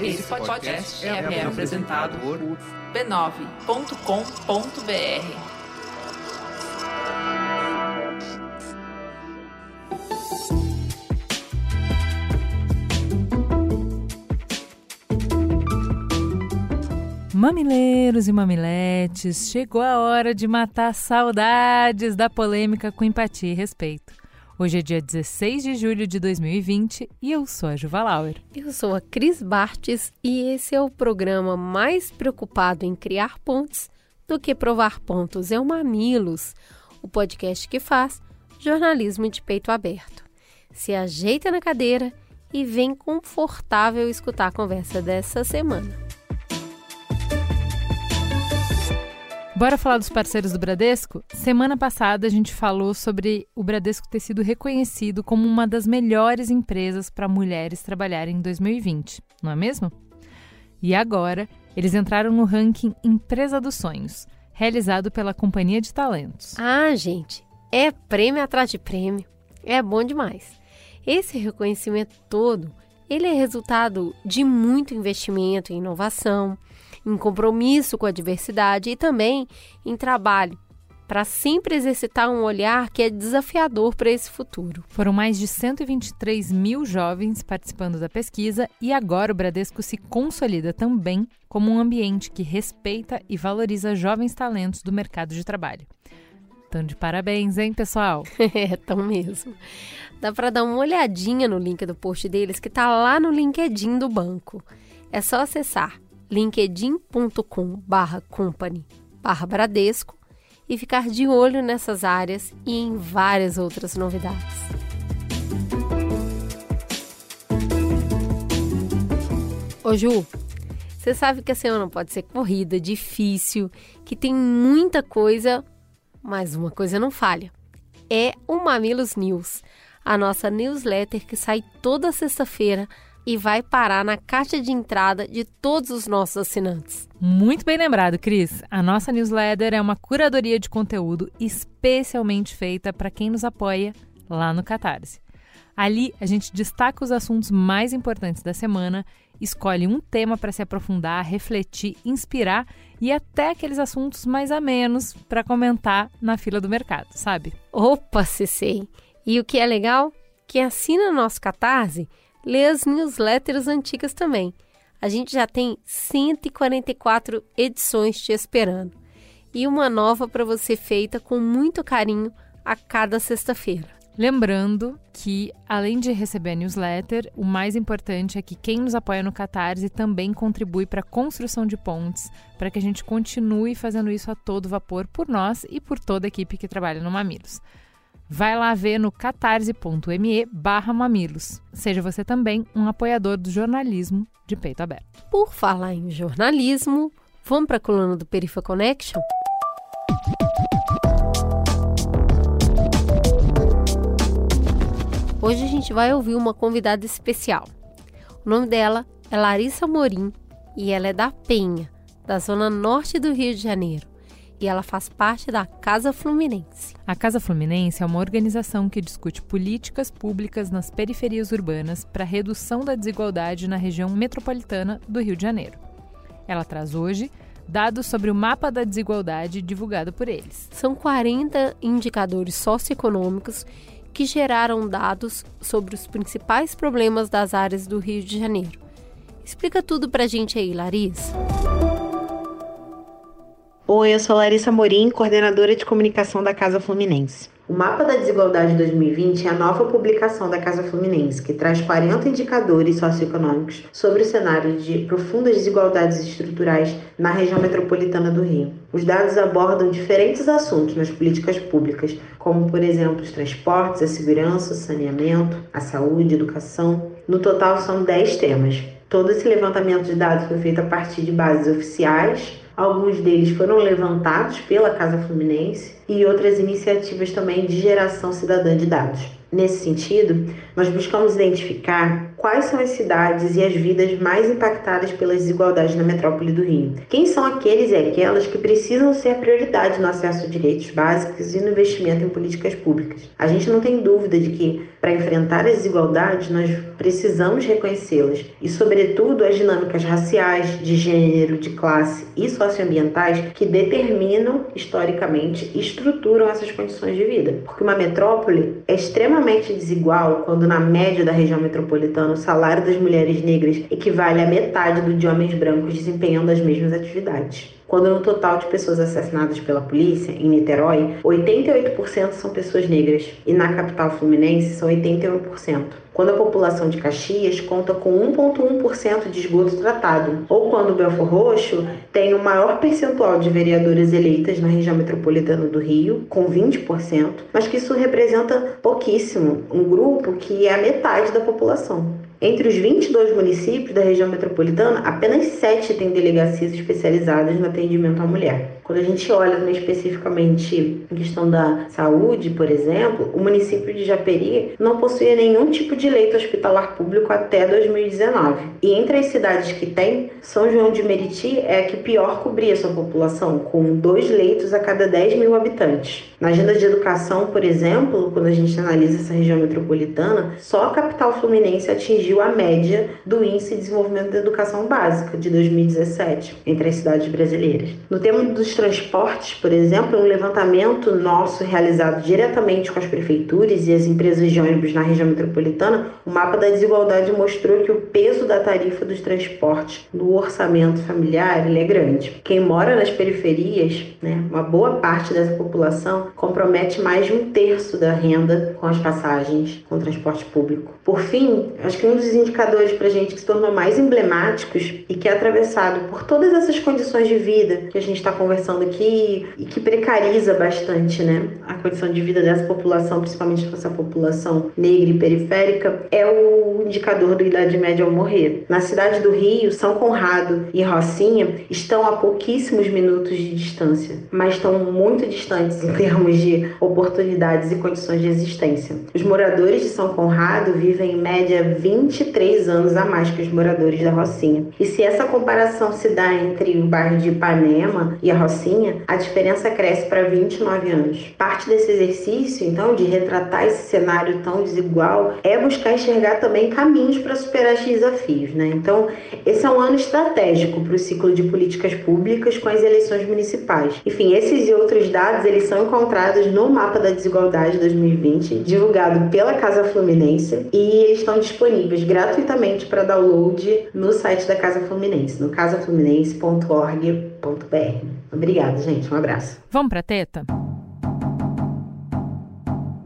Esse podcast é, apresentado por b9.com.br. Mamileiros e mamiletes, chegou a hora de matar saudades da polêmica com empatia e respeito. Hoje é dia 16 de julho de 2020 e eu sou a Juva Lauer. Eu sou a Cris Bartes e esse é o programa mais preocupado em criar pontes do que provar pontos. É o Mamilos, o podcast que faz jornalismo de peito aberto. Se ajeita na cadeira e vem confortável escutar a conversa dessa semana. Bora falar dos parceiros do Bradesco? Semana passada a gente falou sobre o Bradesco ter sido reconhecido como uma das melhores empresas para mulheres trabalharem em 2020, não é mesmo? E agora eles entraram no ranking Empresa dos Sonhos, realizado pela Companhia de Talentos. Ah, gente, é prêmio atrás de prêmio. É bom demais. Esse reconhecimento todo, ele é resultado de muito investimento em inovação, em compromisso com a diversidade e também em trabalho para sempre exercitar um olhar que é desafiador para esse futuro. Foram mais de 123 mil jovens participando da pesquisa e agora o Bradesco se consolida também como um ambiente que respeita e valoriza jovens talentos do mercado de trabalho. Então, de parabéns, hein, pessoal? é, tão mesmo. Dá para dar uma olhadinha no link do post deles que está lá no LinkedIn do banco. É só acessar linkedin.com barra company barra Bradesco e ficar de olho nessas áreas e em várias outras novidades. Ô Ju, você sabe que a semana pode ser corrida, difícil, que tem muita coisa, mas uma coisa não falha. É o Mamilos News, a nossa newsletter que sai toda sexta-feira e vai parar na caixa de entrada de todos os nossos assinantes. Muito bem lembrado, Cris. A nossa newsletter é uma curadoria de conteúdo especialmente feita para quem nos apoia lá no Catarse. Ali a gente destaca os assuntos mais importantes da semana, escolhe um tema para se aprofundar, refletir, inspirar e até aqueles assuntos mais a menos para comentar na fila do mercado, sabe? Opa, se sei! E o que é legal? Quem assina nosso Catarse lê as newsletters antigas também. A gente já tem 144 edições te esperando. E uma nova para você feita com muito carinho a cada sexta-feira. Lembrando que, além de receber a newsletter, o mais importante é que quem nos apoia no Catarse também contribui para a construção de pontes, para que a gente continue fazendo isso a todo vapor por nós e por toda a equipe que trabalha no Mamilos. Vai lá ver no catarse.me barra mamilos. Seja você também um apoiador do jornalismo de peito aberto. Por falar em jornalismo, vamos para a coluna do Perifa Connection? Hoje a gente vai ouvir uma convidada especial. O nome dela é Larissa Morim e ela é da Penha, da zona norte do Rio de Janeiro e ela faz parte da Casa Fluminense. A Casa Fluminense é uma organização que discute políticas públicas nas periferias urbanas para redução da desigualdade na região metropolitana do Rio de Janeiro. Ela traz hoje dados sobre o mapa da desigualdade divulgado por eles. São 40 indicadores socioeconômicos que geraram dados sobre os principais problemas das áreas do Rio de Janeiro. Explica tudo pra gente aí, Larissa. Oi, eu sou Larissa Morim, coordenadora de comunicação da Casa Fluminense. O Mapa da Desigualdade 2020 é a nova publicação da Casa Fluminense, que traz 40 indicadores socioeconômicos sobre o cenário de profundas desigualdades estruturais na região metropolitana do Rio. Os dados abordam diferentes assuntos nas políticas públicas, como, por exemplo, os transportes, a segurança, o saneamento, a saúde, a educação. No total, são 10 temas. Todo esse levantamento de dados foi feito a partir de bases oficiais Alguns deles foram levantados pela Casa Fluminense e outras iniciativas também de geração cidadã de dados. Nesse sentido, nós buscamos identificar quais são as cidades e as vidas mais impactadas pelas desigualdades na metrópole do Rio. Quem são aqueles e aquelas que precisam ser prioridade no acesso a direitos básicos e no investimento em políticas públicas. A gente não tem dúvida de que Para enfrentar as desigualdades, nós precisamos reconhecê-las e, sobretudo, as dinâmicas raciais, de gênero, de classe e socioambientais que determinam historicamente e estruturam essas condições de vida. Porque uma metrópole é extremamente desigual quando, na média da região metropolitana, o salário das mulheres negras equivale à metade do de homens brancos desempenhando as mesmas atividades quando no total de pessoas assassinadas pela polícia, em Niterói, 88% são pessoas negras e na capital fluminense são 81%. Quando a população de Caxias conta com 1,1% de esgoto tratado, ou quando o Belfor Roxo tem o maior percentual de vereadoras eleitas na região metropolitana do Rio, com 20%, mas que isso representa pouquíssimo, um grupo que é a metade da população. Entre os 22 municípios da região metropolitana, apenas 7 têm delegacias especializadas no atendimento à mulher. Quando a gente olha né, especificamente em questão da saúde, por exemplo, o município de Japeri não possuía nenhum tipo de leito hospitalar público até 2019. E entre as cidades que tem, São João de Meriti é a que pior cobria sua população, com dois leitos a cada 10 mil habitantes. Na agenda de educação, por exemplo, quando a gente analisa essa região metropolitana, só a capital fluminense atingiu a média do Índice de Desenvolvimento da Educação Básica de 2017 entre as cidades brasileiras. No tema dos transportes, por exemplo, um levantamento nosso realizado diretamente com as prefeituras e as empresas de ônibus na região metropolitana, o mapa da desigualdade mostrou que o peso da tarifa dos transportes no orçamento familiar é grande. Quem mora nas periferias, né, uma boa parte dessa população compromete mais de um terço da renda com as passagens, com o transporte público. Por fim, acho que um dos indicadores para a gente que se tornou mais emblemáticos e que é atravessado por todas essas condições de vida que a gente está conversando aqui e que precariza bastante né, a condição de vida dessa população, principalmente essa população negra e periférica, é o indicador da idade média ao morrer. Na cidade do Rio, São Conrado e Rocinha estão a pouquíssimos minutos de distância, mas estão muito distantes em termos de oportunidades e condições de existência. Os moradores de São Conrado vivem em média 23 anos a mais que os moradores da Rocinha. E se essa comparação se dá entre o bairro de Ipanema e a Rocinha, a diferença cresce para 29 anos. Parte desse exercício, então, de retratar esse cenário tão desigual é buscar enxergar também caminhos para superar esses desafios, né? Então, esse é um ano estratégico para o ciclo de políticas públicas com as eleições municipais. Enfim, esses e outros dados, eles são encontrados no Mapa da Desigualdade 2020, divulgado pela Casa Fluminense, e eles estão disponíveis gratuitamente para download no site da Casa Fluminense, no casafluminense.org.br. Obrigada, gente. Um abraço. Vamos para teta?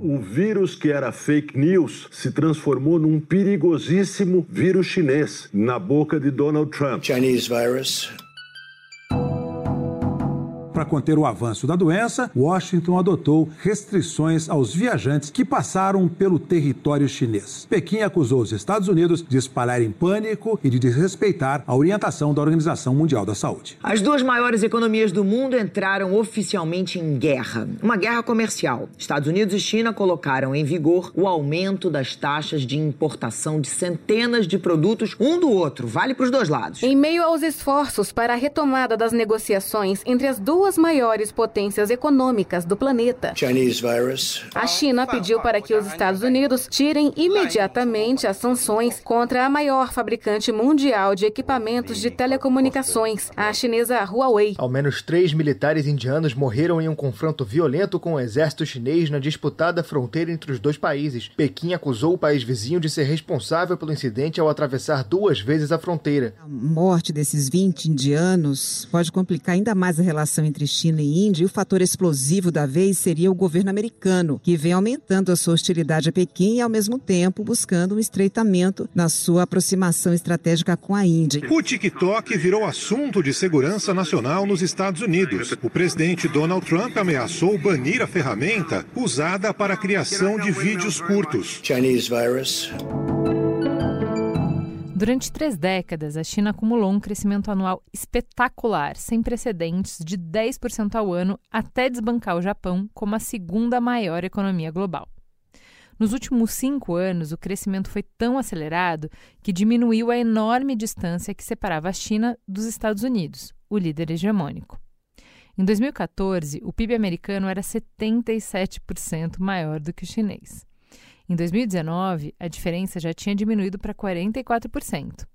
um vírus que era fake news se transformou num perigosíssimo vírus chinês na boca de Donald Trump. Chinese virus para conter o avanço da doença, Washington adotou restrições aos viajantes que passaram pelo território chinês. Pequim acusou os Estados Unidos de espalharem pânico e de desrespeitar a orientação da Organização Mundial da Saúde. As duas maiores economias do mundo entraram oficialmente em guerra, uma guerra comercial. Estados Unidos e China colocaram em vigor o aumento das taxas de importação de centenas de produtos um do outro, vale para os dois lados. Em meio aos esforços para a retomada das negociações entre as duas duas maiores potências econômicas do planeta. A China pediu para que os Estados Unidos tirem imediatamente as sanções contra a maior fabricante mundial de equipamentos de telecomunicações, a chinesa Huawei. Ao menos três militares indianos morreram em um confronto violento com o exército chinês na disputada fronteira entre os dois países. Pequim acusou o país vizinho de ser responsável pelo incidente ao atravessar duas vezes a fronteira. A morte desses 20 indianos pode complicar ainda mais a relação entre entre China e Índia, e o fator explosivo da vez seria o governo americano, que vem aumentando a sua hostilidade a Pequim e, ao mesmo tempo, buscando um estreitamento na sua aproximação estratégica com a Índia. O TikTok virou assunto de segurança nacional nos Estados Unidos. O presidente Donald Trump ameaçou banir a ferramenta usada para a criação de vídeos curtos. Chinese virus. Durante três décadas, a China acumulou um crescimento anual espetacular, sem precedentes, de 10% ao ano, até desbancar o Japão como a segunda maior economia global. Nos últimos cinco anos, o crescimento foi tão acelerado que diminuiu a enorme distância que separava a China dos Estados Unidos, o líder hegemônico. Em 2014, o PIB americano era 77% maior do que o chinês. Em 2019, a diferença já tinha diminuído para 44%.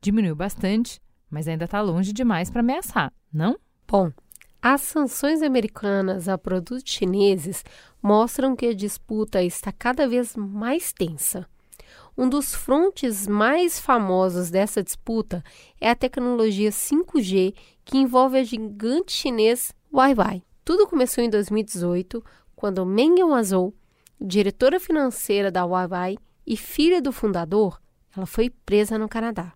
Diminuiu bastante, mas ainda está longe demais para ameaçar, não? Bom, as sanções americanas a produtos chineses mostram que a disputa está cada vez mais tensa. Um dos frontes mais famosos dessa disputa é a tecnologia 5G, que envolve a gigante chinês Huawei. Tudo começou em 2018, quando Meng Wanzhou, diretora financeira da Huawei e filha do fundador, ela foi presa no Canadá.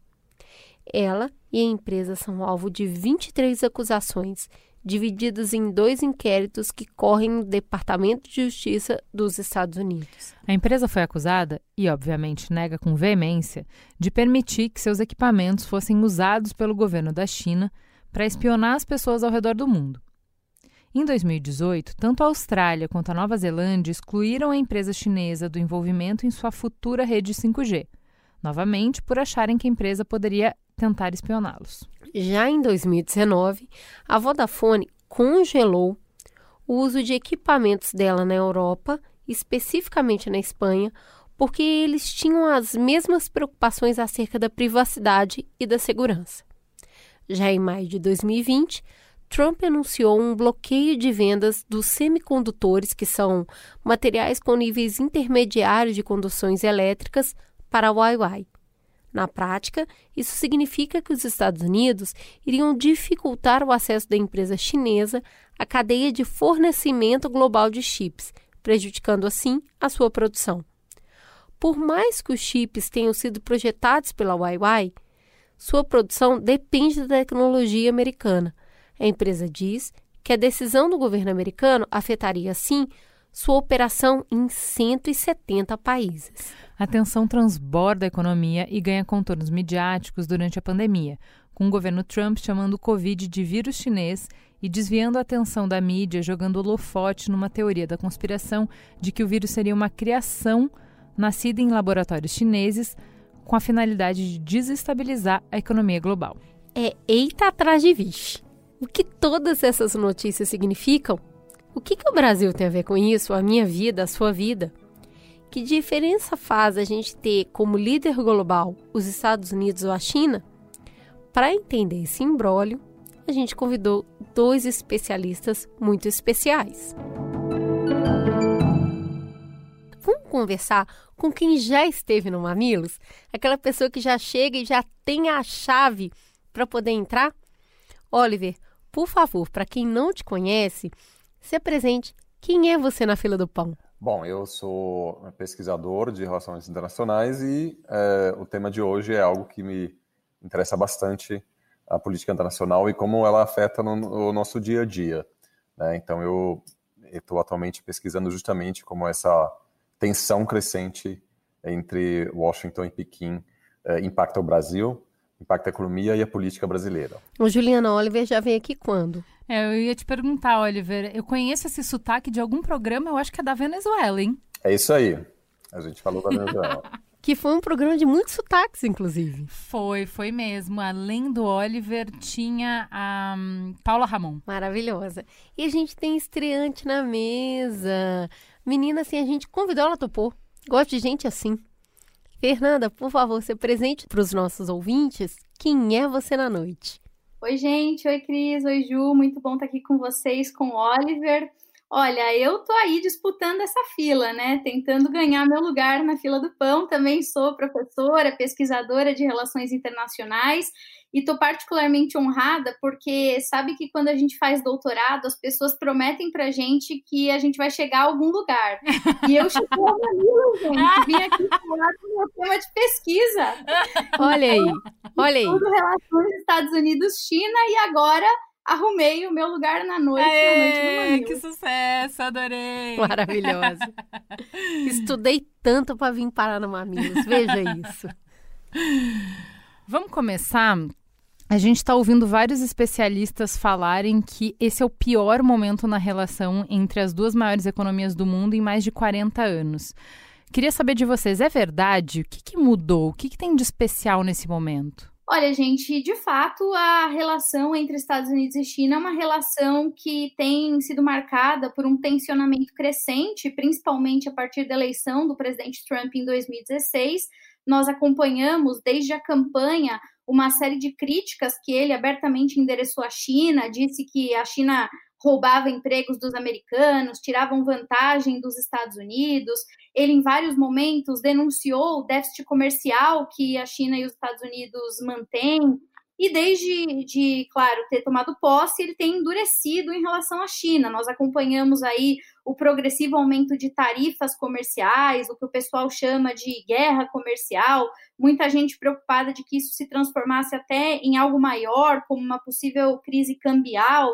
Ela e a empresa são alvo de 23 acusações, divididas em dois inquéritos que correm no Departamento de Justiça dos Estados Unidos. A empresa foi acusada, e obviamente nega com veemência, de permitir que seus equipamentos fossem usados pelo governo da China para espionar as pessoas ao redor do mundo. Em 2018, tanto a Austrália quanto a Nova Zelândia excluíram a empresa chinesa do envolvimento em sua futura rede 5G, novamente por acharem que a empresa poderia tentar espioná-los. Já em 2019, a Vodafone congelou o uso de equipamentos dela na Europa, especificamente na Espanha, porque eles tinham as mesmas preocupações acerca da privacidade e da segurança. Já em maio de 2020, Trump anunciou um bloqueio de vendas dos semicondutores, que são materiais com níveis intermediários de conduções elétricas, para a Huawei. Na prática, isso significa que os Estados Unidos iriam dificultar o acesso da empresa chinesa à cadeia de fornecimento global de chips, prejudicando assim a sua produção. Por mais que os chips tenham sido projetados pela Huawei, sua produção depende da tecnologia americana. A empresa diz que a decisão do governo americano afetaria, assim, sua operação em 170 países. A tensão transborda a economia e ganha contornos midiáticos durante a pandemia, com o governo Trump chamando o Covid de vírus chinês e desviando a atenção da mídia, jogando holofote numa teoria da conspiração de que o vírus seria uma criação nascida em laboratórios chineses com a finalidade de desestabilizar a economia global. É eita atrás de vixe. O que todas essas notícias significam o que, que o Brasil tem a ver com isso? A minha vida, a sua vida? Que diferença faz a gente ter como líder global os Estados Unidos ou a China? Para entender esse imbróglio, a gente convidou dois especialistas muito especiais. Vamos conversar com quem já esteve no Mamilos? Aquela pessoa que já chega e já tem a chave para poder entrar? Oliver, por favor, para quem não te conhece, se apresente. Quem é você na fila do pão? Bom, eu sou pesquisador de relações internacionais e é, o tema de hoje é algo que me interessa bastante, a política internacional e como ela afeta no, no nosso dia a dia. Né? Então, eu estou atualmente pesquisando justamente como essa tensão crescente entre Washington e Pequim é, impacta o Brasil, impacta a economia e a política brasileira. O Juliana Oliver já veio aqui quando? É, eu ia te perguntar, Oliver, eu conheço esse sotaque de algum programa, eu acho que é da Venezuela, hein? É isso aí. A gente falou da Venezuela. que foi um programa de muitos sotaques, inclusive. Foi, foi mesmo. Além do Oliver, tinha a um, Paula Ramon. Maravilhosa. E a gente tem estreante na mesa. Menina, assim, a gente convidou, ela topou. Gosto de gente assim. Fernanda, por favor, se presente para os nossos ouvintes. Quem é você na noite? Oi, gente. Oi, Cris. Oi, Ju. Muito bom estar aqui com vocês, com o Oliver. Olha, eu tô aí disputando essa fila, né? Tentando ganhar meu lugar na fila do pão. Também sou professora, pesquisadora de relações internacionais e tô particularmente honrada porque sabe que quando a gente faz doutorado, as pessoas prometem pra gente que a gente vai chegar a algum lugar. E eu cheguei ao Danilo, gente. Vim aqui falar do meu tema de pesquisa. Olha aí, olha aí. Tudo relações Estados Unidos-China e agora arrumei o meu lugar na noite. Aê, na noite que sucesso, adorei. Maravilhosa. Estudei tanto para vir parar no Mamilos, veja isso. Vamos começar. A gente está ouvindo vários especialistas falarem que esse é o pior momento na relação entre as duas maiores economias do mundo em mais de 40 anos. Queria saber de vocês, é verdade? O que, que mudou? O que, que tem de especial nesse momento? Olha, gente, de fato, a relação entre Estados Unidos e China é uma relação que tem sido marcada por um tensionamento crescente, principalmente a partir da eleição do presidente Trump em 2016. Nós acompanhamos desde a campanha uma série de críticas que ele abertamente endereçou à China, disse que a China roubava empregos dos americanos, tiravam vantagem dos Estados Unidos. Ele, em vários momentos, denunciou o déficit comercial que a China e os Estados Unidos mantêm. E desde, de, claro, ter tomado posse, ele tem endurecido em relação à China. Nós acompanhamos aí o progressivo aumento de tarifas comerciais, o que o pessoal chama de guerra comercial. Muita gente preocupada de que isso se transformasse até em algo maior, como uma possível crise cambial.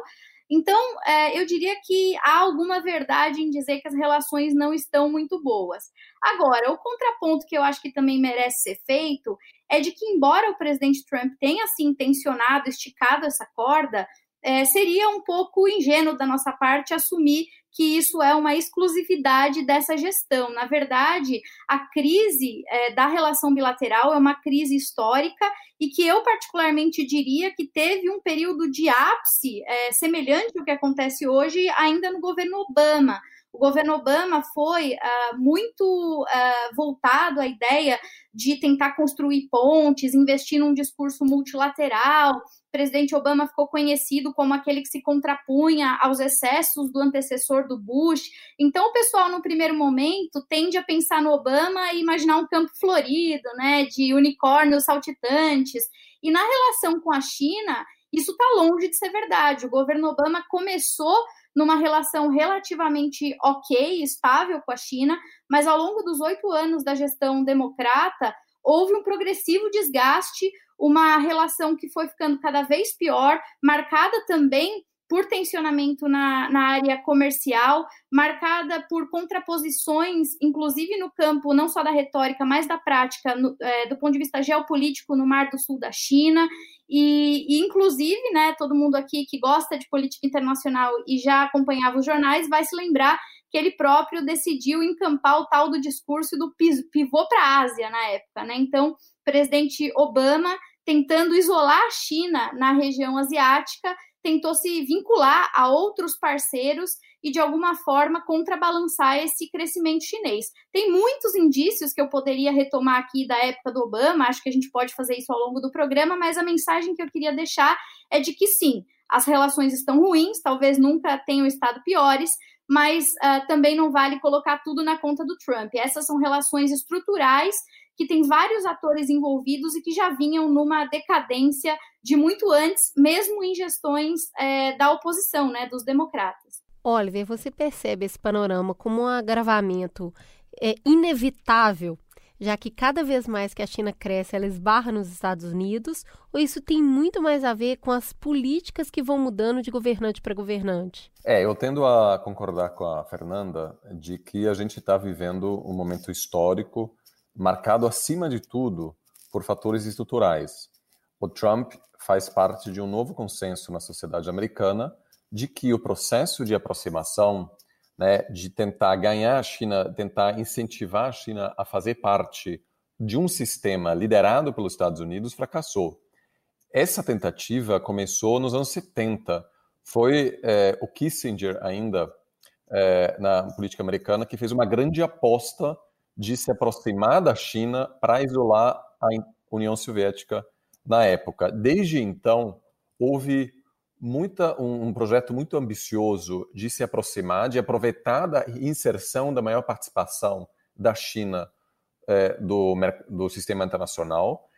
Então, é, eu diria que há alguma verdade em dizer que as relações não estão muito boas. Agora, o contraponto que eu acho que também merece ser feito é de que, embora o presidente Trump tenha se intencionado, esticado essa corda, é, seria um pouco ingênuo da nossa parte assumir que isso é uma exclusividade dessa gestão. Na verdade, a crise é, da relação bilateral é uma crise histórica e que eu particularmente diria que teve um período de ápice é, semelhante ao que acontece hoje ainda no governo Obama. O governo Obama foi uh, muito uh, voltado à ideia de tentar construir pontes, investir num discurso multilateral, presidente Obama ficou conhecido como aquele que se contrapunha aos excessos do antecessor do Bush. Então, o pessoal, no primeiro momento, tende a pensar no Obama e imaginar um campo florido, né, de unicórnios saltitantes. E na relação com a China, isso está longe de ser verdade. O governo Obama começou numa relação relativamente ok, estável com a China, mas ao longo dos oito anos da gestão democrata, houve um progressivo desgaste, uma relação que foi ficando cada vez pior, marcada também por tensionamento na, na área comercial, marcada por contraposições, inclusive no campo não só da retórica, mas da prática, no, é, do ponto de vista geopolítico no Mar do Sul da China. E, e, inclusive, né, todo mundo aqui que gosta de política internacional e já acompanhava os jornais vai se lembrar que ele próprio decidiu encampar o tal do discurso do pivô para a Ásia na época, né? Então, presidente Obama tentando isolar a China na região asiática, tentou se vincular a outros parceiros e, de alguma forma, contrabalançar esse crescimento chinês. Tem muitos indícios que eu poderia retomar aqui da época do Obama, acho que a gente pode fazer isso ao longo do programa, mas a mensagem que eu queria deixar é de que sim, as relações estão ruins, talvez nunca tenham estado piores, mas uh, também não vale colocar tudo na conta do Trump. Essas são relações estruturais que tem vários atores envolvidos e que já vinham numa decadência de muito antes, mesmo em gestões é, da oposição, né, dos democratas. Oliver, você percebe esse panorama como um agravamento é, inevitável, já que cada vez mais que a China cresce, ela esbarra nos Estados Unidos, ou isso tem muito mais a ver com as políticas que vão mudando de governante para governante? É, eu tendo a concordar com a Fernanda de que a gente está vivendo um momento histórico marcado acima de tudo por fatores estruturais. O Trump faz parte de um novo consenso na sociedade americana de que o processo de aproximação, né, de tentar ganhar a China, tentar incentivar a China a fazer parte de um sistema liderado pelos Estados Unidos, fracassou. Essa tentativa começou nos anos 70. Foi é, o Kissinger, ainda é, na política americana, que fez uma grande aposta de se aproximar da China para isolar a União Soviética na época. Desde então, houve muita, um, um, projeto muito ambicioso de se aproximar, de aproveitar da inserção da maior participação da China é, do, do sistema internacional.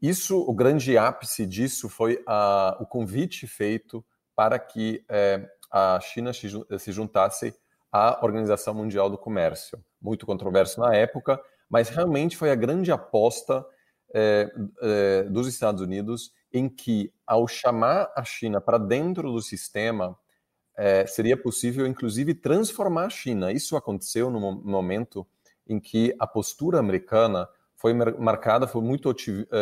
Isso, o grande ápice disso foi a, o convite feito para que é, a China se juntasse à Organização Mundial do Comércio muito controverso na época, mas realmente foi a grande aposta é, é, dos Estados Unidos em que, ao chamar a China para dentro do sistema, é, seria possível, inclusive, transformar a China. Isso aconteceu no momento em que a postura americana foi marcada por muito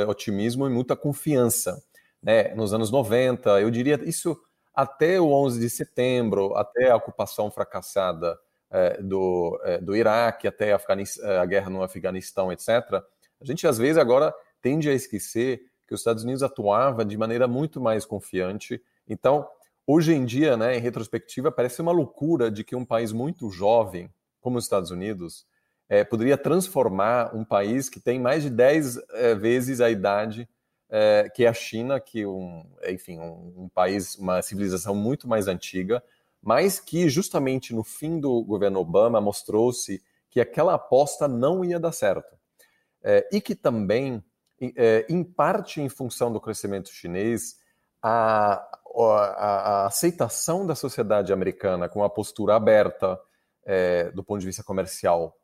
otimismo e muita confiança. Né? Nos anos 90, eu diria isso até o 11 de setembro, até a ocupação fracassada é, do, é, do Iraque até a, a guerra no Afeganistão, etc., a gente às vezes agora tende a esquecer que os Estados Unidos atuava de maneira muito mais confiante. Então, hoje em dia, né, em retrospectiva, parece uma loucura de que um país muito jovem, como os Estados Unidos, é, poderia transformar um país que tem mais de 10 é, vezes a idade é, que a China, que um, enfim, um, um, país, uma civilização muito mais antiga, mas que justamente no fim do governo Obama mostrou-se que aquela aposta não ia dar certo. É, e que também, é, em parte em função do crescimento chinês, a, a, a aceitação da sociedade americana com a postura aberta é, do ponto de vista comercial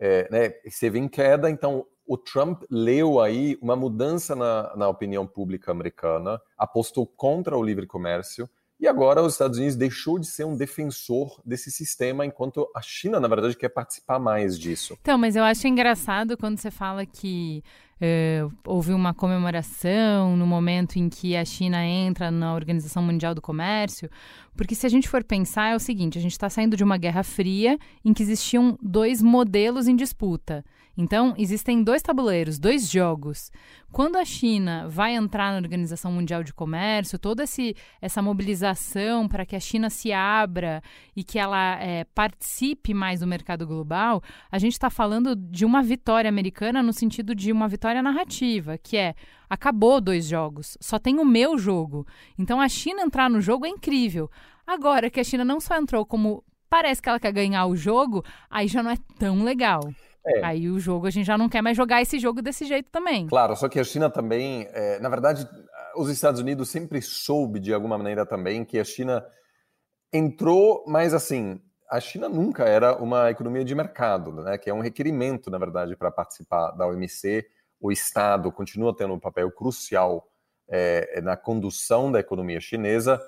é, né, esteve em queda, então o Trump leu aí uma mudança na, na opinião pública americana, apostou contra o livre comércio, e agora os Estados Unidos deixou de ser um defensor desse sistema, enquanto a China, na verdade, quer participar mais disso. Então, mas eu acho engraçado quando você fala que uh, houve uma comemoração no momento em que a China entra na Organização Mundial do Comércio, porque se a gente for pensar, é o seguinte: a gente está saindo de uma guerra fria em que existiam dois modelos em disputa. Então, existem dois tabuleiros, dois jogos. Quando a China vai entrar na Organização Mundial de Comércio, toda esse, essa mobilização para que a China se abra e que ela é, participe mais do mercado global, a gente está falando de uma vitória americana no sentido de uma vitória narrativa, que é acabou dois jogos, só tem o meu jogo. Então, a China entrar no jogo é incrível. Agora que a China não só entrou como parece que ela quer ganhar o jogo, aí já não é tão legal. É. Aí o jogo, a gente já não quer mais jogar esse jogo desse jeito também. Claro, só que a China também, é, na verdade, os Estados Unidos sempre soube de alguma maneira também que a China entrou, mas assim, a China nunca era uma economia de mercado, né, que é um requerimento, na verdade, para participar da OMC. O Estado continua tendo um papel crucial é, na condução da economia chinesa.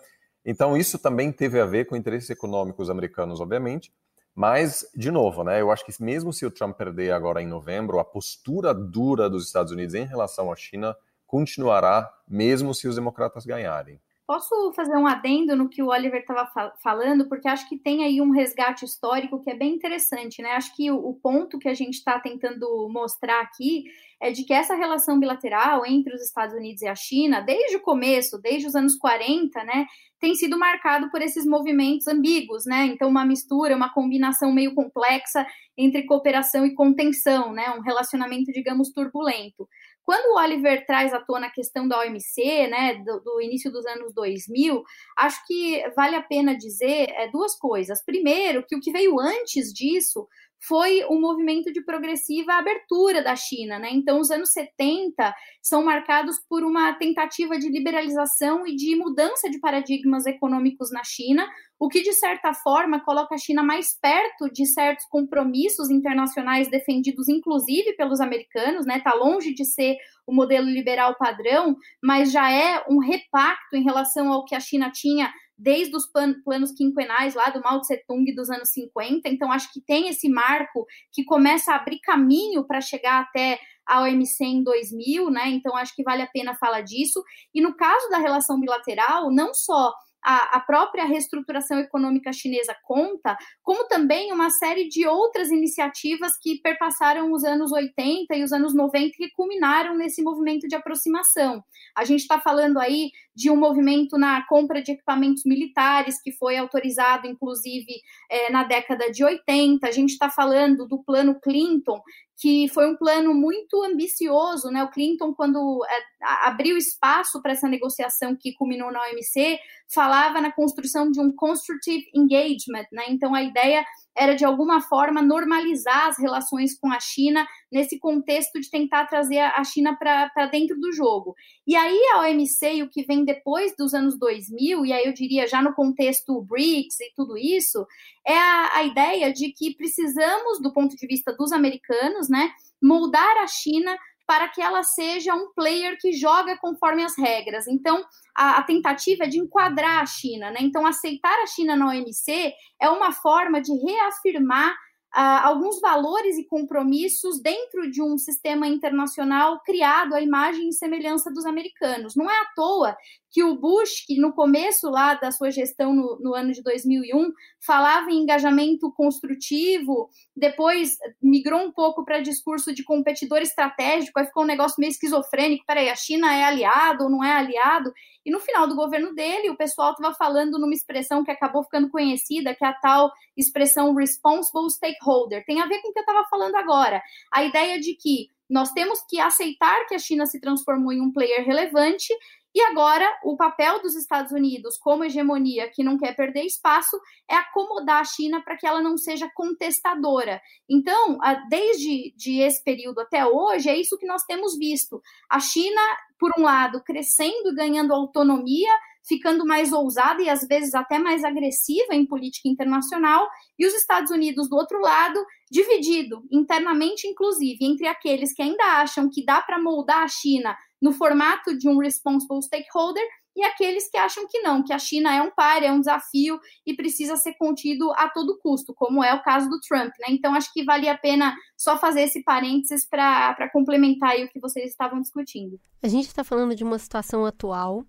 Então, isso também teve a ver com interesses econômicos americanos, obviamente, mas, de novo, né, eu acho que mesmo se o Trump perder agora em novembro, a postura dura dos Estados Unidos em relação à China continuará, mesmo se os democratas ganharem. Posso fazer um adendo no que o Oliver estava falando, porque acho que tem aí um resgate histórico que é bem interessante, né? Acho que o, o ponto que a gente está tentando mostrar aqui é de que essa relação bilateral entre os Estados Unidos e a China, desde o começo, desde os anos 40, né, tem sido marcado por esses movimentos ambíguos, né? Então, uma mistura, uma combinação meio complexa entre cooperação e contenção, né? Um relacionamento, digamos, turbulento. Quando o Oliver traz à tona a questão da OMC, né, do, do, início dos anos 2000, acho que vale a pena dizer é, duas coisas. Primeiro, que o que veio antes disso foi o um movimento de progressiva abertura da China, né? Então, os anos 70 são marcados por uma tentativa de liberalização e de mudança de paradigmas econômicos na China, o que de certa forma coloca a China mais perto de certos compromissos internacionais defendidos inclusive pelos americanos, né? Tá longe de ser o modelo liberal padrão, mas já é um repacto em relação ao que a China tinha desde os planos quinquenais lá do Mao Tse Tung dos anos 50. Então, acho que tem esse marco que começa a abrir caminho para chegar até a OMC em 2000, né? Então, acho que vale a pena falar disso. E no caso da relação bilateral, não só a, a, própria reestruturação econômica chinesa conta, como também uma série de outras iniciativas que perpassaram os anos 80 e os anos 90 e culminaram nesse movimento de aproximação. A gente está falando aí de um movimento na compra de equipamentos militares, que foi autorizado, inclusive, é, na década de 80. A gente está falando do plano Clinton, que foi um plano muito ambicioso, né? O Clinton, quando é, abriu espaço para essa negociação que culminou na OMC, falava na construção de um constructive engagement, né? Então a ideia era de alguma forma normalizar as relações com a China nesse contexto de tentar trazer a China para dentro do jogo. E aí a OMC e o que vem depois dos anos 2000, e aí eu diria já no contexto BRICS e tudo isso, é a, a ideia de que precisamos, do ponto de vista dos americanos, né, moldar a China para que ela seja um player que joga conforme as regras. Então, a, a, tentativa é de enquadrar a China, né? Então, aceitar a China na OMC é uma forma de reafirmar uh, alguns valores e compromissos dentro de um sistema internacional criado à imagem e semelhança dos americanos. Não é à toa que o Bush, que no começo lá da sua gestão no, no ano de 2001, falava em engajamento construtivo, depois migrou um pouco para discurso de competidor estratégico, aí ficou um negócio meio esquizofrênico, peraí, a China é aliado ou não é aliado? E no final do governo dele, o pessoal estava falando numa expressão que acabou ficando conhecida, que é a tal expressão responsible stakeholder. Tem a ver com o que eu estava falando agora. A ideia de que nós temos que aceitar que a China se transformou em um player relevante e agora, o papel dos Estados Unidos como hegemonia que não quer perder espaço é acomodar a China para que ela não seja contestadora. Então, desde de esse período até hoje, é isso que nós temos visto. A China, por um lado, crescendo e ganhando autonomia, ficando mais ousada e às vezes até mais agressiva em política internacional, e os Estados Unidos, do outro lado, dividido internamente, inclusive, entre aqueles que ainda acham que dá para moldar a China no formato de um responsible stakeholder e aqueles que acham que não, que a China é um par, é um desafio e precisa ser contido a todo custo, como é o caso do Trump, né? Então acho que valia a pena só fazer esse parênteses para complementar o que vocês estavam discutindo. A gente está falando de uma situação atual,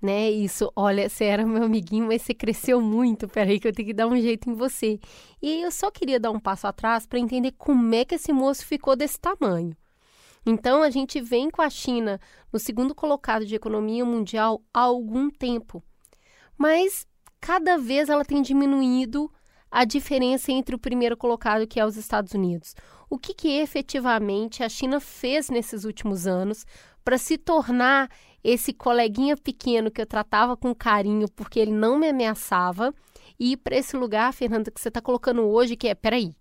né? Isso, olha, você era meu amiguinho, mas você cresceu muito. Peraí, que eu tenho que dar um jeito em você. E eu só queria dar um passo atrás para entender como é que esse moço ficou desse tamanho. Então, a gente vem com a China no segundo colocado de economia mundial há algum tempo. Mas cada vez ela tem diminuído a diferença entre o primeiro colocado, que é os Estados Unidos. O que, que efetivamente a China fez nesses últimos anos para se tornar esse coleguinha pequeno que eu tratava com carinho porque ele não me ameaçava e ir para esse lugar, Fernanda, que você está colocando hoje, que é, peraí,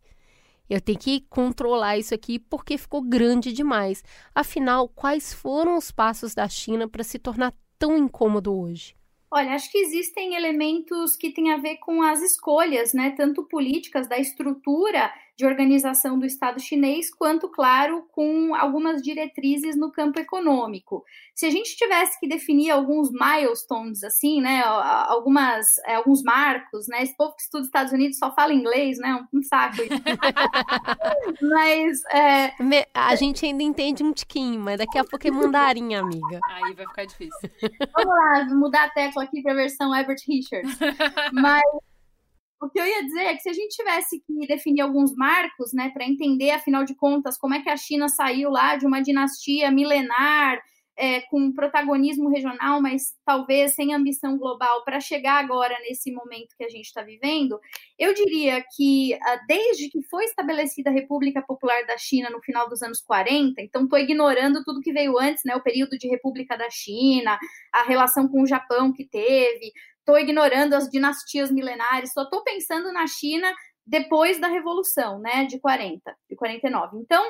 eu tenho que controlar isso aqui porque ficou grande demais. Afinal, quais foram os passos da China para se tornar tão incômodo hoje? Olha, acho que existem elementos que têm a ver com as escolhas, né, tanto políticas da estrutura de organização do Estado chinês, quanto, claro, com algumas diretrizes no campo econômico. Se a gente tivesse que definir alguns milestones, assim, né, algumas, é, alguns marcos, né, esse povo que estuda Estados Unidos só fala inglês, né, um, saco isso. mas... É... A gente ainda entende um tiquinho, mas daqui a pouco é mandarim, amiga. Aí vai ficar difícil. Vamos lá, mudar a tecla aqui para a versão Herbert Richards. Mas o que eu ia dizer é que se a gente tivesse que definir alguns marcos, né, para entender, afinal de contas, como é que a China saiu lá de uma dinastia milenar, é, com protagonismo regional, mas talvez sem ambição global, para chegar agora nesse momento que a gente está vivendo, eu diria que ah, desde que foi estabelecida a República Popular da China no final dos anos 40, então estou ignorando tudo que veio antes, né, o período de República da China, a relação com o Japão que teve, estou ignorando as dinastias milenares, só estou pensando na China depois da Revolução, né, de 40, de 49. Então,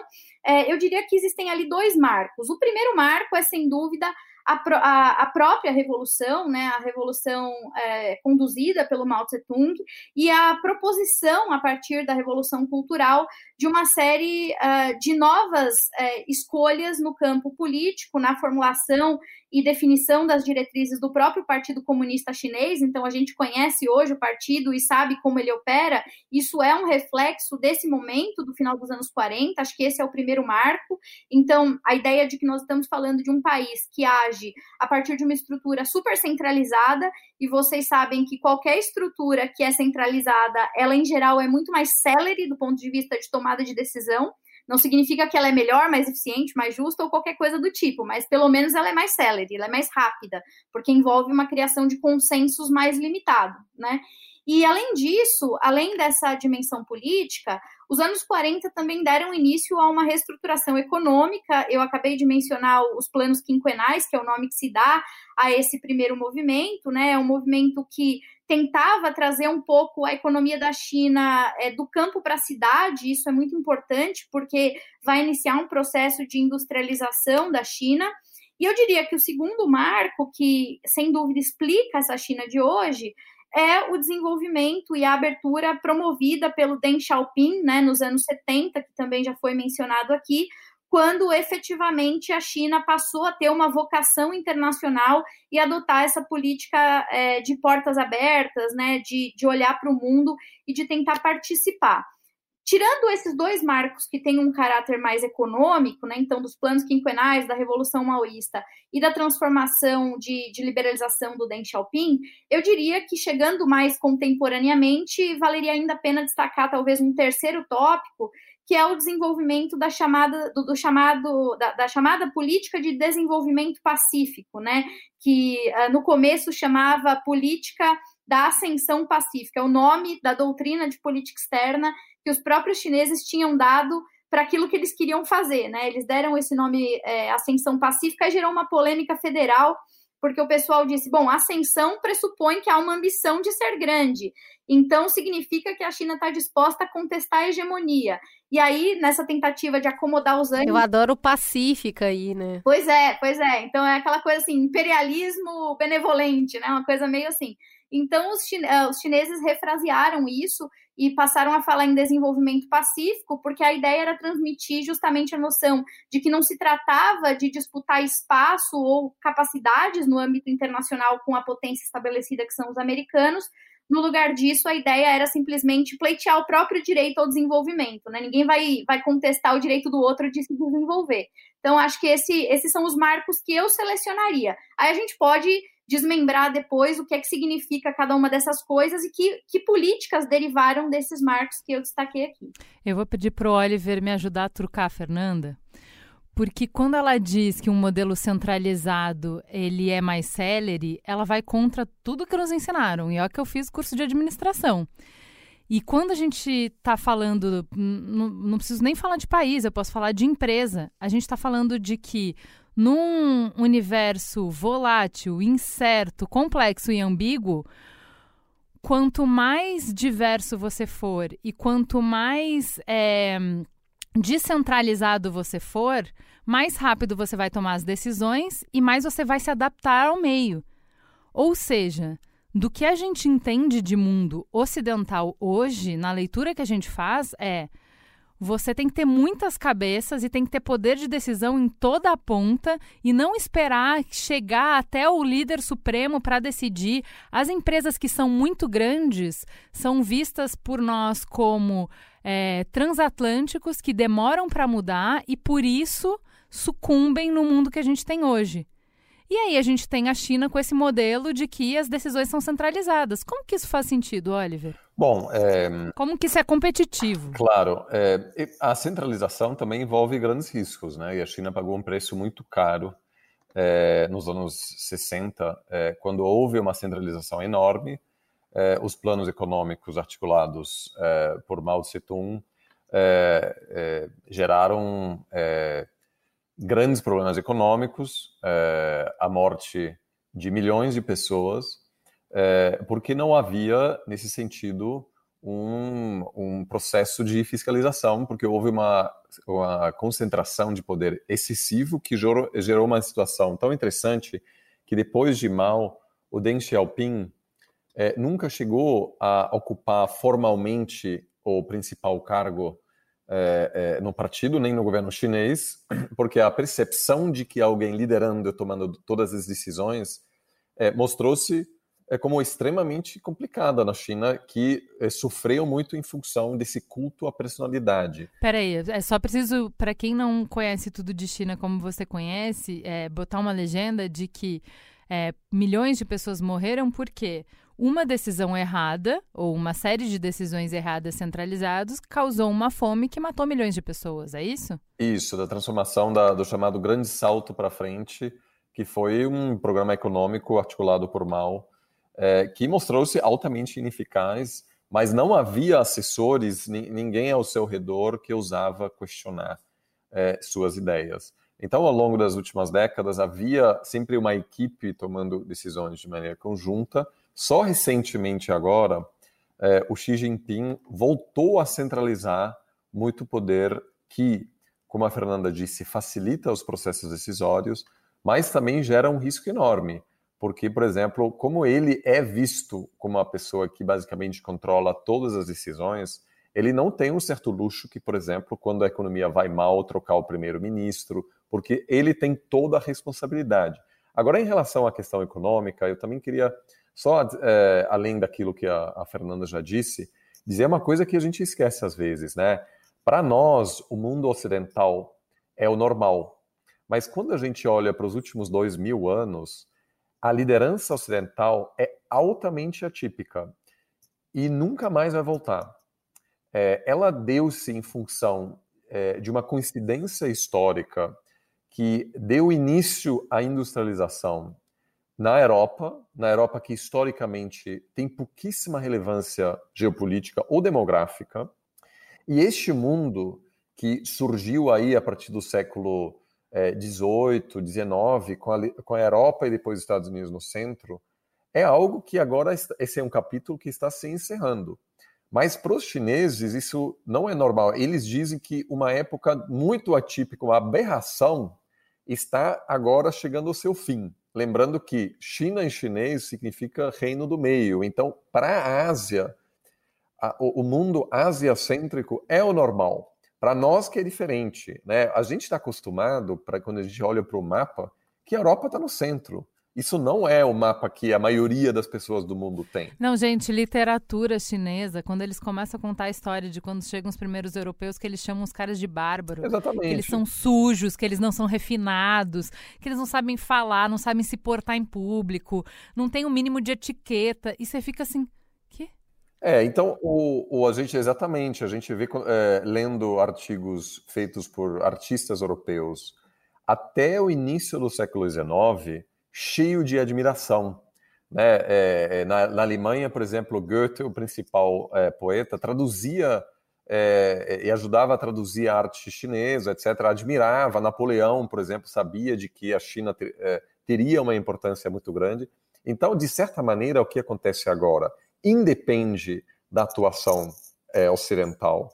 é, eu diria que existem ali dois marcos. O primeiro marco é, sem dúvida, a, a, a própria revolução, né, a revolução é, conduzida pelo Mao Tse-tung e a proposição, a partir da revolução cultural, de uma série uh, de novas uh, escolhas no campo político, na formulação e definição das diretrizes do próprio Partido Comunista Chinês. Então, a gente conhece hoje o partido e sabe como ele opera. Isso é um reflexo desse momento, do final dos anos 40. Acho que esse é o primeiro marco. Então, a ideia de que nós estamos falando de um país que age a partir de uma estrutura super centralizada, e vocês sabem que qualquer estrutura que é centralizada, ela em geral é muito mais célere do ponto de vista de tomada de decisão. Não significa que ela é melhor, mais eficiente, mais justa ou qualquer coisa do tipo, mas pelo menos ela é mais célere, ela é mais rápida, porque envolve uma criação de consensos mais limitado, né? E além disso, além dessa dimensão política, os anos 40 também deram início a uma reestruturação econômica. Eu acabei de mencionar os planos quinquenais, que é o nome que se dá a esse primeiro movimento, né? É um movimento que tentava trazer um pouco a economia da China é, do campo para a cidade, isso é muito importante, porque vai iniciar um processo de industrialização da China. E eu diria que o segundo marco, que sem dúvida explica essa China de hoje, é o desenvolvimento e a abertura promovida pelo Deng Xiaoping, né, nos anos 70, que também já foi mencionado aqui, quando efetivamente a China passou a ter uma vocação internacional e adotar essa política é, de portas abertas, né, de, de olhar para o mundo e de tentar participar. Tirando esses dois marcos que têm um caráter mais econômico, né, então dos planos quinquenais, da Revolução Maoísta e da transformação de, de liberalização do Deng Xiaoping, eu diria que chegando mais contemporaneamente, valeria ainda a pena destacar talvez um terceiro tópico, que é o desenvolvimento da chamada do, do chamado da, da, chamada política de desenvolvimento pacífico, né? Que uh, no começo chamava política da ascensão pacífica, é o nome da doutrina de política externa que os próprios chineses tinham dado para aquilo que eles queriam fazer, né? Eles deram esse nome é, ascensão pacífica e gerou uma polêmica federal porque o pessoal disse: bom, ascensão pressupõe que há uma ambição de ser grande, então significa que a China está disposta a contestar a hegemonia. E aí, nessa tentativa de acomodar os ânimos. Eu adoro pacífica aí, né? Pois é, pois é. Então é aquela coisa assim, imperialismo benevolente, né? Uma coisa meio assim. Então, os, chine eh, os chineses refrasearam isso e passaram a falar em desenvolvimento pacífico, porque a ideia era transmitir justamente a noção de que não se tratava de disputar espaço ou capacidades no âmbito internacional com a potência estabelecida que são os americanos. No lugar disso, a ideia era simplesmente pleitear o próprio direito ao desenvolvimento. Né? Ninguém vai, vai contestar o direito do outro de se desenvolver. Então, acho que esse, esses são os marcos que eu selecionaria. Aí a gente pode desmembrar depois o que é que significa cada uma dessas coisas e que, que políticas derivaram desses marcos que eu destaquei aqui. Eu vou pedir para o Oliver me ajudar a trucar a Fernanda, porque quando ela diz que um modelo centralizado ele é mais célere, ela vai contra tudo que nos ensinaram. E é que eu fiz curso de administração. E quando a gente está falando, não, preciso nem falar de país, eu posso falar de empresa. A gente está falando de que num universo volátil, incerto, complexo e ambíguo, quanto mais diverso você for e quanto mais é, descentralizado você for, mais rápido você vai tomar as decisões e mais você vai se adaptar ao meio. Ou seja, do que a gente entende de mundo ocidental hoje, na leitura que a gente faz, é você tem que ter muitas cabeças e tem que ter poder de decisão em toda a ponta e não esperar chegar até o líder supremo para decidir. As empresas que são muito grandes são vistas por nós como é, transatlânticos que demoram para mudar e por isso sucumbem no mundo que a gente tem hoje. E aí a gente tem a China com esse modelo de que as decisões são centralizadas. Como que isso faz sentido, Oliver? Bom, é... como que isso é competitivo? Claro, é, a centralização também envolve grandes riscos, né? E a China pagou um preço muito caro é, nos anos 60, é, quando houve uma centralização enorme. É, os planos econômicos articulados é, por Mao Tse-tung geraram grandes problemas econômicos, é, a morte de milhões de pessoas, é, porque não havia, nesse sentido, um, um, processo de fiscalização, porque houve uma, uma concentração de poder excessivo que gerou, gerou, uma situação tão interessante que depois de Mao, o Deng Xiaoping é, nunca chegou a ocupar formalmente o principal cargo é, é, no partido nem no governo chinês, porque a percepção de que alguém liderando e tomando todas as decisões é, mostrou-se é, como extremamente complicada na China, que é, sofreu muito em função desse culto à personalidade. Peraí, é só preciso, para quem não conhece tudo de China como você conhece, é, botar uma legenda de que milhões de pessoas morreram porque uma decisão errada, ou uma série de decisões erradas centralizadas, causou uma fome que matou milhões de pessoas, é isso? Isso, da transformação da, do chamado Grande Salto para Frente, que foi um programa econômico articulado por Mao, é, que mostrou-se altamente ineficaz, mas não havia assessores, ninguém ao seu redor que ousava questionar é, suas ideias. Então, ao longo das últimas décadas, havia sempre uma equipe tomando decisões de maneira conjunta, só recentemente agora, é, o Xi Jinping voltou a centralizar muito poder que, como a Fernanda disse, facilita os processos decisórios, mas também gera um risco enorme, porque, por exemplo, como ele é visto como uma pessoa que basicamente controla todas as decisões, ele não tem um certo luxo que, por exemplo, quando a economia vai mal, trocar o primeiro-ministro, porque ele tem toda a responsabilidade. Agora, em relação à questão econômica, eu também queria só é, além daquilo que a, a, Fernanda já disse, dizer uma coisa que a gente esquece às vezes, né? Para nós, o mundo ocidental é o normal. Mas quando a gente olha para os últimos dois mil anos, a liderança ocidental é altamente atípica e nunca mais vai voltar. É, ela deu-se em função é, de uma coincidência histórica que deu início à industrialização na Europa, na Europa que historicamente tem pouquíssima relevância geopolítica ou demográfica, e este mundo que surgiu aí a partir do século XVIII, é, XIX, com com a Europa e depois os Estados Unidos no centro, é algo que agora, esse é um capítulo que está se encerrando. Mas para os chineses isso não é normal. Eles dizem que uma época muito atípica, uma aberração, está agora chegando ao seu fim. Lembrando que China em chinês significa reino do meio. Então, para a Ásia, o, o mundo asiacêntrico é o normal. Para nós que é diferente, né? A gente está acostumado, para quando a gente olha para o mapa, que a Europa está no centro. Isso não é o mapa que a maioria das pessoas do mundo tem. Não, gente, literatura chinesa, quando eles começam a contar a história de quando chegam os primeiros europeus, que eles chamam os caras de bárbaro. Exatamente. Que eles são sujos, que eles não são refinados, que eles não sabem falar, não sabem se portar em público, não tem o um mínimo de etiqueta. E você fica assim, que? É, então o, o, a gente exatamente, a gente vê é, lendo artigos feitos por artistas europeus até o início do século XIX cheio de admiração. Né? É, é, na, na, Alemanha, por exemplo, Goethe, o principal é, poeta, traduzia é, e ajudava a traduzir a arte chinesa, etc. Admirava Napoleão, por exemplo, sabia de que a China ter, é, teria uma importância muito grande. Então, de certa maneira, o que acontece agora independe da atuação é, ocidental.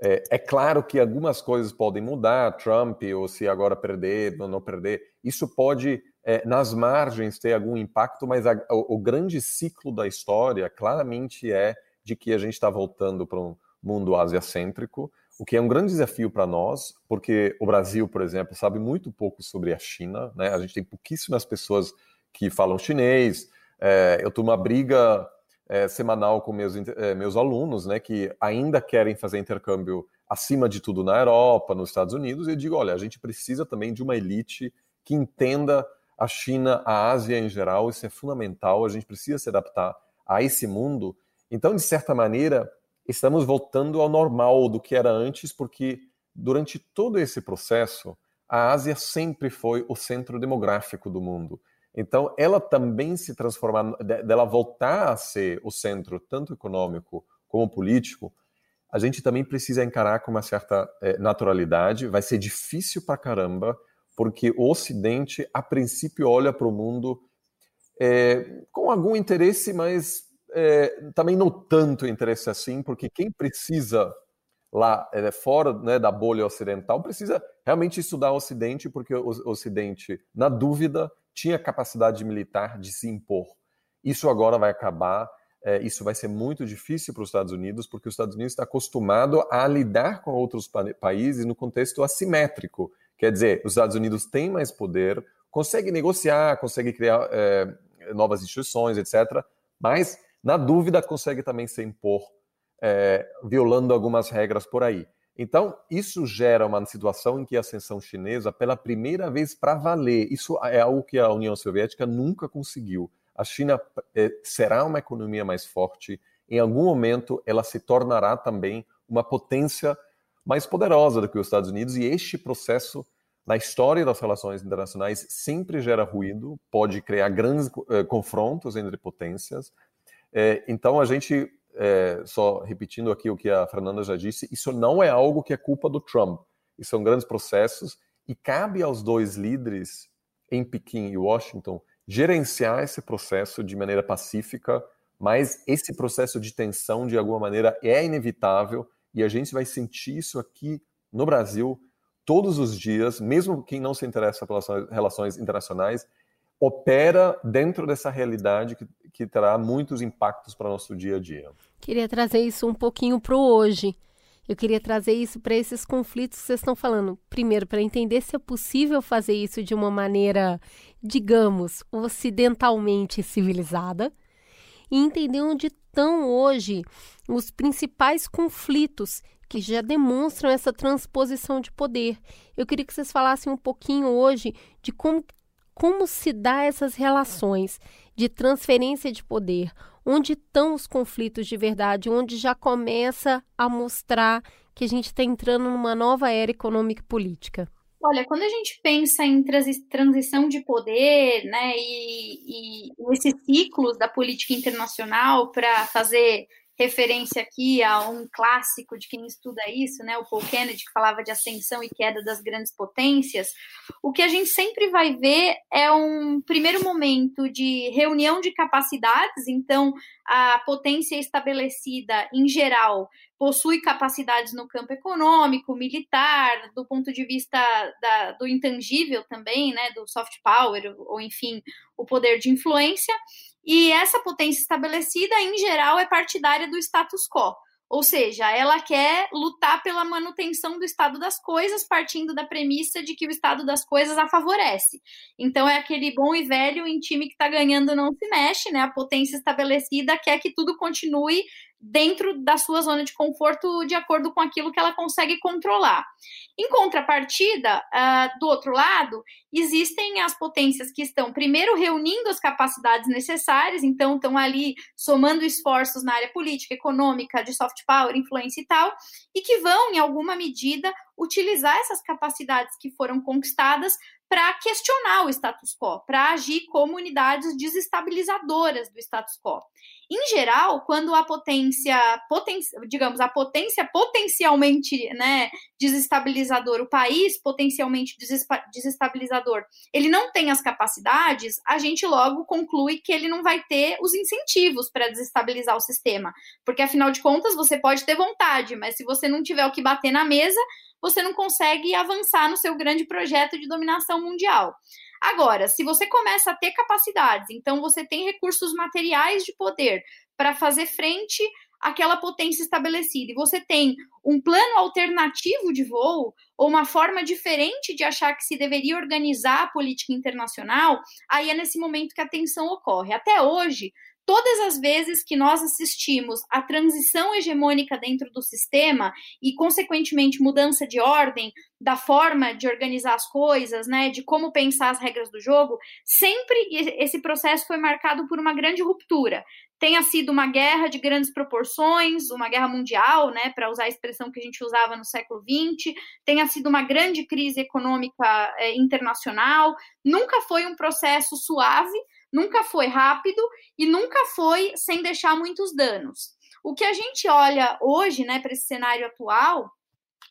É, é, claro que algumas coisas podem mudar, Trump, ou se agora perder, ou não perder, isso pode é, nas margens ter algum impacto, mas a, o, o, grande ciclo da história claramente é de que a gente está voltando para um mundo asiacêntrico, o que é um grande desafio para nós, porque o Brasil, por exemplo, sabe muito pouco sobre a China, né? a gente tem pouquíssimas pessoas que falam chinês, é, eu estou numa briga é, semanal com meus, é, meus alunos, né, que ainda querem fazer intercâmbio acima de tudo na Europa, nos Estados Unidos, e eu digo, olha, a gente precisa também de uma elite que entenda a China, a Ásia em geral, isso é fundamental, a gente precisa se adaptar a esse mundo. Então, de certa maneira, estamos voltando ao normal do que era antes, porque durante todo esse processo, a Ásia sempre foi o centro demográfico do mundo. Então, ela também se transformar, dela voltar a ser o centro, tanto econômico como político, a gente também precisa encarar com uma certa é, naturalidade. Vai ser difícil pra caramba, porque o Ocidente, a princípio, olha para o mundo é, com algum interesse, mas é, também não tanto interesse assim, porque quem precisa lá é, fora né, da bolha ocidental precisa realmente estudar o Ocidente, porque o Ocidente, na dúvida, tinha capacidade militar de se impor. Isso agora vai acabar. É, isso vai ser muito difícil para os Estados Unidos, porque os Estados Unidos está acostumado a lidar com outros pa países no contexto assimétrico. Quer dizer, os Estados Unidos têm mais poder, consegue negociar, consegue criar é, novas instituições, etc. Mas, na dúvida, consegue também se impor, é, violando algumas regras por aí. Então, isso gera uma situação em que a ascensão chinesa, pela primeira vez para valer, isso é algo que a União Soviética nunca conseguiu. A China é, será uma economia mais forte, em algum momento ela se tornará também uma potência mais poderosa do que os Estados Unidos, e este processo na história das relações internacionais sempre gera ruído, pode criar grandes eh, confrontos entre potências. Eh, então a gente, eh, só repetindo aqui o que a Fernanda já disse, isso não é algo que é culpa do Trump. Isso são grandes processos e cabe aos dois líderes em Pequim e Washington gerenciar esse processo de maneira pacífica, mas esse processo de tensão de alguma maneira é inevitável e a gente vai sentir isso aqui no Brasil todos os dias, mesmo quem não se interessa pelas relações internacionais, opera dentro dessa realidade que, que terá muitos impactos para o nosso dia a dia. Queria trazer isso um pouquinho para o hoje. Eu queria trazer isso para esses conflitos que vocês estão falando. Primeiro, para entender se é possível fazer isso de uma maneira, digamos, ocidentalmente civilizada. E entender onde estão hoje os principais conflitos que já demonstram essa transposição de poder. Eu queria que vocês falassem um pouquinho hoje de como, como se dá essas relações de transferência de poder, onde estão os conflitos de verdade, onde já começa a mostrar que a gente está entrando numa nova era econômica e política. Olha, quando a gente pensa em transição de poder, né, e, e esses ciclos da política internacional para fazer referência aqui a um clássico de quem estuda isso, né, o Paul Kennedy, que falava de ascensão e queda das grandes potências, o que a gente sempre vai ver é um primeiro momento de reunião de capacidades, então a potência estabelecida, em geral, possui capacidades no campo econômico, militar, do ponto de vista da, do intangível também, né, do soft power, ou enfim, o poder de influência, e essa potência estabelecida, em geral, é partidária do status quo. Ou seja, ela quer lutar pela manutenção do estado das coisas, partindo da premissa de que o estado das coisas a favorece. Então, é aquele bom e velho em time que está ganhando não se mexe, né? A potência estabelecida quer que tudo continue dentro da sua zona de conforto de acordo com aquilo que ela consegue controlar. Em contrapartida, uh, do outro lado, existem as potências que estão primeiro reunindo as capacidades necessárias, então estão ali somando esforços na área política, econômica, de soft power, influência e tal, e que vão, em alguma medida, utilizar essas capacidades que foram conquistadas para questionar o status quo, para agir como unidades desestabilizadoras do status quo. Em geral, quando a potência, poten digamos, a potência potencialmente né, desestabilizadora, o país potencialmente desestabilizador, ele não tem as capacidades, a gente logo conclui que ele não vai ter os incentivos para desestabilizar o sistema. Porque, afinal de contas, você pode ter vontade, mas se você não tiver o que bater na mesa, você não consegue avançar no seu grande projeto de dominação mundial. Agora, se você começa a ter capacidades, então você tem recursos materiais de poder para fazer frente àquela potência estabelecida, e você tem um plano alternativo de voo, ou uma forma diferente de achar que se deveria organizar a política internacional, aí é nesse momento que a tensão ocorre. Até hoje, todas as vezes que nós assistimos à transição hegemônica dentro do sistema e, consequentemente, mudança de ordem, da forma de organizar as coisas, né, de como pensar as regras do jogo, sempre esse processo foi marcado por uma grande ruptura. Tenha sido uma guerra de grandes proporções, uma guerra mundial, né, para usar a expressão que a gente usava no século XX, tenha sido uma grande crise econômica é, internacional, nunca foi um processo suave, nunca foi rápido e nunca foi sem deixar muitos danos. O que a gente olha hoje, né, para esse cenário atual,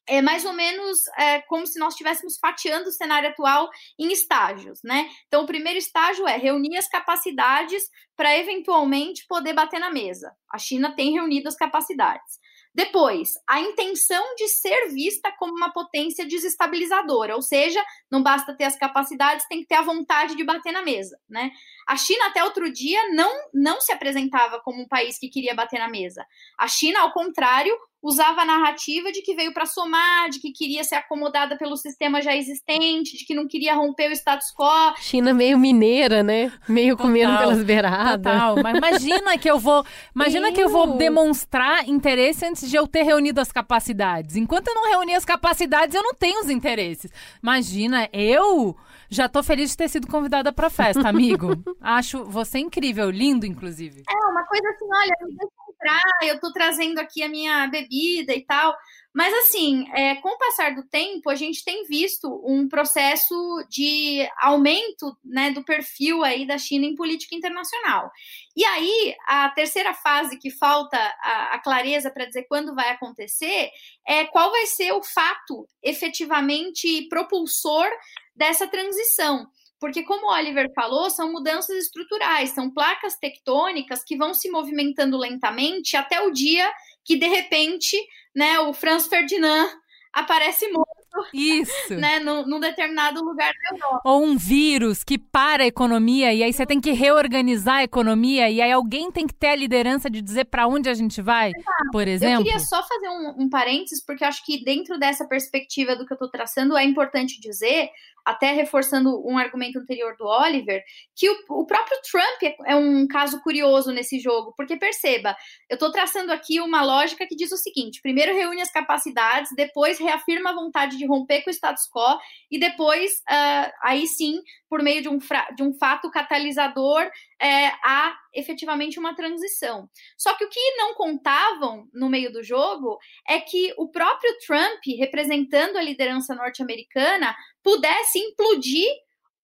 é mais ou menos é, como se nós estivéssemos fatiando o cenário atual em estágios, né? Então, o primeiro estágio é reunir as capacidades para eventualmente poder bater na mesa. A China tem reunido as capacidades. Depois, a intenção de ser vista como uma potência desestabilizadora, ou seja, não basta ter as capacidades, tem que ter a vontade de bater na mesa, né? A China até outro dia não não se apresentava como um país que queria bater na mesa. A China, ao contrário, usava a narrativa de que veio para somar, de que queria ser acomodada pelo sistema já existente, de que não queria romper o status quo. China meio mineira, né? Meio total, comendo pelas beiradas. Total. Mas imagina que eu vou, imagina eu... que eu vou demonstrar interesse antes de eu ter reunido as capacidades. Enquanto eu não reunir as capacidades, eu não tenho os interesses. Imagina, eu já tô feliz de ter sido convidada pra festa, amigo. Acho você incrível, lindo, inclusive. É, uma coisa assim, olha, me deixa entrar, eu tô trazendo aqui a minha bebida e tal. Mas, assim, é, com o passar do tempo, a gente tem visto um processo de aumento né, do perfil aí da China em política internacional. E aí, a terceira fase que falta a, a clareza para dizer quando vai acontecer é qual vai ser o fato efetivamente propulsor dessa transição. Porque, como o Oliver falou, são mudanças estruturais, são placas tectônicas que vão se movimentando lentamente até o dia que, de repente, né, o Franz Ferdinand aparece morto Isso. Né, num, num, determinado lugar da Europa. Ou um vírus que para a economia e aí você tem que reorganizar a economia e aí alguém tem que ter a liderança de dizer para onde a gente vai, Exato. por exemplo. Eu queria só fazer um, um parênteses, porque eu acho que dentro dessa perspectiva do que eu estou traçando, é importante dizer até reforçando um argumento anterior do Oliver, que o, o próprio Trump é, é, um caso curioso nesse jogo, porque perceba, eu estou traçando aqui uma lógica que diz o seguinte: primeiro reúne as capacidades, depois reafirma a vontade de romper com o status quo, e depois, uh, aí sim, por meio de um, de um fato catalisador, é, há efetivamente uma transição. Só que o que não contavam no meio do jogo é que o próprio Trump, representando a liderança norte-americana, pudesse implodir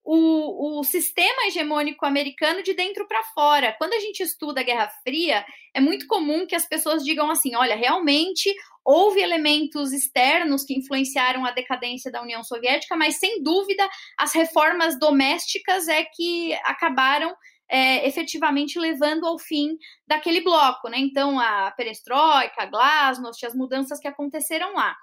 o, o, sistema hegemônico americano de dentro para fora. Quando a gente estuda a Guerra Fria, é muito comum que as pessoas digam assim: olha, realmente houve elementos externos que influenciaram a decadência da União Soviética, mas sem dúvida as reformas domésticas é que acabaram é, efetivamente levando ao fim daquele bloco, né? Então, a perestroika, a glasnost, as mudanças que aconteceram lá.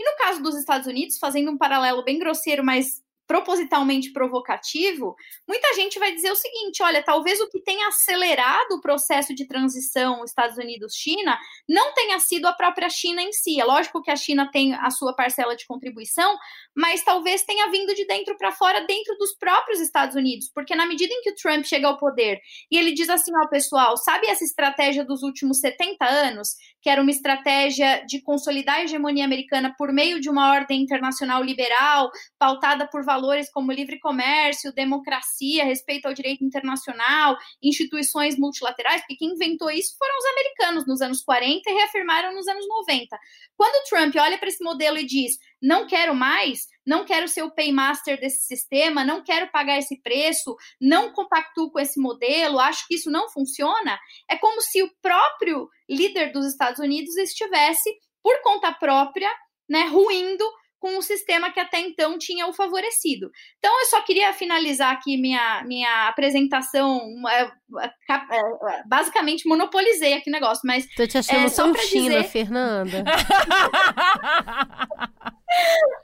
E no caso dos Estados Unidos, fazendo um paralelo bem grosseiro, mas propositalmente provocativo, muita gente vai dizer o seguinte: olha, talvez o que tenha acelerado o processo de transição Estados Unidos-China não tenha sido a própria China em si. É lógico que a China tem a sua parcela de contribuição, mas talvez tenha vindo de dentro para fora, dentro dos próprios Estados Unidos, porque na medida em que o Trump chega ao poder e ele diz assim ao pessoal: sabe essa estratégia dos últimos 70 anos, que era uma estratégia de consolidar a hegemonia americana por meio de uma ordem internacional liberal, pautada por valores valores como livre comércio, democracia, respeito ao direito internacional, instituições multilaterais, porque quem inventou isso foram os americanos nos anos 40 e reafirmaram nos anos 90. Quando Trump olha para esse modelo e diz: não quero mais, não quero ser o paymaster desse sistema, não quero pagar esse preço, não compactuo com esse modelo, acho que isso não funciona, é como se o próprio líder dos Estados Unidos estivesse, por conta própria, né, ruindo com o sistema que até então tinha o favorecido. Então, eu só queria finalizar aqui minha, minha apresentação. É, é, é, basicamente, monopolizei aqui o negócio, mas. Tô te achando é, tão China, dizer... Fernanda.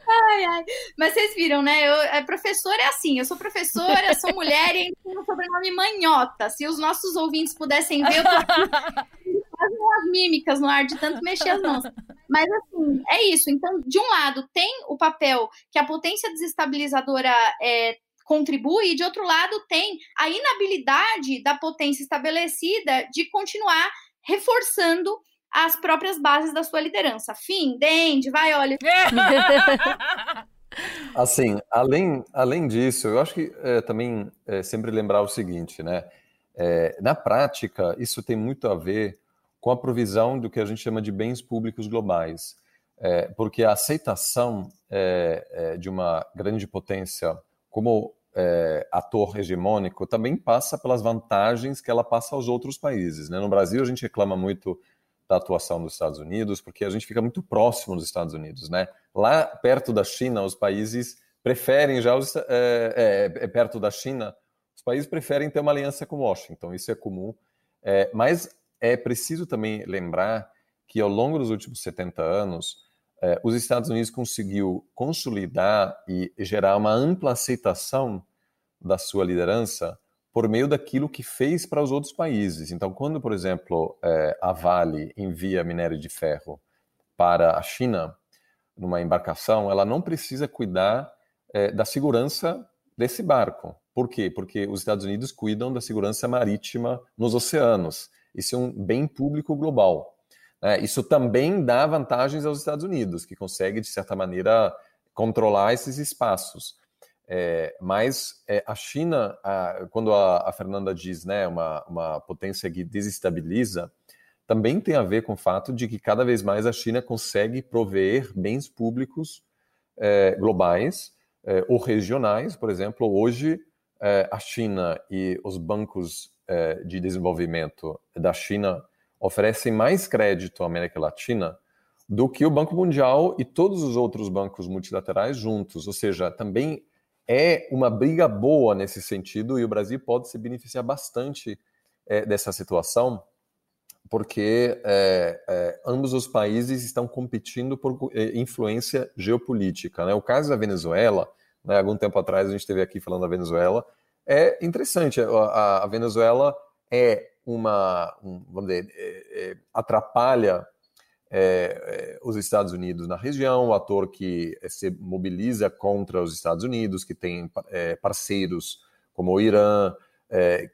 ai, ai. Mas vocês viram, né? Eu, professora é assim: eu sou professora, sou mulher e tenho o sobrenome manhota. Se os nossos ouvintes pudessem ver, eu tô aqui fazendo umas mímicas no ar de tanto mexer as mãos. Mas, assim, é isso. Então, de um lado, tem o papel que a potência desestabilizadora é, contribui, e de outro lado, tem a inabilidade da potência estabelecida de continuar reforçando as próprias bases da sua liderança. Fim, Dende, vai, olha. Assim, além, além disso, eu acho que é, também é, sempre lembrar o seguinte, né? É, na prática, isso tem muito a ver com a provisão do que a gente chama de bens públicos globais. É, porque a aceitação é, é, de uma grande potência como é, ator hegemônico também passa pelas vantagens que ela passa aos outros países. Né? No Brasil, a gente reclama muito da atuação dos Estados Unidos, porque a gente fica muito próximo dos Estados Unidos. Né? Lá, perto da China, os países preferem já, os, é, é, é, perto da China, os países preferem ter uma aliança com Washington, isso é comum. mas é preciso também lembrar que ao longo dos últimos 70 anos, eh, os Estados Unidos conseguiu consolidar e gerar uma ampla aceitação da sua liderança por meio daquilo que fez para os outros países. Então, quando, por exemplo, eh, a Vale envia minério de ferro para a China numa embarcação, ela não precisa cuidar eh, da segurança desse barco. Por quê? Porque os Estados Unidos cuidam da segurança marítima nos oceanos. Isso é um bem público global. Né? Isso também dá vantagens aos Estados Unidos, que consegue, de certa maneira, controlar esses espaços. É, mas é, a China, a, quando a, a, Fernanda diz né, uma, uma potência que desestabiliza, também tem a ver com o fato de que cada vez mais a China consegue prover bens públicos é, globais é, ou regionais. Por exemplo, hoje é, a China e os bancos é, de desenvolvimento da China oferecem mais crédito à América Latina do que o Banco Mundial e todos os outros bancos multilaterais juntos. Ou seja, também é uma briga boa nesse sentido e o Brasil pode se beneficiar bastante é, dessa situação, porque é, ambos os países estão competindo por influência geopolítica. Né? O caso da Venezuela, né, algum tempo atrás a gente esteve aqui falando da Venezuela, é interessante. A, a Venezuela é uma, um, vamos dizer, é, é, atrapalha é, os Estados Unidos na região, o ator que se mobiliza contra os Estados Unidos, que tem parceiros como o Irã,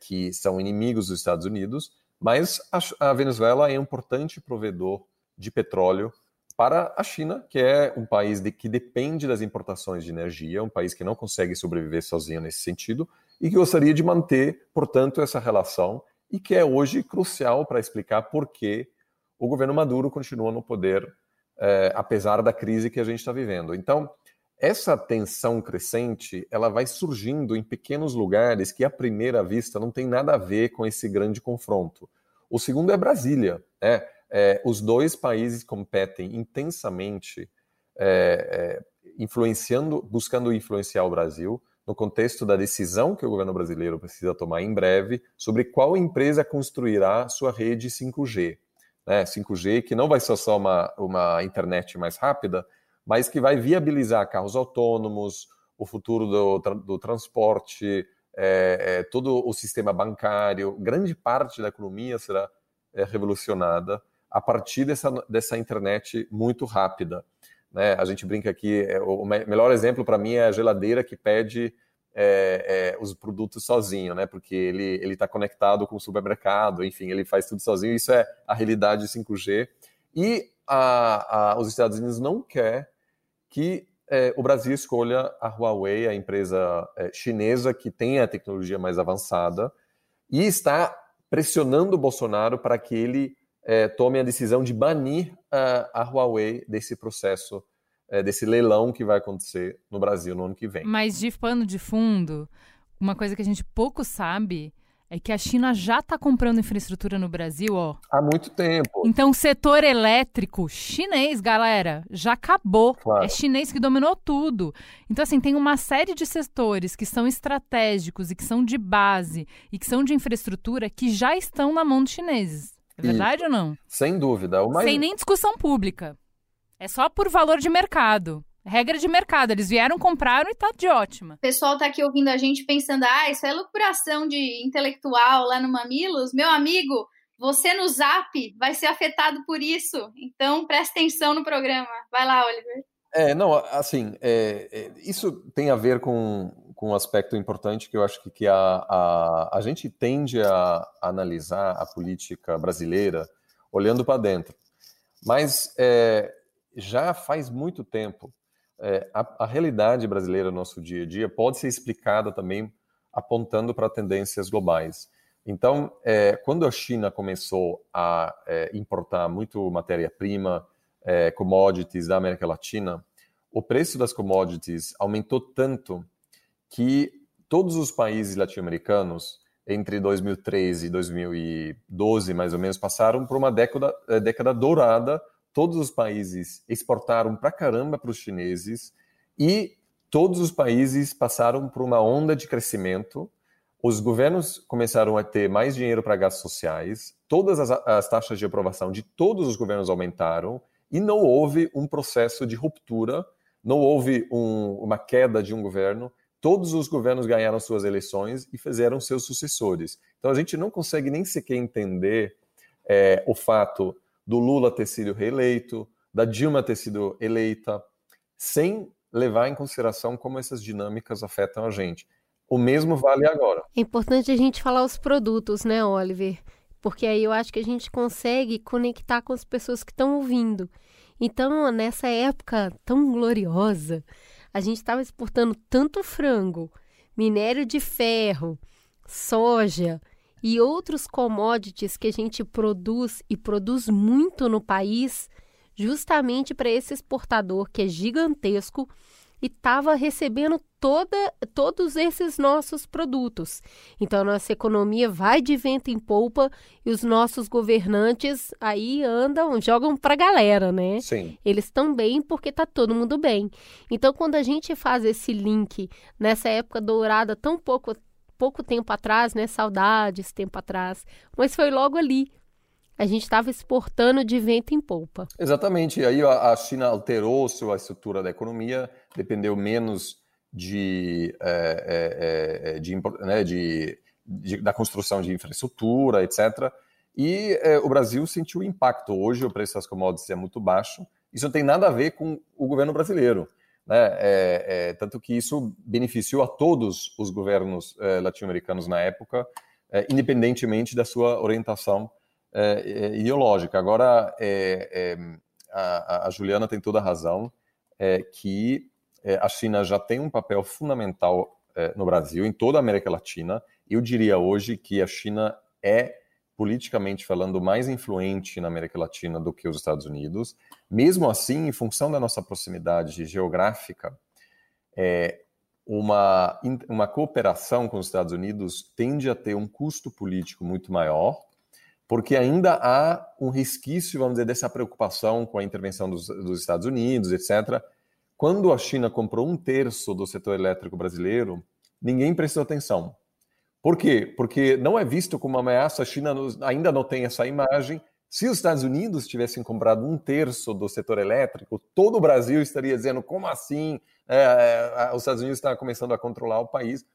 que são inimigos dos Estados Unidos, mas a, a Venezuela é um importante provedor de petróleo para a China, que é um país de, que depende das importações de energia, um país que não consegue sobreviver sozinho nesse sentido e que gostaria de manter, portanto, essa relação e que é hoje crucial para explicar por que o governo Maduro continua no poder, é, apesar da crise que a gente está vivendo. Então, essa tensão crescente, ela vai surgindo em pequenos lugares que, à primeira vista, não tem nada a ver com esse grande confronto. O segundo é Brasília. Né? É, os dois países competem intensamente, é, é, influenciando, buscando influenciar o Brasil no contexto da decisão que o governo brasileiro precisa tomar em breve sobre qual empresa construirá sua rede 5G. Né? 5G que não vai ser só uma, uma internet mais rápida, mas que vai viabilizar carros autônomos, o futuro do, do transporte, é, é, todo o sistema bancário, grande parte da economia será é, revolucionada a partir dessa, dessa internet muito rápida. Né? A gente brinca aqui, é, o melhor exemplo para mim é a geladeira que pede é, é, os produtos sozinho, né? Porque ele ele está conectado com o supermercado, enfim, ele faz tudo sozinho. Isso é a realidade 5G. E a, a, os Estados Unidos não quer que é, o Brasil escolha a Huawei, a empresa é, chinesa que tem a tecnologia mais avançada, e está pressionando o Bolsonaro para que ele é, tome a decisão de banir a, a Huawei desse processo, é, desse leilão que vai acontecer no Brasil no ano que vem. Mas de pano de fundo, uma coisa que a gente pouco sabe é que a China já está comprando infraestrutura no Brasil, ó. Há muito tempo. Então, o setor elétrico chinês, galera, já acabou. Claro. É chinês que dominou tudo. Então, assim, tem uma série de setores que são estratégicos e que são de base e que são de infraestrutura que já estão na mão dos chineses. É verdade e, ou não? Sem dúvida. Mais... Sem nem discussão pública. É só por valor de mercado. Regra de mercado, eles vieram, compraram e tá de ótima. O pessoal tá aqui ouvindo a gente pensando, ah, isso é lucração de intelectual lá no Mamilos. Meu amigo, você no Zap vai ser afetado por isso. Então presta atenção no programa. Vai lá, Oliver. É, não, assim, é, é, isso tem a ver com, com um aspecto importante que eu acho que, que a, a, a gente tende a, analisar a política brasileira olhando para dentro. Mas é, já faz muito tempo é, a, a, realidade brasileira no nosso dia a dia pode ser explicada também apontando para tendências globais. Então, é, quando a China começou a é, importar muito matéria-prima, é, commodities da América Latina, o preço das commodities aumentou tanto que todos os países latino-americanos, entre 2013 e 2012, mais ou menos, passaram por uma década, é, década dourada todos os países exportaram para caramba para os chineses e todos os países passaram por uma onda de crescimento. Os governos começaram a ter mais dinheiro para gastos sociais, todas as, as, taxas de aprovação de todos os governos aumentaram e não houve um processo de ruptura, não houve um, uma queda de um governo. Todos os governos ganharam suas eleições e fizeram seus sucessores. Então a gente não consegue nem sequer entender é, o fato do Lula ter sido reeleito, da Dilma ter sido eleita, sem levar em consideração como essas dinâmicas afetam a gente. O mesmo vale agora. É importante a gente falar os produtos, né, Oliver? Porque aí eu acho que a gente consegue conectar com as pessoas que estão ouvindo. Então, nessa época tão gloriosa, a gente estava exportando tanto frango, minério de ferro, soja, e outros commodities que a gente produz e produz muito no país, justamente para esse exportador que é gigantesco e estava recebendo toda, todos esses nossos produtos. Então, a nossa economia vai de vento em polpa e os nossos governantes aí andam, jogam para a galera, né? Sim. Eles estão bem porque está todo mundo bem. Então, quando a gente faz esse link nessa época dourada tão pouco pouco tempo atrás, né? Saudades, tempo atrás. Mas foi logo ali. A gente estava exportando de vento em polpa. Exatamente. Aí a China alterou sua estrutura da economia, dependeu menos de, é, é, de, né, de, de, da construção de infraestrutura, etc. E é, o Brasil sentiu impacto. Hoje o preço das commodities é muito baixo. Isso não tem nada a ver com o governo brasileiro. Né? É, é, tanto que isso beneficiou a todos os governos latino-americanos na época, independentemente da sua orientação é, ideológica. Agora, a, a, Juliana tem toda a razão que a China já tem um papel fundamental no Brasil, em toda a América Latina. Eu diria hoje que a China é politicamente falando, mais influente na América Latina do que os Estados Unidos. Mesmo assim, em função da nossa proximidade geográfica, é, uma, uma cooperação com os Estados Unidos tende a ter um custo político muito maior, porque ainda há um resquício, vamos dizer, dessa preocupação com a intervenção dos, dos Estados Unidos, etc. Quando a China comprou um terço do setor elétrico brasileiro, ninguém prestou atenção. Por quê? Porque não é visto como uma ameaça, a China ainda não tem essa imagem. Se os Estados Unidos tivessem comprado um terço do setor elétrico, todo o Brasil estaria dizendo como assim? É, é, os Estados Unidos estão começando a controlar o país.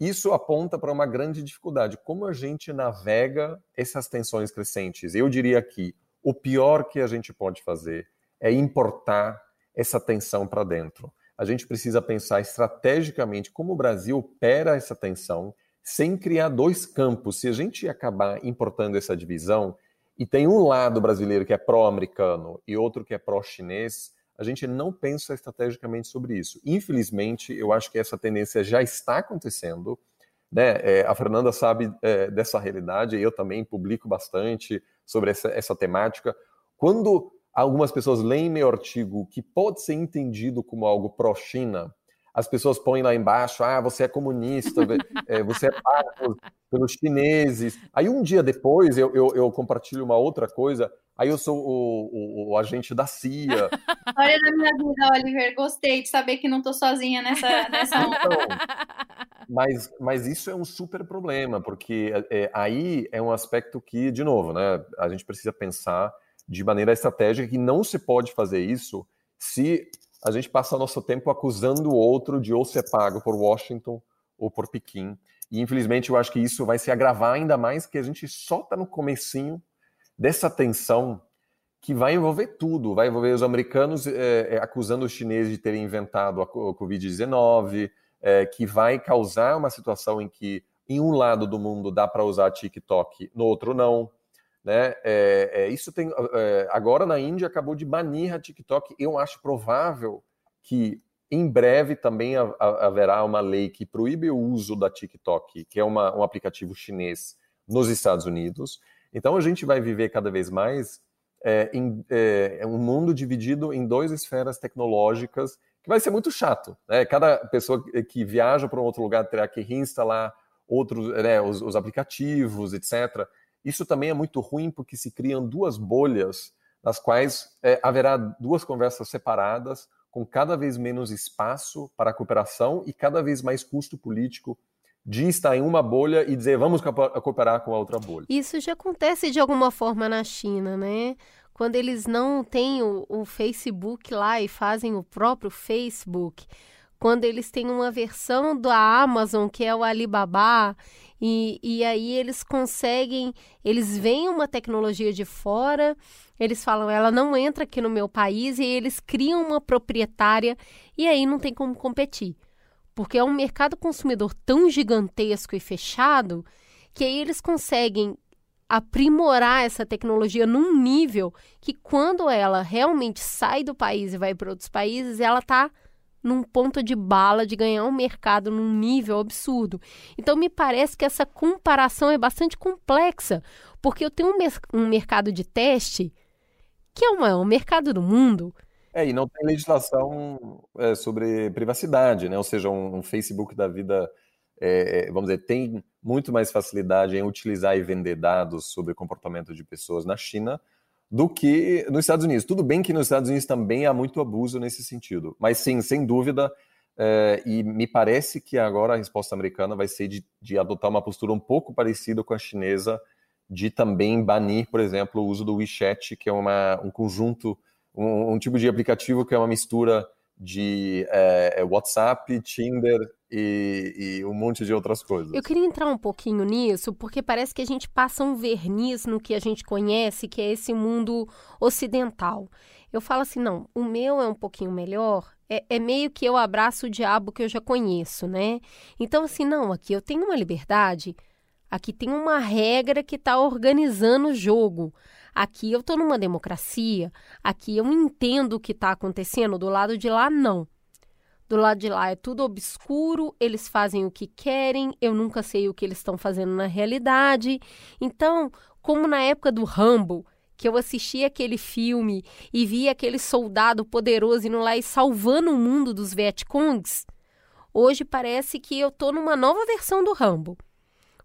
Isso aponta para uma grande dificuldade. Como a gente navega essas tensões crescentes? Eu diria que o pior que a gente pode fazer é importar essa tensão para dentro. A gente precisa pensar estrategicamente como o Brasil opera essa tensão sem criar dois campos. Se a gente acabar importando essa divisão, e tem um lado brasileiro que é pró-americano e outro que é pró-chinês, a gente não pensa estrategicamente sobre isso. Infelizmente, eu acho que essa tendência já está acontecendo. Né? É, a Fernanda sabe é, dessa realidade, eu também publico bastante sobre essa, essa temática. Quando algumas pessoas leem meu artigo que pode ser entendido como algo pró-China, as pessoas põem lá embaixo, ah, você é comunista, é, você é pago pelos chineses. Aí um dia depois eu, eu, eu, compartilho uma outra coisa, aí eu sou o, o, o agente da CIA. Olha na minha vida, Oliver, gostei de saber que não estou sozinha nessa, nessa então, mas, mas isso é um super problema, porque é, aí é um aspecto que, de novo, né, a gente precisa pensar de maneira estratégica que não se pode fazer isso se a gente passa nosso tempo acusando o outro de ou ser pago por Washington ou por Pequim. E infelizmente eu acho que isso vai se agravar ainda mais, que a gente só está no comecinho dessa tensão que vai envolver tudo, vai envolver os americanos é, acusando os chineses de terem inventado a Covid-19, é, que vai causar uma situação em que em um lado do mundo dá para usar TikTok, no outro não, né? É, é, isso tem é, agora na Índia acabou de banir a TikTok. Eu acho provável que em breve também haverá uma lei que proíbe o uso da TikTok, que é uma, um aplicativo chinês, nos Estados Unidos. Então a gente vai viver cada vez mais é, em é, um mundo dividido em duas esferas tecnológicas, que vai ser muito chato. Né? Cada pessoa que viaja para um outro lugar terá que reinstalar outros, né, os, os aplicativos, etc. Isso também é muito ruim porque se criam duas bolhas nas quais é, haverá duas conversas separadas, com cada vez menos espaço para a cooperação e cada vez mais custo político de estar em uma bolha e dizer vamos cooperar com a outra bolha. Isso já acontece de alguma forma na China, né? Quando eles não têm o, o Facebook lá e fazem o próprio Facebook, quando eles têm uma versão da Amazon, que é o Alibaba, e, e aí eles conseguem, eles veem uma tecnologia de fora, eles falam, ela não entra aqui no meu país, e eles criam uma proprietária, e aí não tem como competir. Porque é um mercado consumidor tão gigantesco e fechado, que aí eles conseguem aprimorar essa tecnologia num nível que quando ela realmente sai do país e vai para outros países, ela está num ponto de bala de ganhar um mercado num nível absurdo. Então me parece que essa comparação é bastante complexa, porque eu tenho um, mer um mercado de teste que é o maior mercado do mundo. É, e não tem legislação é, sobre privacidade, né? Ou seja, um, um Facebook da vida, é, é, vamos dizer, tem muito mais facilidade em utilizar e vender dados sobre comportamento de pessoas na China do que nos Estados Unidos. Tudo bem que nos Estados Unidos também há muito abuso nesse sentido, mas sim, sem dúvida, é, e me parece que agora a resposta americana vai ser de, de, adotar uma postura um pouco parecida com a chinesa de também banir, por exemplo, o uso do WeChat, que é uma, um conjunto, um, um tipo de aplicativo que é uma mistura de é, WhatsApp, Tinder e, e, um monte de outras coisas. Eu queria entrar um pouquinho nisso, porque parece que a gente passa um verniz no que a gente conhece, que é esse mundo ocidental. Eu falo assim, não, o meu é um pouquinho melhor, é, é, meio que eu abraço o diabo que eu já conheço, né? Então, assim, não, aqui eu tenho uma liberdade, aqui tem uma regra que está organizando o jogo. Aqui eu estou numa democracia, aqui eu entendo o que está acontecendo, do lado de lá, não. Do lado de lá é tudo obscuro, eles fazem o que querem, eu nunca sei o que eles estão fazendo na realidade. Então, como na época do Rambo, que eu assisti aquele filme e vi aquele soldado poderoso indo lá e salvando o mundo dos Vietcongs, hoje parece que eu tô numa nova versão do Rambo,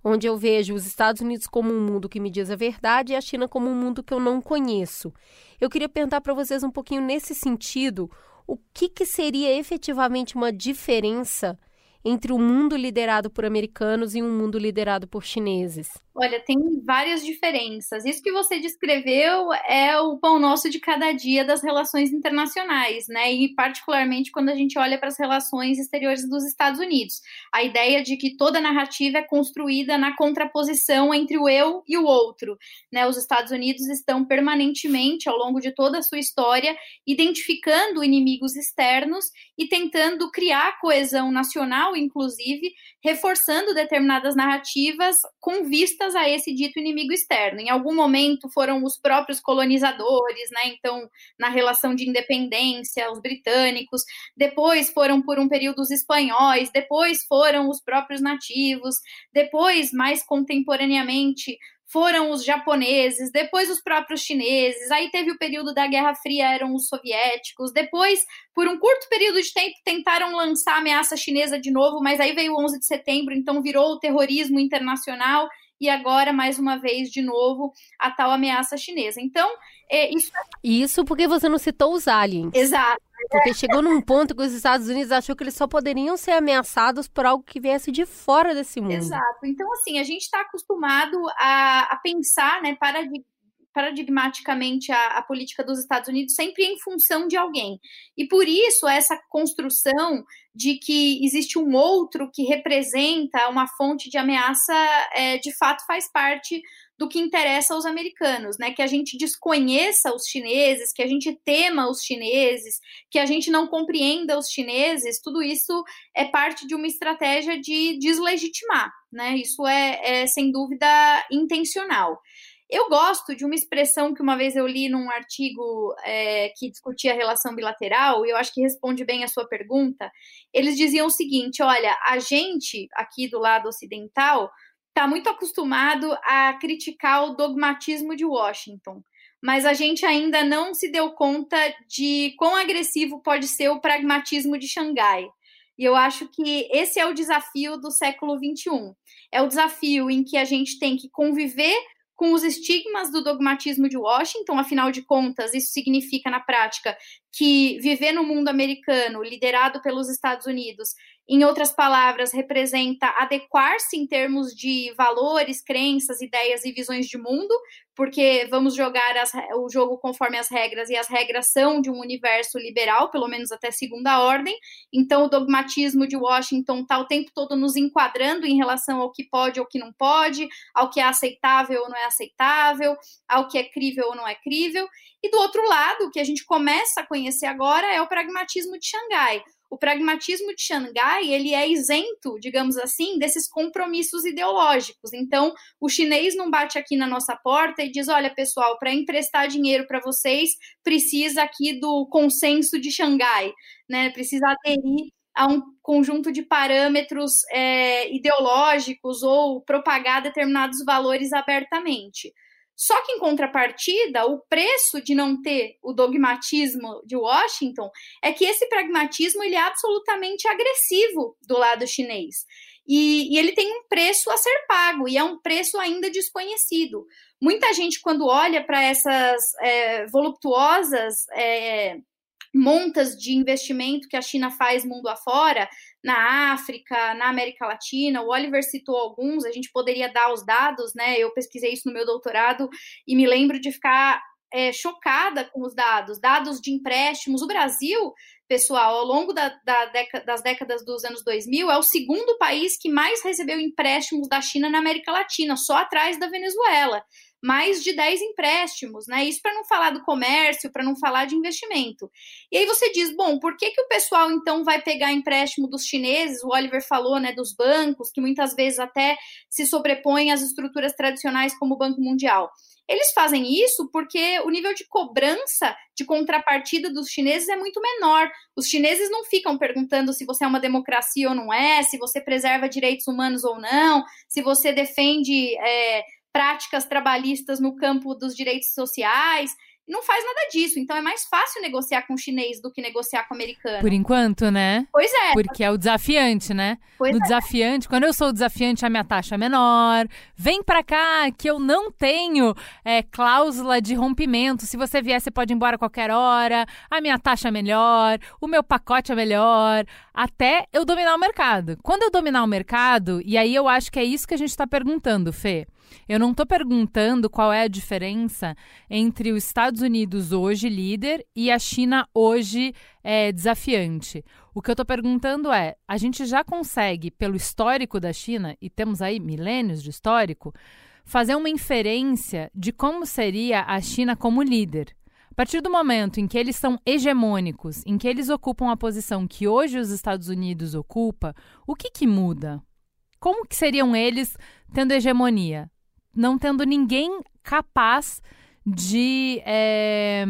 onde eu vejo os Estados Unidos como um mundo que me diz a verdade e a China como um mundo que eu não conheço. Eu queria perguntar para vocês um pouquinho nesse sentido, o que, que seria efetivamente uma diferença entre um mundo liderado por americanos e um mundo liderado por chineses? Olha, tem várias diferenças. Isso que você descreveu é o pão nosso de cada dia das relações internacionais, né? E particularmente quando a gente olha para as relações exteriores dos Estados Unidos. A ideia de que toda narrativa é construída na contraposição entre o eu e o outro, né? Os Estados Unidos estão permanentemente ao longo de toda a sua história identificando inimigos externos e tentando criar coesão nacional, inclusive, reforçando determinadas narrativas com vista a esse dito inimigo externo. Em algum momento foram os próprios colonizadores, né? Então, na relação de independência, os britânicos, depois foram por um período os espanhóis, depois foram os próprios nativos, depois, mais contemporaneamente, foram os japoneses, depois os próprios chineses, aí teve o período da Guerra Fria, eram os soviéticos, depois, por um curto período de tempo, tentaram lançar a ameaça chinesa de novo, mas aí veio o 11 de setembro, então virou o terrorismo internacional, e agora, mais uma vez, de novo, a tal ameaça chinesa. Então, é, isso. Isso porque você não citou os aliens. Exato. Porque chegou num ponto que os Estados Unidos achou que eles só poderiam ser ameaçados por algo que viesse de fora desse mundo. Exato. Então, assim, a gente está acostumado a, a pensar, né, para de paradigmaticamente a, a, política dos Estados Unidos sempre em função de alguém. E por isso, essa construção de que existe um outro que representa uma fonte de ameaça, é, de fato faz parte do que interessa aos americanos, né? Que a gente desconheça os chineses, que a gente tema os chineses, que a gente não compreenda os chineses, tudo isso é parte de uma estratégia de deslegitimar, né? Isso é, é sem dúvida intencional. Eu gosto de uma expressão que uma vez eu li num artigo é, que discutia a relação bilateral, e eu acho que responde bem a sua pergunta. Eles diziam o seguinte: olha, a gente aqui do lado ocidental está muito acostumado a criticar o dogmatismo de Washington, mas a gente ainda não se deu conta de quão agressivo pode ser o pragmatismo de Xangai. E eu acho que esse é o desafio do século XXI. É o desafio em que a gente tem que conviver com os estigmas do dogmatismo de Washington, afinal de contas, isso significa na prática que viver no mundo americano, liderado pelos Estados Unidos, em outras palavras, representa adequar-se em termos de valores, crenças, ideias e visões de mundo, porque vamos jogar as, o jogo conforme as regras, e as regras são de um universo liberal, pelo menos até segunda ordem. Então, o dogmatismo de Washington está o tempo todo nos enquadrando em relação ao que pode ou que não pode, ao que é aceitável ou não é aceitável, ao que é crível ou não é crível. E do outro lado, o que a gente começa a conhecer agora é o pragmatismo de Xangai o pragmatismo de Xangai ele é isento, digamos assim, desses compromissos ideológicos. Então, o chinês não bate aqui na nossa porta e diz: olha, pessoal, para emprestar dinheiro para vocês, precisa aqui do consenso de Xangai, né? Precisa aderir a um conjunto de parâmetros é, ideológicos ou propagar determinados valores abertamente. Só que, em contrapartida, o preço de não ter o dogmatismo de Washington é que esse pragmatismo ele é absolutamente agressivo do lado chinês. E, e ele tem um preço a ser pago, e é um preço ainda desconhecido. Muita gente, quando olha para essas é, voluptuosas. É, montas de investimento que a China faz mundo afora, na África, na América Latina. O Oliver citou alguns, a gente poderia dar os dados, né? Eu pesquisei isso no meu doutorado e me lembro de ficar é, chocada com os dados, dados de empréstimos. O Brasil, pessoal, ao longo da, da das décadas dos anos 2000, é o segundo país que mais recebeu empréstimos da China na América Latina, só atrás da Venezuela mais de 10 empréstimos, né? Isso para não falar do comércio, para não falar de investimento. E aí você diz, bom, por que, que o pessoal então vai pegar empréstimo dos chineses? O Oliver falou, né, dos bancos, que muitas vezes até se sobrepõem às estruturas tradicionais como o Banco Mundial. Eles fazem isso porque o nível de cobrança de contrapartida dos chineses é muito menor. Os chineses não ficam perguntando se você é uma democracia ou não é, se você preserva direitos humanos ou não, se você defende é, práticas trabalhistas no campo dos direitos sociais não faz nada disso. Então é mais fácil negociar com o chinês do que negociar com o americano. Por enquanto, né? Pois é. Porque é o desafiante, né? Pois no é. desafiante, quando eu sou desafiante, a minha taxa é menor. Vem pra cá que eu não tenho é, cláusula de rompimento. Se você vier, você pode ir embora a qualquer hora. A minha taxa é melhor. O meu pacote é melhor. Até eu dominar o mercado. Quando eu dominar o mercado, e aí eu acho que é isso que a gente está perguntando, Fê. Eu não estou perguntando qual é a diferença entre os Estados Unidos hoje líder e a China hoje é, desafiante. O que eu estou perguntando é: a gente já consegue, pelo histórico da China, e temos aí milênios de histórico, fazer uma inferência de como seria a China como líder? A partir do momento em que eles são hegemônicos, em que eles ocupam a posição que hoje os Estados Unidos ocupa, o que, que muda? Como que seriam eles tendo hegemonia? Não tendo ninguém capaz de, é,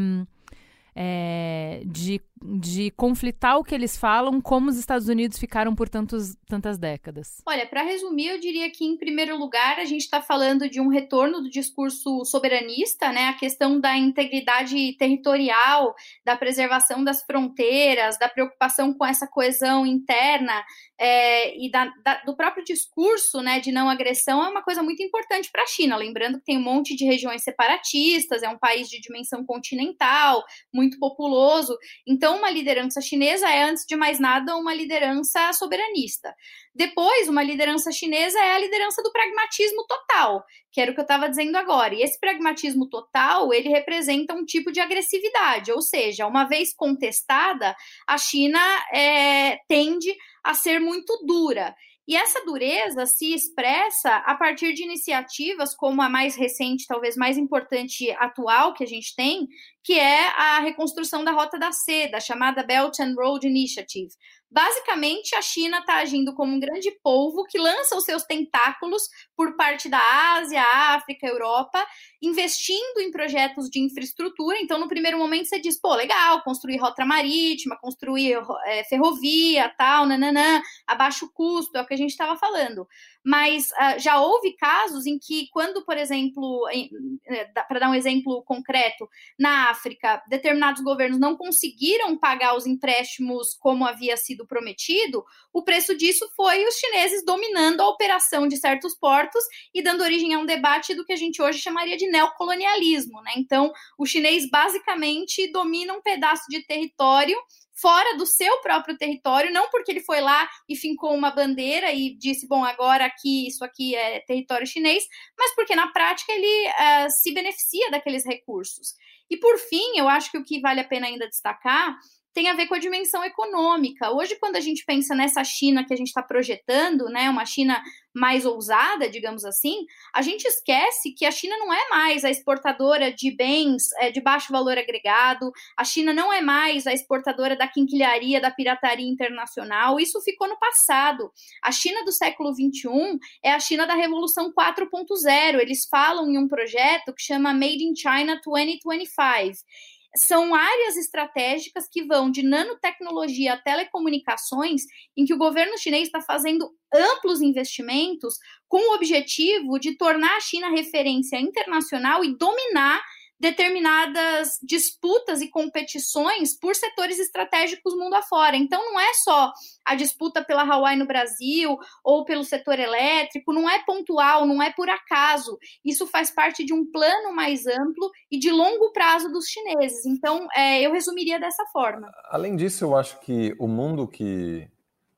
é, de de conflitar o que eles falam, como os Estados Unidos ficaram por tantos, tantas décadas? Olha, para resumir, eu diria que, em primeiro lugar, a gente está falando de um retorno do discurso soberanista, né? A questão da integridade territorial, da preservação das fronteiras, da preocupação com essa coesão interna é, e da, da, do próprio discurso né, de não agressão é uma coisa muito importante para a China. Lembrando que tem um monte de regiões separatistas, é um país de dimensão continental, muito populoso. Então, uma liderança chinesa é, antes de mais nada, uma liderança soberanista. Depois, uma liderança chinesa é a liderança do pragmatismo total, que era o que eu estava dizendo agora. E esse pragmatismo total, ele representa um tipo de agressividade, ou seja, uma vez contestada, a China é, tende a ser muito dura. E essa dureza se expressa a partir de iniciativas como a mais recente, talvez mais importante atual que a gente tem, que é a reconstrução da Rota da Seda, chamada Belt and Road Initiative. Basicamente, a China está agindo como um grande polvo que lança os seus tentáculos por parte da Ásia, África, Europa, investindo em projetos de infraestrutura. Então, no primeiro momento, você diz, pô, legal, construir rota marítima, construir é, ferrovia, tal, nananã, a baixo custo, é o que a gente estava falando mas uh, já houve casos em que, quando, por exemplo, eh, para dar um exemplo concreto, na África, determinados governos não conseguiram pagar os empréstimos como havia sido prometido, o preço disso foi os chineses dominando a operação de certos portos e dando origem a um debate do que a gente hoje chamaria de neocolonialismo. Né? Então, o chinês basicamente domina um pedaço de território fora do seu próprio território, não porque ele foi lá e fincou uma bandeira e disse, bom, agora aqui, isso aqui é território chinês, mas porque na prática ele uh, se beneficia daqueles recursos. E por fim, eu acho que o que vale a pena ainda destacar tem a ver com a dimensão econômica. Hoje, quando a gente pensa nessa China que a gente está projetando, né, uma China mais ousada, digamos assim, a gente esquece que a China não é mais a exportadora de bens é, de baixo valor agregado, a China não é mais a exportadora da quinquilharia, da pirataria internacional, isso ficou no passado. A China do século XXI é a China da Revolução 4.0. Eles falam em um projeto que chama Made in China 2025 são áreas estratégicas que vão de nanotecnologia a telecomunicações, em que o governo chinês está fazendo amplos investimentos com o objetivo de tornar a China referência internacional e dominar determinadas disputas e competições por setores estratégicos mundo afora. Então, não é só a disputa pela Hawaii no Brasil ou pelo setor elétrico, não é pontual, não é por acaso. Isso faz parte de um plano mais amplo e de longo prazo dos chineses. Então, é, eu resumiria dessa forma. Além disso, eu acho que o mundo que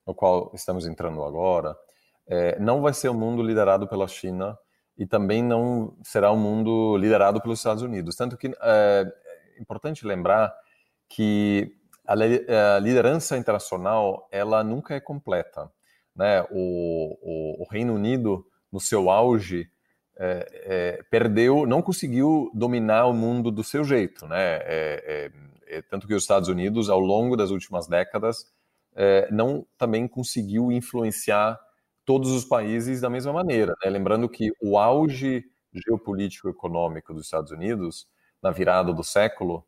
no qual estamos entrando agora é, não vai ser um mundo liderado pela China e também não será um mundo liderado pelos Estados Unidos. Tanto que é, é importante lembrar que a, a, liderança internacional ela nunca é completa. Né? O, o, o Reino Unido, no seu auge, é, é, perdeu, não conseguiu dominar o mundo do seu jeito. Né? É, é, é tanto que os Estados Unidos, ao longo das últimas décadas, não também conseguiu influenciar todos os países da mesma maneira. Né? Lembrando que o auge geopolítico econômico dos Estados Unidos, na virada do século,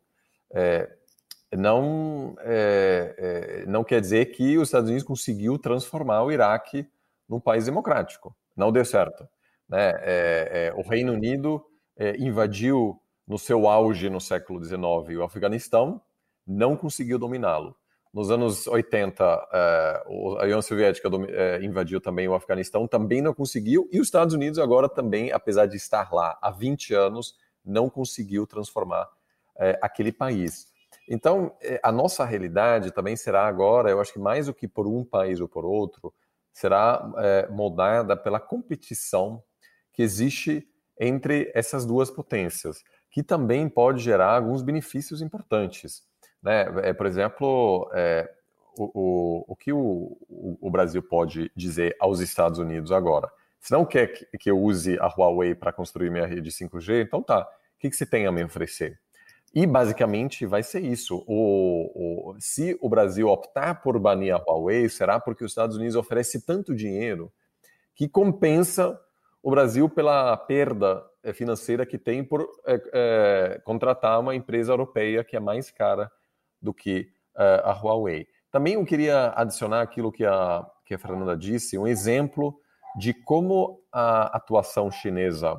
é, não, é, é, não quer dizer que os Estados Unidos conseguiu transformar o Iraque num país democrático. Não deu certo. Né? É, é, o Reino Unido é, invadiu no seu auge no século XIX o Afeganistão, não conseguiu dominá-lo. Nos anos 80, é, a União Soviética é, invadiu também o Afeganistão, também não conseguiu, e os Estados Unidos agora também, apesar de estar lá há 20 anos, não conseguiu transformar é, aquele país. Então, a nossa realidade também será agora, eu acho que mais do que por um país ou por outro, será moldada pela competição que existe entre essas duas potências, que também pode gerar alguns benefícios importantes. Né? É, por exemplo, é, o, o, o, que o, o, Brasil pode dizer aos Estados Unidos agora? Se não quer que, que eu use a Huawei para construir minha rede 5G, então tá. O que, que você tem a me oferecer? E basicamente vai ser isso. O, o, se o Brasil optar por banir a Huawei, será porque os Estados Unidos oferecem tanto dinheiro que compensa o Brasil pela perda eh, financeira que tem por é, é, contratar uma empresa europeia que é mais cara do que uh, a Huawei. Também eu queria adicionar aquilo que a, que a Fernanda disse, um exemplo de como a atuação chinesa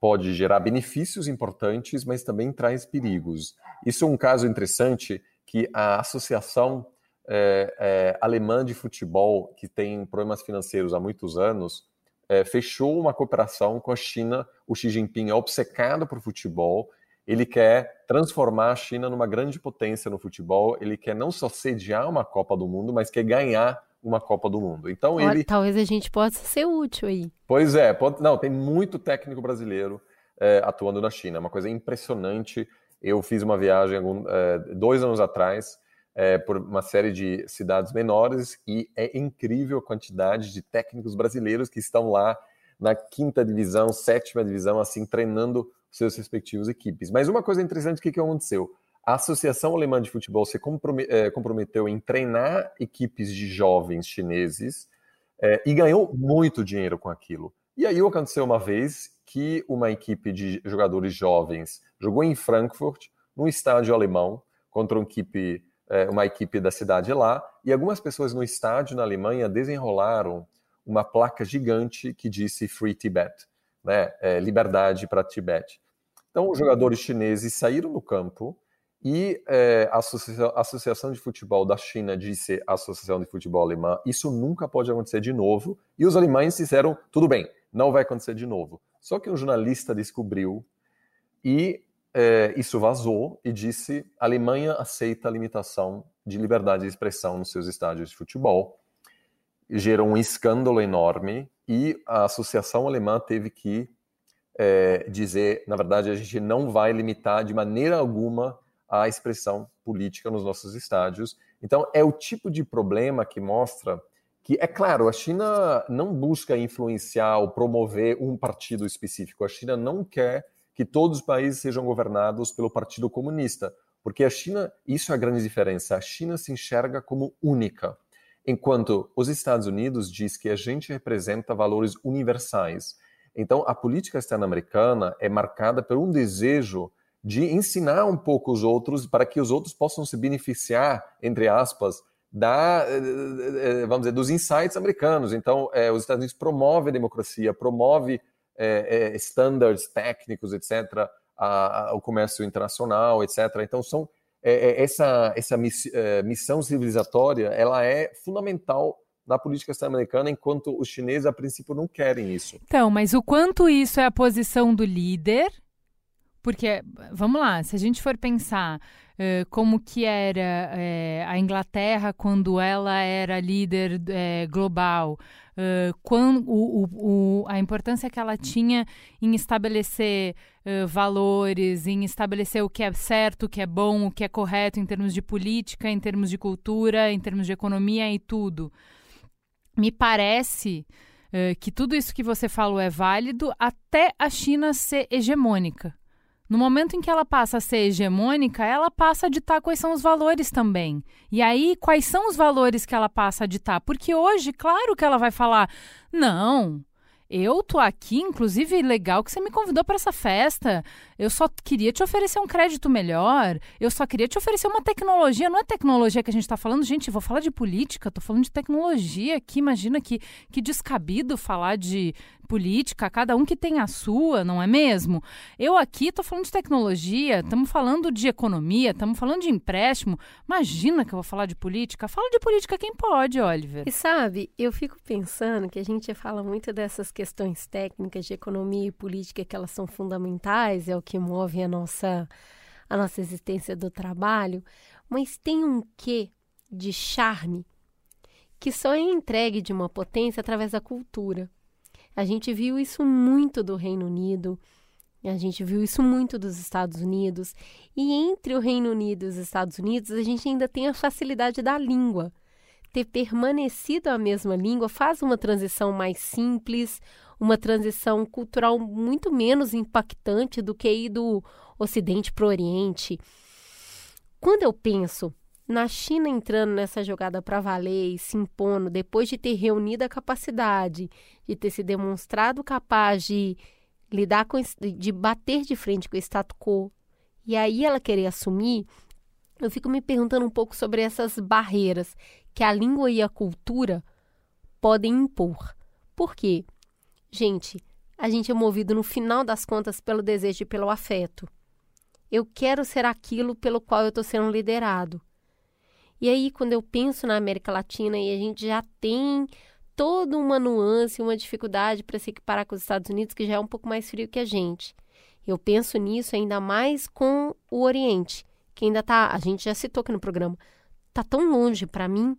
pode gerar benefícios importantes, mas também traz perigos. Isso é um caso interessante que a Associação é, é, Alemã de Futebol, que tem problemas financeiros há muitos anos, fechou uma cooperação com a China. O Xi Jinping é obcecado por futebol ele quer transformar a China numa grande potência no futebol. Ele quer não só sediar uma Copa do Mundo, mas quer ganhar uma Copa do Mundo. Então Olha, ele talvez a gente possa ser útil aí. Pois é, pode... não tem muito técnico brasileiro é, atuando na China. É uma coisa impressionante. Eu fiz uma viagem algum, é, dois anos atrás é, por uma série de cidades menores e é incrível a quantidade de técnicos brasileiros que estão lá na quinta divisão, sétima divisão, assim treinando seus respectivos equipes. Mas uma coisa interessante, que, que aconteceu? A Associação Alemã de Futebol se eh, comprometeu em treinar equipes de jovens chineses é, e ganhou muito dinheiro com aquilo. E aí aconteceu uma vez que uma equipe de jogadores jovens jogou em Frankfurt, num estádio alemão, contra uma equipe, é, uma equipe da cidade lá, e algumas pessoas no estádio na Alemanha desenrolaram uma placa gigante que disse Free Tibet, né, é, liberdade para Tibete. Então, os jogadores chineses saíram no campo e é, a Associação de Futebol da China disse à Associação de Futebol Alemã: isso nunca pode acontecer de novo. E os alemães disseram: tudo bem, não vai acontecer de novo. Só que um jornalista descobriu e é, isso vazou e disse: a Alemanha aceita a limitação de liberdade de expressão nos seus estádios de futebol. Gerou um escândalo enorme e a Associação Alemã teve que é, dizer, na verdade, a gente não vai limitar de maneira alguma a expressão política nos nossos estádios. Então, é o tipo de problema que mostra que, é claro, a China não busca influenciar ou promover um partido específico. A China não quer que todos os países sejam governados pelo Partido Comunista, porque a China, isso é a grande diferença, a China se enxerga como única, enquanto os Estados Unidos diz que a gente representa valores universais. Então, a política externa americana é marcada por um desejo de ensinar um pouco os outros para que os outros possam se beneficiar, entre aspas, da, eh, eh, vamos dizer, dos insights americanos. Então, é, os Estados Unidos promove a democracia, promove é, é, técnicos, etc., a, a, o comércio internacional, etc. Então, são é, é, essa, essa é, missão civilizatória ela é fundamental na política americana, enquanto os chineses, a princípio, não querem isso. Então, mas o quanto isso é a posição do líder? Porque, vamos lá, se a gente for pensar uh, como que era uh, a Inglaterra quando ela era líder uh, global, quando, o, o, a importância que ela tinha em estabelecer valores, em estabelecer o que é certo, o que é bom, o que é correto em termos de política, em termos de cultura, em termos de economia e tudo me parece uh, que tudo isso que você falou é válido até a China ser hegemônica. No momento em que ela passa a ser hegemônica, ela passa a ditar quais são os valores também. E aí, quais são os valores que ela passa a ditar? Porque hoje, claro que ela vai falar: não, eu tô aqui, inclusive, legal que você me convidou para essa festa. Eu só queria te oferecer um crédito melhor. Eu só queria te oferecer uma tecnologia. Não é tecnologia que a gente está falando, gente. Vou falar de política, tô falando de tecnologia aqui. Imagina que, que descabido falar de política, cada um que tem a sua, não é mesmo? Eu aqui estou falando de tecnologia, estamos falando de economia, estamos falando de empréstimo. Imagina que eu vou falar de política. Fala de política quem pode, Oliver. E sabe, eu fico pensando que a gente fala muito dessas questões técnicas de economia e política que elas são fundamentais, é o que move a nossa a nossa existência do trabalho, mas tem um quê de charme que só é entregue de uma potência através da cultura. A gente viu isso muito do Reino Unido, a gente viu isso muito dos Estados Unidos. E entre o Reino Unido e os Estados Unidos, a gente ainda tem a facilidade da língua. Ter permanecido a mesma língua faz uma transição mais simples, uma transição cultural muito menos impactante do que ir do Ocidente para o Oriente. Quando eu penso na China entrando nessa jogada para valer e se impondo, depois de ter reunido a capacidade, de ter se demonstrado capaz de lidar com, de bater de frente com o status quo, e aí ela querer assumir, eu fico me perguntando um pouco sobre essas barreiras que a língua e a cultura podem impor. Por quê? Gente, a gente é movido no final das contas pelo desejo e pelo afeto. Eu quero ser aquilo pelo qual eu estou sendo liderado. E aí, quando eu penso na América Latina e a gente já tem toda uma nuance, uma dificuldade para se equiparar com os Estados Unidos, que já é um pouco mais frio que a gente. Eu penso nisso ainda mais com o Oriente, que ainda está, a gente já citou aqui no programa, está tão longe para mim,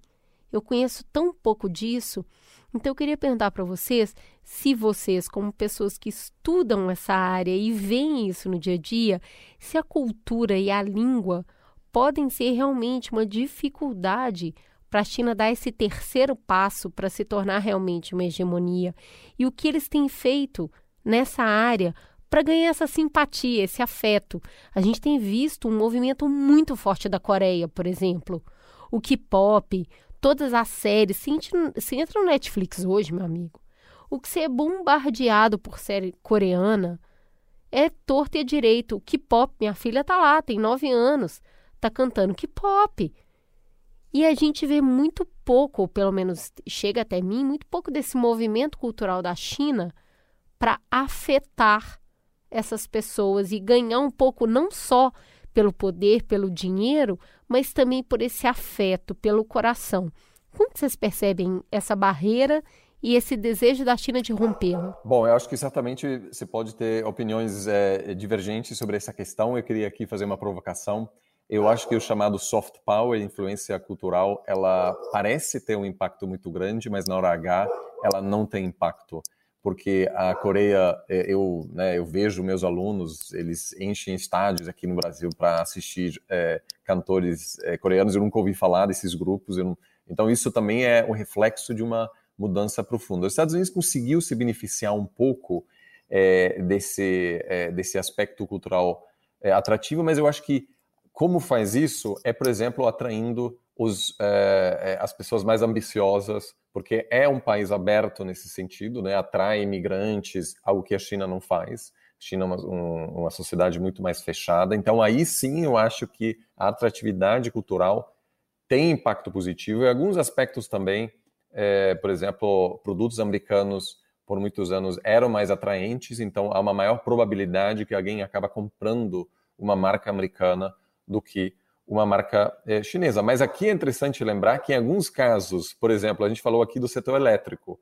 eu conheço tão pouco disso. Então eu queria perguntar para vocês se vocês, como pessoas que estudam essa área e veem isso no dia a dia, se a cultura e a língua podem ser realmente uma dificuldade para a China dar esse terceiro passo para se tornar realmente uma hegemonia e o que eles têm feito nessa área para ganhar essa simpatia, esse afeto. A gente tem visto um movimento muito forte da Coreia, por exemplo. O K-pop, todas as séries. Se entra no Netflix hoje, meu amigo, o que você é bombardeado por série coreana é torto e direito. O K-pop, minha filha tá lá, tem nove anos tá cantando K-pop. E a gente vê muito pouco, ou pelo menos chega até mim, muito pouco desse movimento cultural da China para afetar essas pessoas e ganhar um pouco não só pelo poder, pelo dinheiro, mas também por esse afeto, pelo coração. Como vocês percebem essa barreira e esse desejo da China de rompê-la? Bom, eu acho que certamente você pode ter opiniões é, divergentes sobre essa questão. Eu queria aqui fazer uma provocação. Eu acho que o chamado soft power, influência cultural, ela parece ter um impacto muito grande, mas na hora H ela não tem impacto, porque a Coreia, é, eu, né, eu vejo meus alunos, eles enchem estádios aqui no Brasil para assistir é, cantores é, coreanos. Eu nunca ouvi falar desses grupos, não... então isso também é um reflexo de uma mudança profunda. Os Estados Unidos conseguiu se beneficiar um pouco é, desse é, desse aspecto cultural é, atrativo, mas eu acho que como faz isso? É, por exemplo, atraindo os, é, as pessoas mais ambiciosas, porque é um país aberto nesse sentido, né? atrai imigrantes, algo que a China não faz. China é uma, um, uma sociedade muito mais fechada. Então, aí sim, eu acho que a atratividade cultural tem impacto positivo e alguns aspectos também, é, por exemplo, produtos americanos por muitos anos eram mais atraentes, então há uma maior probabilidade que alguém acaba comprando uma marca americana do que uma marca é, chinesa. Mas aqui é interessante lembrar que em alguns casos, por exemplo, a gente falou aqui do setor elétrico,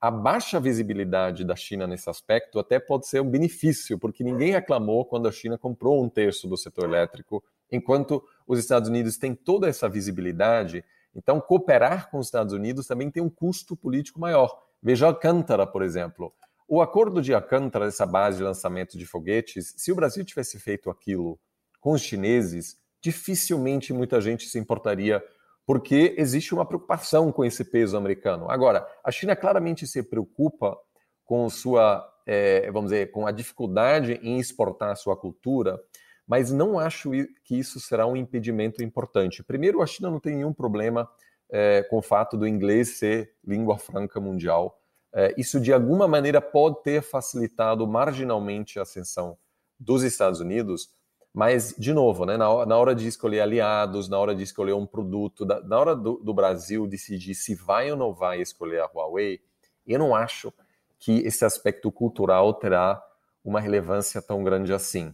a baixa visibilidade da China nesse aspecto até pode ser um benefício, porque ninguém reclamou quando a China comprou um terço do setor elétrico, enquanto os Estados Unidos têm toda essa visibilidade. Então, cooperar com os Estados Unidos também tem um custo político maior. Veja Alcântara, por exemplo. O acordo de Alcântara, essa base de lançamento de foguetes, se o Brasil tivesse feito aquilo com os chineses, dificilmente muita gente se importaria, porque existe uma preocupação com esse peso americano. Agora, a China claramente se preocupa com sua, é, vamos dizer, com a dificuldade em exportar sua cultura, mas não acho que isso será um impedimento importante. Primeiro, a China não tem nenhum problema é, com o fato do inglês ser língua franca mundial. É, isso, de alguma maneira, pode ter facilitado marginalmente a ascensão dos Estados Unidos, mas, de novo, né, na, na, hora de escolher aliados, na hora de escolher um produto, da, na hora do, do, Brasil decidir se vai ou não vai escolher a Huawei, eu não acho que esse aspecto cultural terá uma relevância tão grande assim.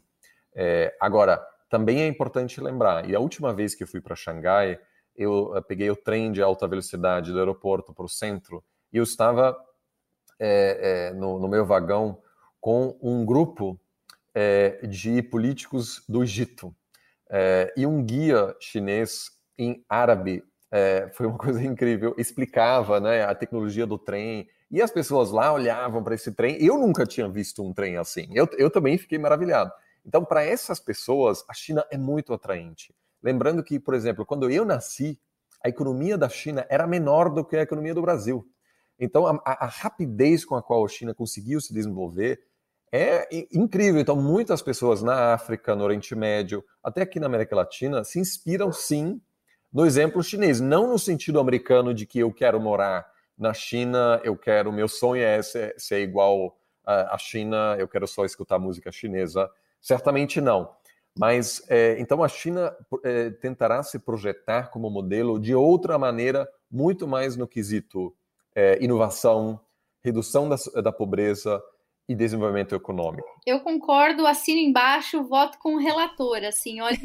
É, agora, também é importante lembrar, e a última vez que eu fui para Xangai, eu, peguei o trem de alta velocidade do aeroporto para o centro e eu estava é, é, no, no meu vagão com um grupo é, de políticos do Egito. É, e um guia chinês em árabe, é, foi uma coisa incrível, explicava né, a tecnologia do trem, e as pessoas lá olhavam para esse trem. Eu nunca tinha visto um trem assim, eu, eu também fiquei maravilhado. Então, para essas pessoas, a China é muito atraente. Lembrando que, por exemplo, quando eu nasci, a economia da China era menor do que a economia do Brasil. Então, a, a rapidez com a qual a China conseguiu se desenvolver é incrível. Então, muitas pessoas na África, no Oriente Médio, até aqui na América Latina, se inspiram sim no exemplo chinês. Não no sentido americano de que eu quero morar na China, eu quero, meu sonho é ser, ser igual à China, eu quero só escutar música chinesa. Certamente não. Mas, é, então, a China é, tentará se projetar como modelo de outra maneira, muito mais no quesito é, inovação, redução da, da pobreza, e desenvolvimento econômico. Eu concordo, assino embaixo, voto com o relator, assim, olha,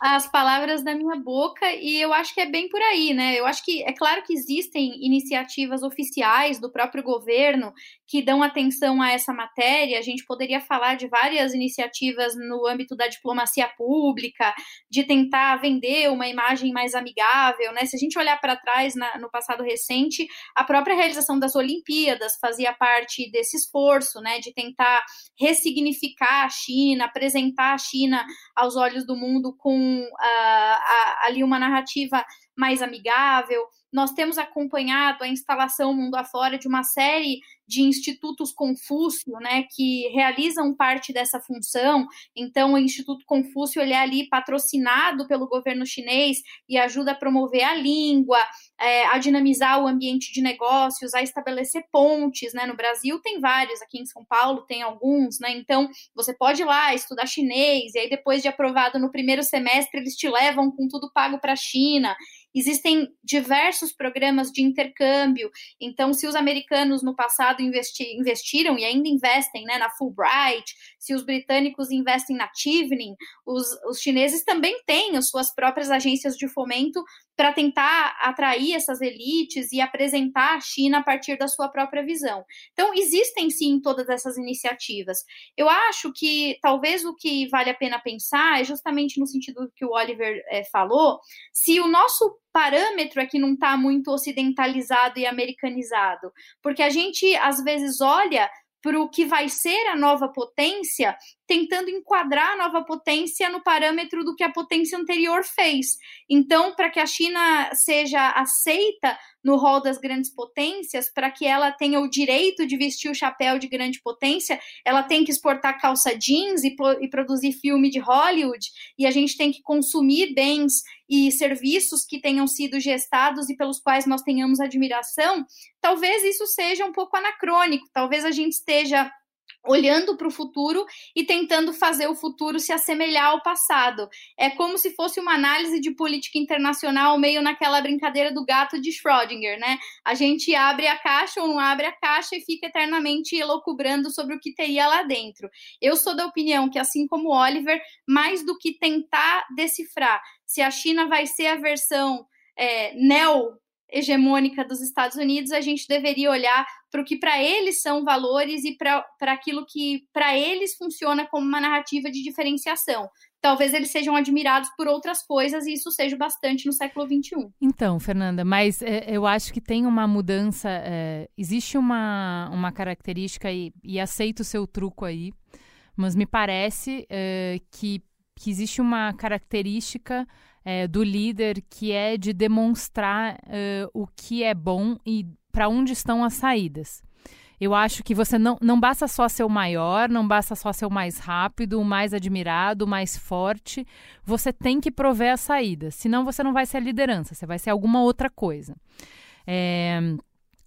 as palavras da minha boca e eu acho que é bem por aí, né? Eu acho que é claro que existem iniciativas oficiais do próprio governo que dão atenção a essa matéria. A gente poderia falar de várias iniciativas no âmbito da diplomacia pública, de tentar vender uma imagem mais amigável, né? Se a gente olhar para trás na, no passado recente, a própria realização das Olimpíadas fazia parte desses esforço, né, de tentar ressignificar a China, apresentar a China aos olhos do mundo com uh, ali uma narrativa mais amigável. Nós temos acompanhado a instalação mundo afora de uma série de institutos Confúcio, né, que realizam parte dessa função. Então, o Instituto Confúcio ele é ali patrocinado pelo governo chinês e ajuda a promover a língua, é, a dinamizar o ambiente de negócios, a estabelecer pontes, né? No Brasil tem vários, aqui em São Paulo tem alguns, né? Então, você pode ir lá estudar chinês e aí depois de aprovado no primeiro semestre eles te levam com tudo pago para a China. Existem diversos programas de intercâmbio. Então, se os americanos no passado investi investiram e ainda investem né, na Fulbright, se os britânicos investem na Chevening, os, os chineses também têm as suas próprias agências de fomento para tentar atrair essas elites e apresentar a China a partir da sua própria visão. Então, existem sim todas essas iniciativas. Eu acho que talvez o que vale a pena pensar é justamente no sentido que o Oliver é, falou, se o nosso parâmetro aqui não está muito ocidentalizado e americanizado, porque a gente às vezes olha para o que vai ser a nova potência, tentando enquadrar a nova potência no parâmetro do que a potência anterior fez. Então, para que a China seja aceita no rol das grandes potências, para que ela tenha o direito de vestir o chapéu de grande potência, ela tem que exportar calça jeans e, e produzir filme de Hollywood, e a gente tem que consumir bens e serviços que tenham sido gestados e pelos quais nós tenhamos admiração, talvez isso seja um pouco anacrônico, talvez a gente esteja olhando para o futuro e tentando fazer o futuro se assemelhar ao passado. É como se fosse uma análise de política internacional meio naquela brincadeira do gato de Schrödinger, né? A gente abre a caixa ou não abre a caixa e fica eternamente elocubrando sobre o que teria lá dentro. Eu sou da opinião que, assim como Oliver, mais do que tentar decifrar se a China vai ser a versão é, neo hegemônica dos Estados Unidos, a gente deveria olhar para o que para eles são valores e para aquilo que para eles funciona como uma narrativa de diferenciação. Talvez eles sejam admirados por outras coisas e isso seja bastante no século XXI. Então, Fernanda, mas é, eu acho que tem uma mudança, é, existe uma, uma característica, e, e aceito o seu truco aí, mas me parece é, que, que existe uma característica é, do líder, que é de demonstrar uh, o que é bom e para onde estão as saídas. Eu acho que você não, não basta só ser o maior, não basta só ser o mais rápido, o mais admirado, o mais forte. Você tem que prover a saída. Senão você não vai ser a liderança, você vai ser alguma outra coisa. É,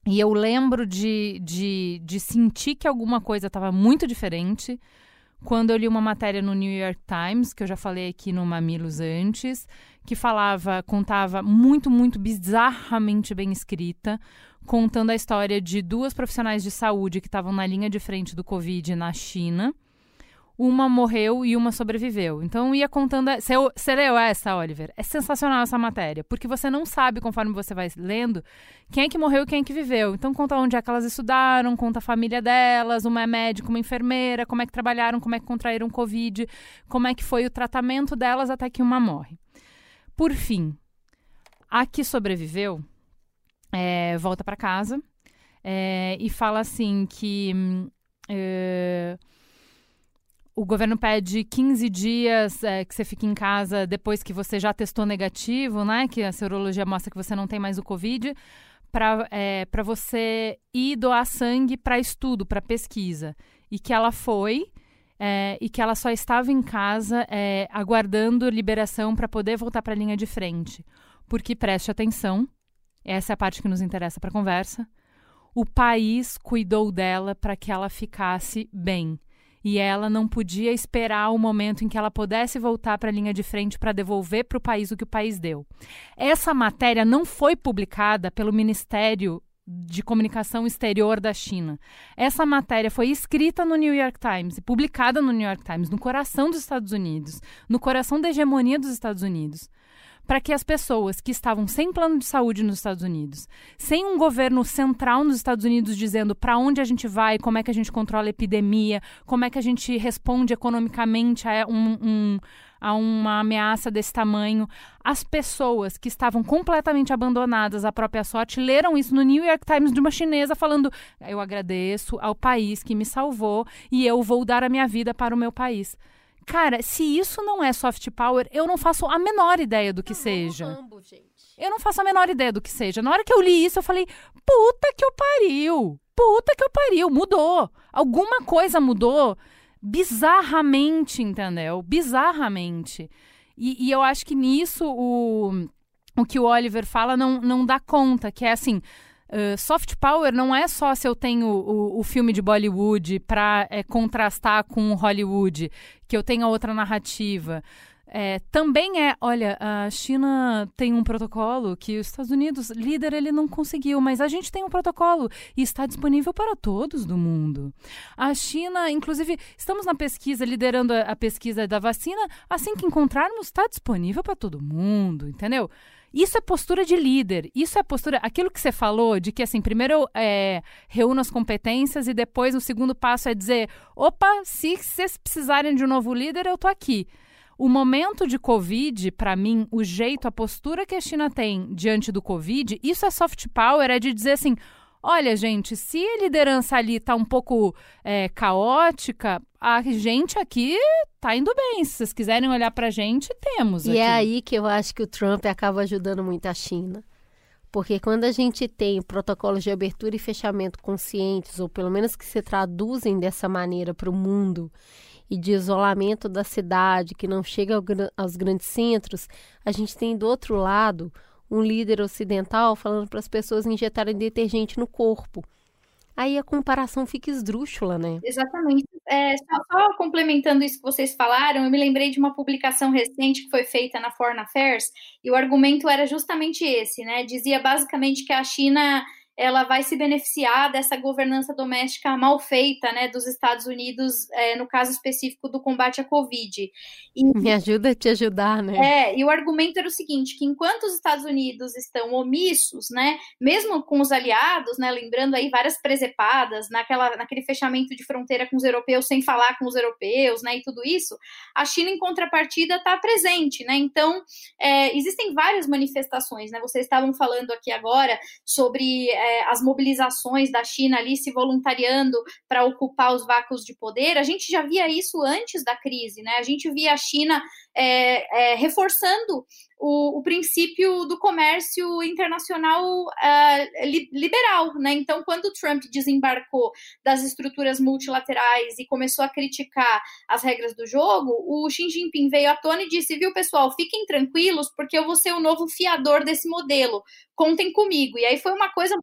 e eu lembro de, de, de sentir que alguma coisa estava muito diferente quando eu li uma matéria no New York Times, que eu já falei aqui no Mamilos antes, que falava, contava muito, muito bizarramente bem escrita, contando a história de duas profissionais de saúde que estavam na linha de frente do Covid na China uma morreu e uma sobreviveu. Então ia contando. Você leu essa, Oliver? É sensacional essa matéria, porque você não sabe, conforme você vai lendo, quem é que morreu e quem é que viveu. Então conta onde é que elas estudaram, conta a família delas, uma é médica, uma enfermeira, como é que trabalharam, como é que contraíram Covid, como é que foi o tratamento delas até que uma morre. Por fim, a que sobreviveu é, volta para casa é, e fala assim que. É, o governo pede 15 dias é, que você fique em casa depois que você já testou negativo, né? Que a serologia mostra que você não tem mais o Covid, para é, você ir doar sangue para estudo, para pesquisa. E que ela foi. É, e que ela só estava em casa é, aguardando liberação para poder voltar para a linha de frente. Porque preste atenção, essa é a parte que nos interessa para a conversa. O país cuidou dela para que ela ficasse bem e ela não podia esperar o momento em que ela pudesse voltar para a linha de frente para devolver para o país o que o país deu. Essa matéria não foi publicada pelo Ministério de Comunicação Exterior da China. Essa matéria foi escrita no New York Times e publicada no New York Times, no coração dos Estados Unidos, no coração da hegemonia dos Estados Unidos para que as pessoas que estavam sem plano de saúde nos Estados Unidos, sem um governo central nos Estados Unidos dizendo para onde a gente vai, como é que a gente controla a epidemia, como é que a gente responde economicamente a, um, um, a uma ameaça desse tamanho, as pessoas que estavam completamente abandonadas à própria sorte leram isso no New York Times de uma chinesa falando: eu agradeço ao país que me salvou e eu vou dar a minha vida para o meu país. Cara, se isso não é soft power, eu não faço a menor ideia do que não, seja. Rambo, eu não faço a menor ideia do que seja. Na hora que eu li isso, eu falei: puta que eu pariu! Puta que eu pariu! Mudou! Alguma coisa mudou bizarramente, entendeu? Bizarramente. E, e eu acho que nisso o, o que o Oliver fala não, não dá conta, que é assim Uh, soft power não é só se eu tenho o, o filme de Bollywood para é, contrastar com Hollywood, que eu tenha outra narrativa. É, também é, olha, a China tem um protocolo que os Estados Unidos, líder, ele não conseguiu, mas a gente tem um protocolo e está disponível para todos do mundo. A China, inclusive, estamos na pesquisa, liderando a, a pesquisa da vacina, assim que encontrarmos, está disponível para todo mundo, entendeu? Isso é postura de líder. Isso é postura. Aquilo que você falou de que, assim, primeiro é, reúna as competências e depois o segundo passo é dizer: opa, se vocês precisarem de um novo líder, eu tô aqui. O momento de Covid, para mim, o jeito, a postura que a China tem diante do Covid, isso é soft power, é de dizer assim: olha, gente, se a liderança ali está um pouco é, caótica, a gente aqui tá indo bem. Se vocês quiserem olhar para a gente, temos. E aqui. é aí que eu acho que o Trump acaba ajudando muito a China. Porque quando a gente tem protocolos de abertura e fechamento conscientes, ou pelo menos que se traduzem dessa maneira para o mundo, e de isolamento da cidade, que não chega aos grandes centros, a gente tem do outro lado um líder ocidental falando para as pessoas injetarem detergente no corpo. aí a comparação fica esdrúxula, né? Exatamente. É, só, só, complementando isso que vocês falaram, eu me lembrei de uma publicação recente que foi feita na Foreign Affairs, e o argumento era justamente esse, né? Dizia basicamente que a China ela vai se beneficiar dessa governança doméstica mal feita, né, dos Estados Unidos, é, no caso específico do combate à Covid. E, Me ajuda a te ajudar, né? É, e o argumento era o seguinte, que enquanto os Estados Unidos estão omissos, né, mesmo com os aliados, né, lembrando aí várias presepadas, naquela, naquele fechamento de fronteira com os europeus, sem falar com os europeus, né, e tudo isso, a China, em contrapartida, está presente, né, então, é, existem várias manifestações, né, vocês estavam falando aqui agora sobre é, as mobilizações da China ali se voluntariando para ocupar os vácuos de poder, a gente já via isso antes da crise, né? A gente via a China é, é, reforçando o, o, princípio do comércio internacional uh, li, liberal, né? Então, quando Trump desembarcou das estruturas multilaterais e começou a criticar as regras do jogo, o Xi Jinping veio à tona e disse: viu, pessoal, fiquem tranquilos, porque eu vou ser o novo fiador desse modelo. Contem comigo. E aí foi uma coisa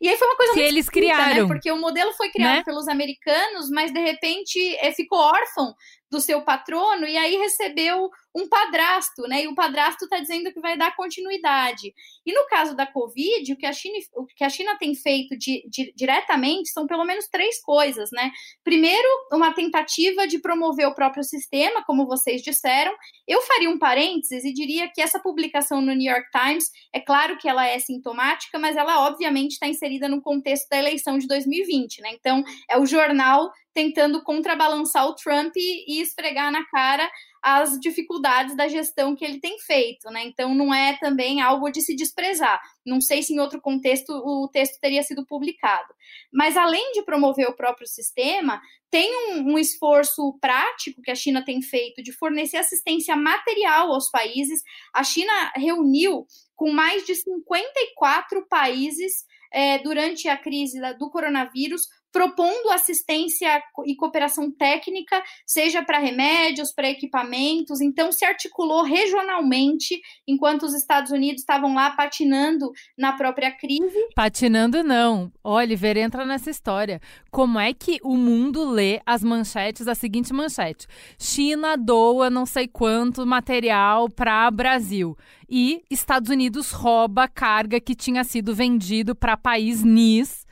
e aí foi uma coisa que muito eles esquisita, né? criaram, né? Porque o modelo foi criado né? pelos americanos, mas de repente é, ficou órfão do seu patrono e aí recebeu um padrasto, né? E o padrasto está dizendo que vai dar continuidade. E no caso da Covid, o que a China, o que a China tem feito de, de, diretamente são pelo menos três coisas, né? Primeiro, uma tentativa de promover o próprio sistema, como vocês disseram. Eu faria um parênteses e diria que essa publicação no New York Times, é claro que ela é sintomática, mas ela obviamente está inserida no contexto da eleição de 2020, né? Então, é o jornal tentando contrabalançar o Trump e, e esfregar na cara as dificuldades da gestão que ele tem feito, né? Então não é também algo de se desprezar. Não sei se em outro contexto o texto teria sido publicado. Mas além de promover o próprio sistema, tem um, um esforço prático que a China tem feito de fornecer assistência material aos países. A China reuniu com mais de 54 países é, durante a crise do coronavírus propondo assistência e cooperação técnica, seja para remédios, para equipamentos. Então, se articulou regionalmente, enquanto os Estados Unidos estavam lá patinando na própria crise. Patinando, não. Oliver entra nessa história. Como é que o mundo lê as manchetes, a seguinte manchete: China doa não sei quanto material para Brasil. E Estados Unidos rouba carga que tinha sido vendido para país NIS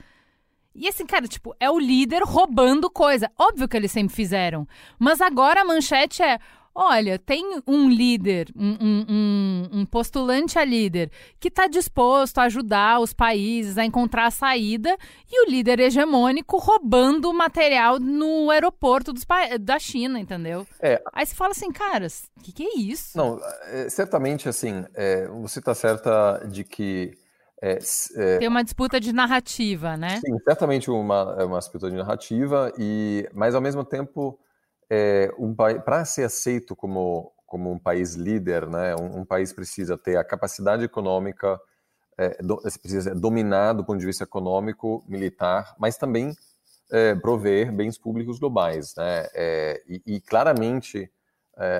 e assim, cara, tipo, é o líder roubando coisa. Óbvio que eles sempre fizeram. Mas agora a manchete é: olha, tem um líder, um, um, um postulante a líder, que está disposto a ajudar os países a encontrar a saída, e o líder hegemônico roubando material no aeroporto dos da China, entendeu? É. Aí você fala assim, caras, o que, que, é isso? Não, é, certamente, assim, é, você está certa de que é, é, Tem uma disputa de narrativa, né? Sim, certamente uma, é uma disputa de narrativa, e, mas ao mesmo tempo, é, um, para ser aceito como, como um país líder, né, um, um país precisa ter a capacidade econômica, é, do, precisa dominar do ponto de vista econômico, militar, mas também é, prover bens públicos globais. Né? É, e, e, claramente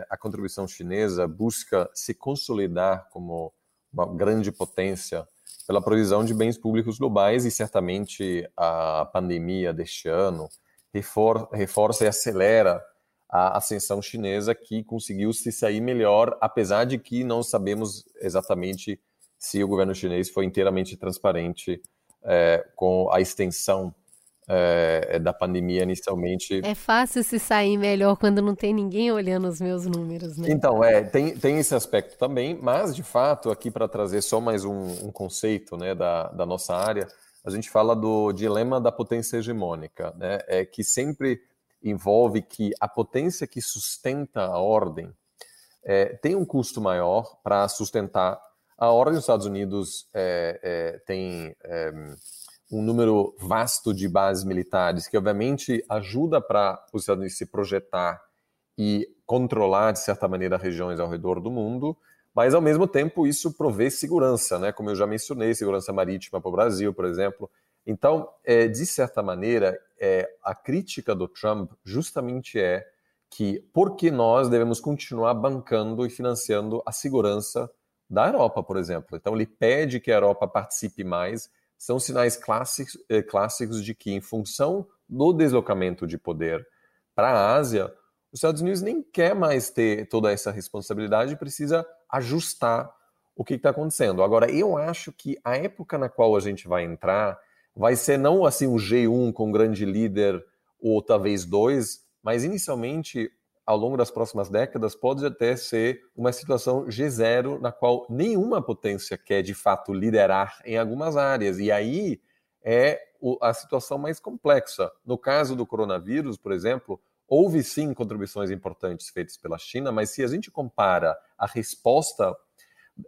a contribuição chinesa busca se consolidar como uma grande potência pela provisão de bens públicos globais e certamente a pandemia deste ano refor reforça e acelera a ascensão chinesa que conseguiu se sair melhor, apesar de que não sabemos exatamente se o governo chinês foi inteiramente transparente é, com a extensão é, da pandemia inicialmente. É fácil se sair melhor quando não tem ninguém olhando os meus números, né? Então, é, tem, tem esse aspecto também, mas de fato, aqui para trazer só mais um, um, conceito né, da, da nossa área, a gente fala do dilema da potência hegemônica, né? É que sempre envolve que a potência que sustenta a ordem é, tem um custo maior para sustentar a ordem. Os Estados Unidos é, é tem é, um número vasto de bases militares, que obviamente ajuda para os Estados Unidos se projetar e controlar, de certa maneira, regiões ao redor do mundo, mas ao mesmo tempo isso provê segurança, né? como eu já mencionei, segurança marítima para o Brasil, por exemplo. Então, é, de certa maneira, é, a crítica do Trump justamente é que por que nós devemos continuar bancando e financiando a segurança da Europa, por exemplo. Então, ele pede que a Europa participe mais são sinais clássicos, eh, clássicos de que, em função do deslocamento de poder para a Ásia, os Estados Unidos nem quer mais ter toda essa responsabilidade e precisa ajustar o que está acontecendo. Agora, eu acho que a época na qual a gente vai entrar vai ser não assim um G1 com grande líder ou talvez dois, mas inicialmente ao longo das próximas décadas pode até ser uma situação G0 na qual nenhuma potência quer de fato liderar em algumas áreas e aí é a situação mais complexa. No caso do coronavírus, por exemplo, houve sim contribuições importantes feitas pela China, mas se a gente compara a resposta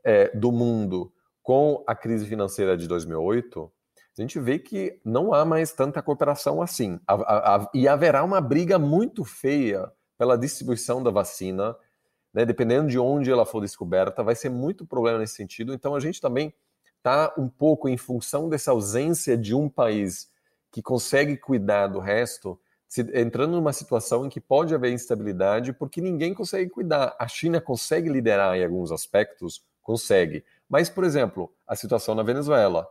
é, do mundo com a crise financeira de 2008, a gente vê que não há mais tanta cooperação assim. e haverá uma briga muito feia pela distribuição da vacina, né? dependendo de onde ela for descoberta, vai ser muito problema nesse sentido. Então a gente também está um pouco em função dessa ausência de um país que consegue cuidar do resto, entrando numa situação em que pode haver instabilidade porque ninguém consegue cuidar. A China consegue liderar em alguns aspectos, consegue. Mas, por exemplo, a situação na Venezuela.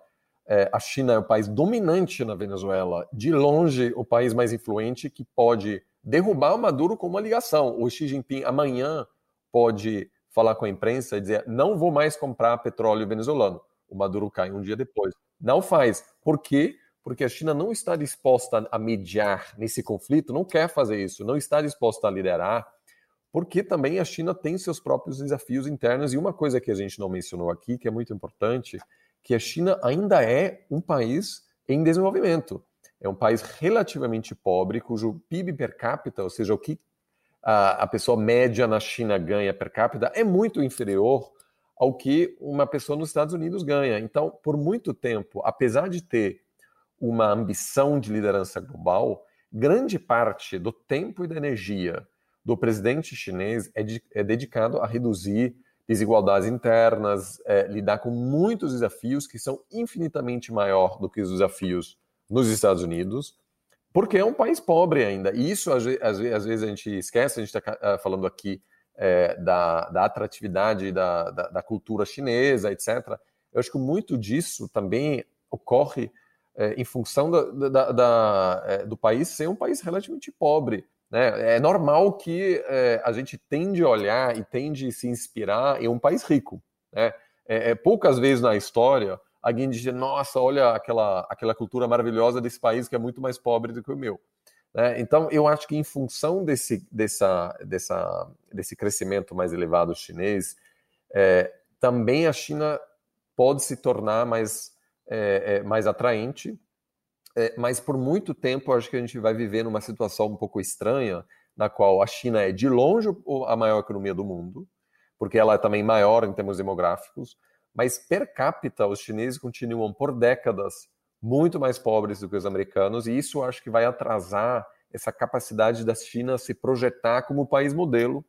É, a China é o país dominante na Venezuela, de longe o país mais influente que pode derrubar o Maduro com uma ligação. O Xi Jinping amanhã pode falar com a imprensa e dizer: não vou mais comprar petróleo venezuelano. O Maduro cai um dia depois. Não faz. Por quê? Porque a China não está disposta a mediar nesse conflito, não quer fazer isso, não está disposta a liderar, porque também a China tem seus próprios desafios internos. E uma coisa que a gente não mencionou aqui, que é muito importante, que a China ainda é um país em desenvolvimento. É um país relativamente pobre, cujo PIB per capita, ou seja, o que a, a pessoa média na China ganha per capita, é muito inferior ao que uma pessoa nos Estados Unidos ganha. Então, por muito tempo, apesar de ter uma ambição de liderança global, grande parte do tempo e da energia do presidente chinês é, de, é dedicado a reduzir desigualdades internas, é, lidar com muitos desafios que são infinitamente maior do que os desafios nos Estados Unidos, porque é um país pobre ainda. E isso, às, vezes, a gente esquece, a gente está ah, falando aqui é, da, da, atratividade da, da, da, cultura chinesa, etc. Eu acho que muito disso também ocorre é, em função é, do país ser um país relativamente pobre. Né? É normal que é, a gente tende a olhar e tende a se inspirar em um país rico. Né? É, é poucas vezes na história alguém dizer, nossa, olha aquela, aquela cultura maravilhosa desse país que é muito mais pobre do que o meu. Né? Então, eu acho que em função desse, dessa, dessa, desse crescimento mais elevado chinês, é, também a China pode se tornar mais, é, é, mais atraente, é, mas por muito tempo acho que a gente vai viver numa situação um pouco estranha, na qual a China é de longe a maior economia do mundo, porque ela é também maior em termos demográficos, mas per capita os chineses continuam por décadas muito mais pobres do que os americanos, e isso acho que vai atrasar essa capacidade da China se projetar como país modelo,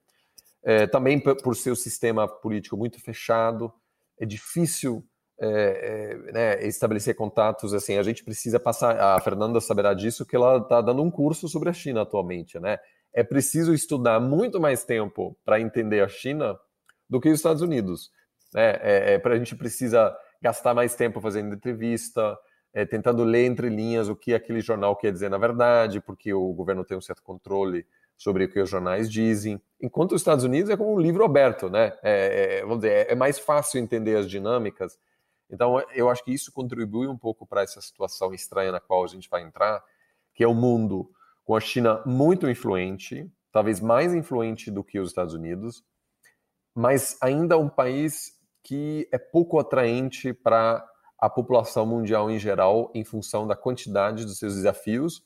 é, também por seu sistema político muito fechado, é difícil é, é, né, estabelecer contatos, assim, a gente precisa passar, a Fernanda saberá disso, que ela está dando um curso sobre a China atualmente, né, é preciso estudar muito mais tempo para entender a China do que os Estados Unidos, né? É, é, a gente precisa gastar mais tempo fazendo entrevista, é, tentando ler entre linhas o que aquele jornal quer dizer na verdade, porque o governo tem um certo controle sobre o que os jornais dizem. Enquanto os Estados Unidos é como um livro aberto, né? É, é vamos dizer, é mais fácil entender as dinâmicas. Então, eu acho que isso contribui um pouco para essa situação estranha na qual a gente vai entrar, que é um mundo com a China muito influente, talvez mais influente do que os Estados Unidos, mas ainda um país que é pouco atraente para a população mundial em geral, em função da quantidade dos seus desafios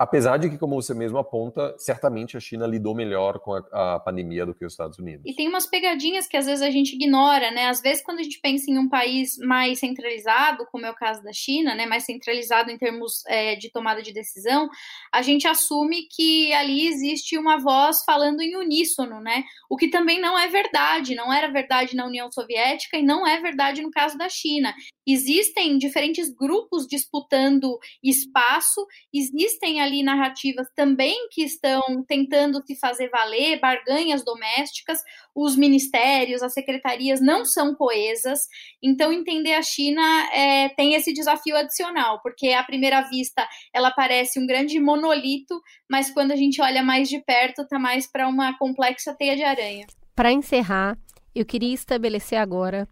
Apesar de que, como você mesmo aponta, certamente a China lidou melhor com a, a, pandemia do que os Estados Unidos. E tem umas pegadinhas que às vezes a gente ignora, né? Às vezes, quando a gente pensa em um país mais centralizado, como é o caso da China, né? Mais centralizado em termos é, de tomada de decisão, a gente assume que ali existe uma voz falando em uníssono, né? O que também não é verdade, não era verdade na União Soviética e não é verdade no caso da China. Existem diferentes grupos disputando espaço, existem ali ali narrativas também que estão tentando se fazer valer, barganhas domésticas, os ministérios, as secretarias não são coesas, então entender a China é, tem esse desafio adicional, porque à primeira vista ela parece um grande monolito, mas quando a gente olha mais de perto, tá mais para uma complexa teia de aranha. Para encerrar, eu queria estabelecer agora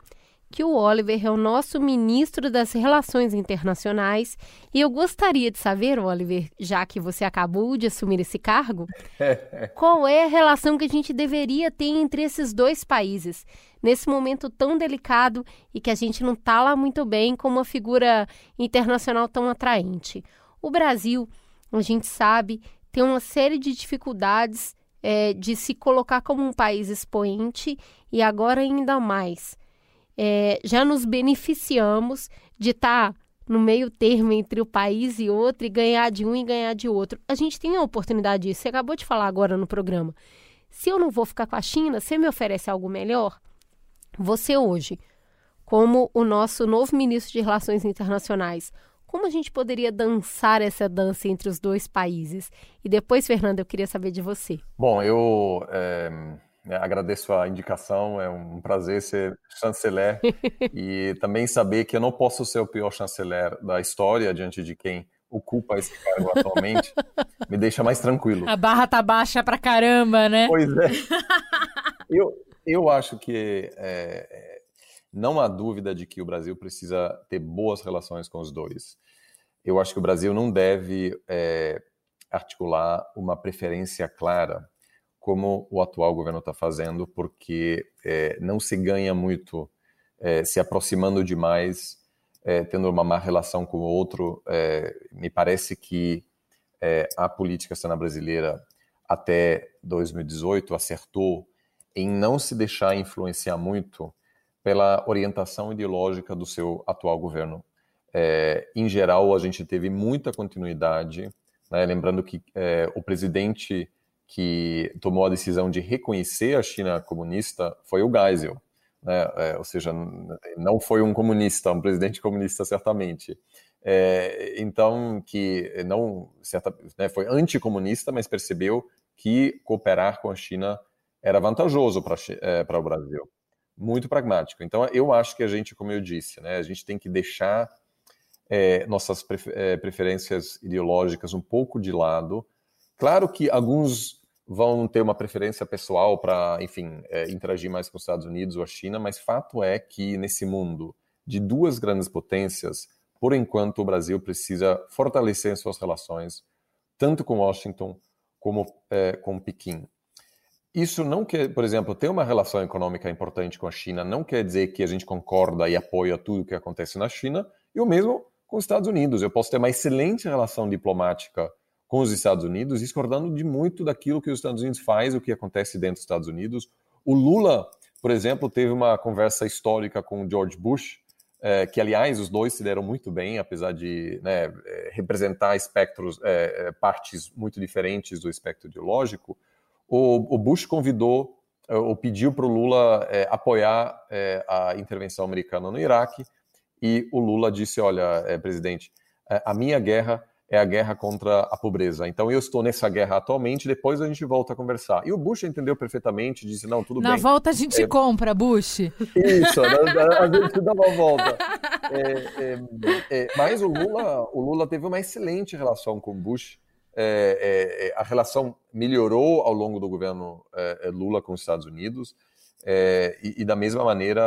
que o Oliver é o nosso ministro das Relações Internacionais e eu gostaria de saber, Oliver, já que você acabou de assumir esse cargo, qual é a relação que a gente deveria ter entre esses dois países nesse momento tão delicado e que a gente não está lá muito bem com uma figura internacional tão atraente. O Brasil, a gente sabe, tem uma série de dificuldades é, de se colocar como um país expoente e agora ainda mais é, já nos beneficiamos de estar tá no meio termo entre o país e outro e ganhar de um e ganhar de outro. A gente tem a oportunidade disso. Você acabou de falar agora no programa. Se eu não vou ficar com a China, você me oferece algo melhor? Você hoje, como o nosso novo ministro de Relações Internacionais, como a gente poderia dançar essa dança entre os dois países? E depois, Fernanda, eu queria saber de você. Bom, eu é, agradeço a indicação, é um prazer ser chanceler e também saber que eu não posso ser o pior chanceler da história diante de quem ocupa esse cargo atualmente, me deixa mais tranquilo. A barra tá baixa pra caramba, né? Pois é. Eu, eu acho que é, é, não há dúvida de que o Brasil precisa ter boas relações com os dois. Eu acho que o Brasil não deve é, articular uma preferência clara como o atual governo está fazendo, porque é, não se ganha muito é, se aproximando demais, é, tendo uma má relação com o outro. É, me parece que é, a política externa brasileira até 2018 acertou em não se deixar influenciar muito pela orientação ideológica do seu atual governo. É, em geral, a gente teve muita continuidade, né? lembrando que o presidente que tomou a decisão de reconhecer a China comunista foi o Geisel. Né? É, ou seja, não foi um comunista, um presidente comunista, certamente. É, então, que não certa, né, foi anticomunista, mas percebeu que cooperar com a China era vantajoso para é, o Brasil. Muito pragmático. Então, eu acho que a gente, como eu disse, né, a gente tem que deixar é, nossas é, preferências ideológicas um pouco de lado. Claro que alguns vão ter uma preferência pessoal para, enfim, é, interagir mais com os Estados Unidos ou a China, mas fato é que nesse mundo de duas grandes potências, por enquanto o Brasil precisa fortalecer suas relações, tanto com Washington como é, com Pequim. Isso não quer, por exemplo, ter uma relação econômica importante com a China não quer dizer que a gente concorda e apoia tudo o que acontece na China, e o mesmo com os Estados Unidos. Eu posso ter uma excelente relação diplomática com os Estados Unidos, discordando de muito daquilo que os Estados Unidos faz, o que acontece dentro dos Estados Unidos. O Lula, por exemplo, teve uma conversa histórica com o George Bush, é, que, aliás, os dois se deram muito bem, apesar de né, é, representar espectros, é, partes muito diferentes do espectro ideológico. O, o Bush convidou ou pediu para o Lula apoiar a intervenção americana no Iraque, e o Lula disse: Olha, presidente, a minha guerra é a guerra contra a pobreza. Então eu estou nessa guerra atualmente, depois a gente volta a conversar. E o Bush entendeu perfeitamente, disse, não, tudo Na bem. Na volta a gente é... compra, Bush. Isso, a, gente dá uma volta. É, é, é, mas o Lula, o Lula teve uma excelente relação com o Bush. É, é, a relação melhorou ao longo do governo Lula com os Estados Unidos. E, e, da mesma maneira,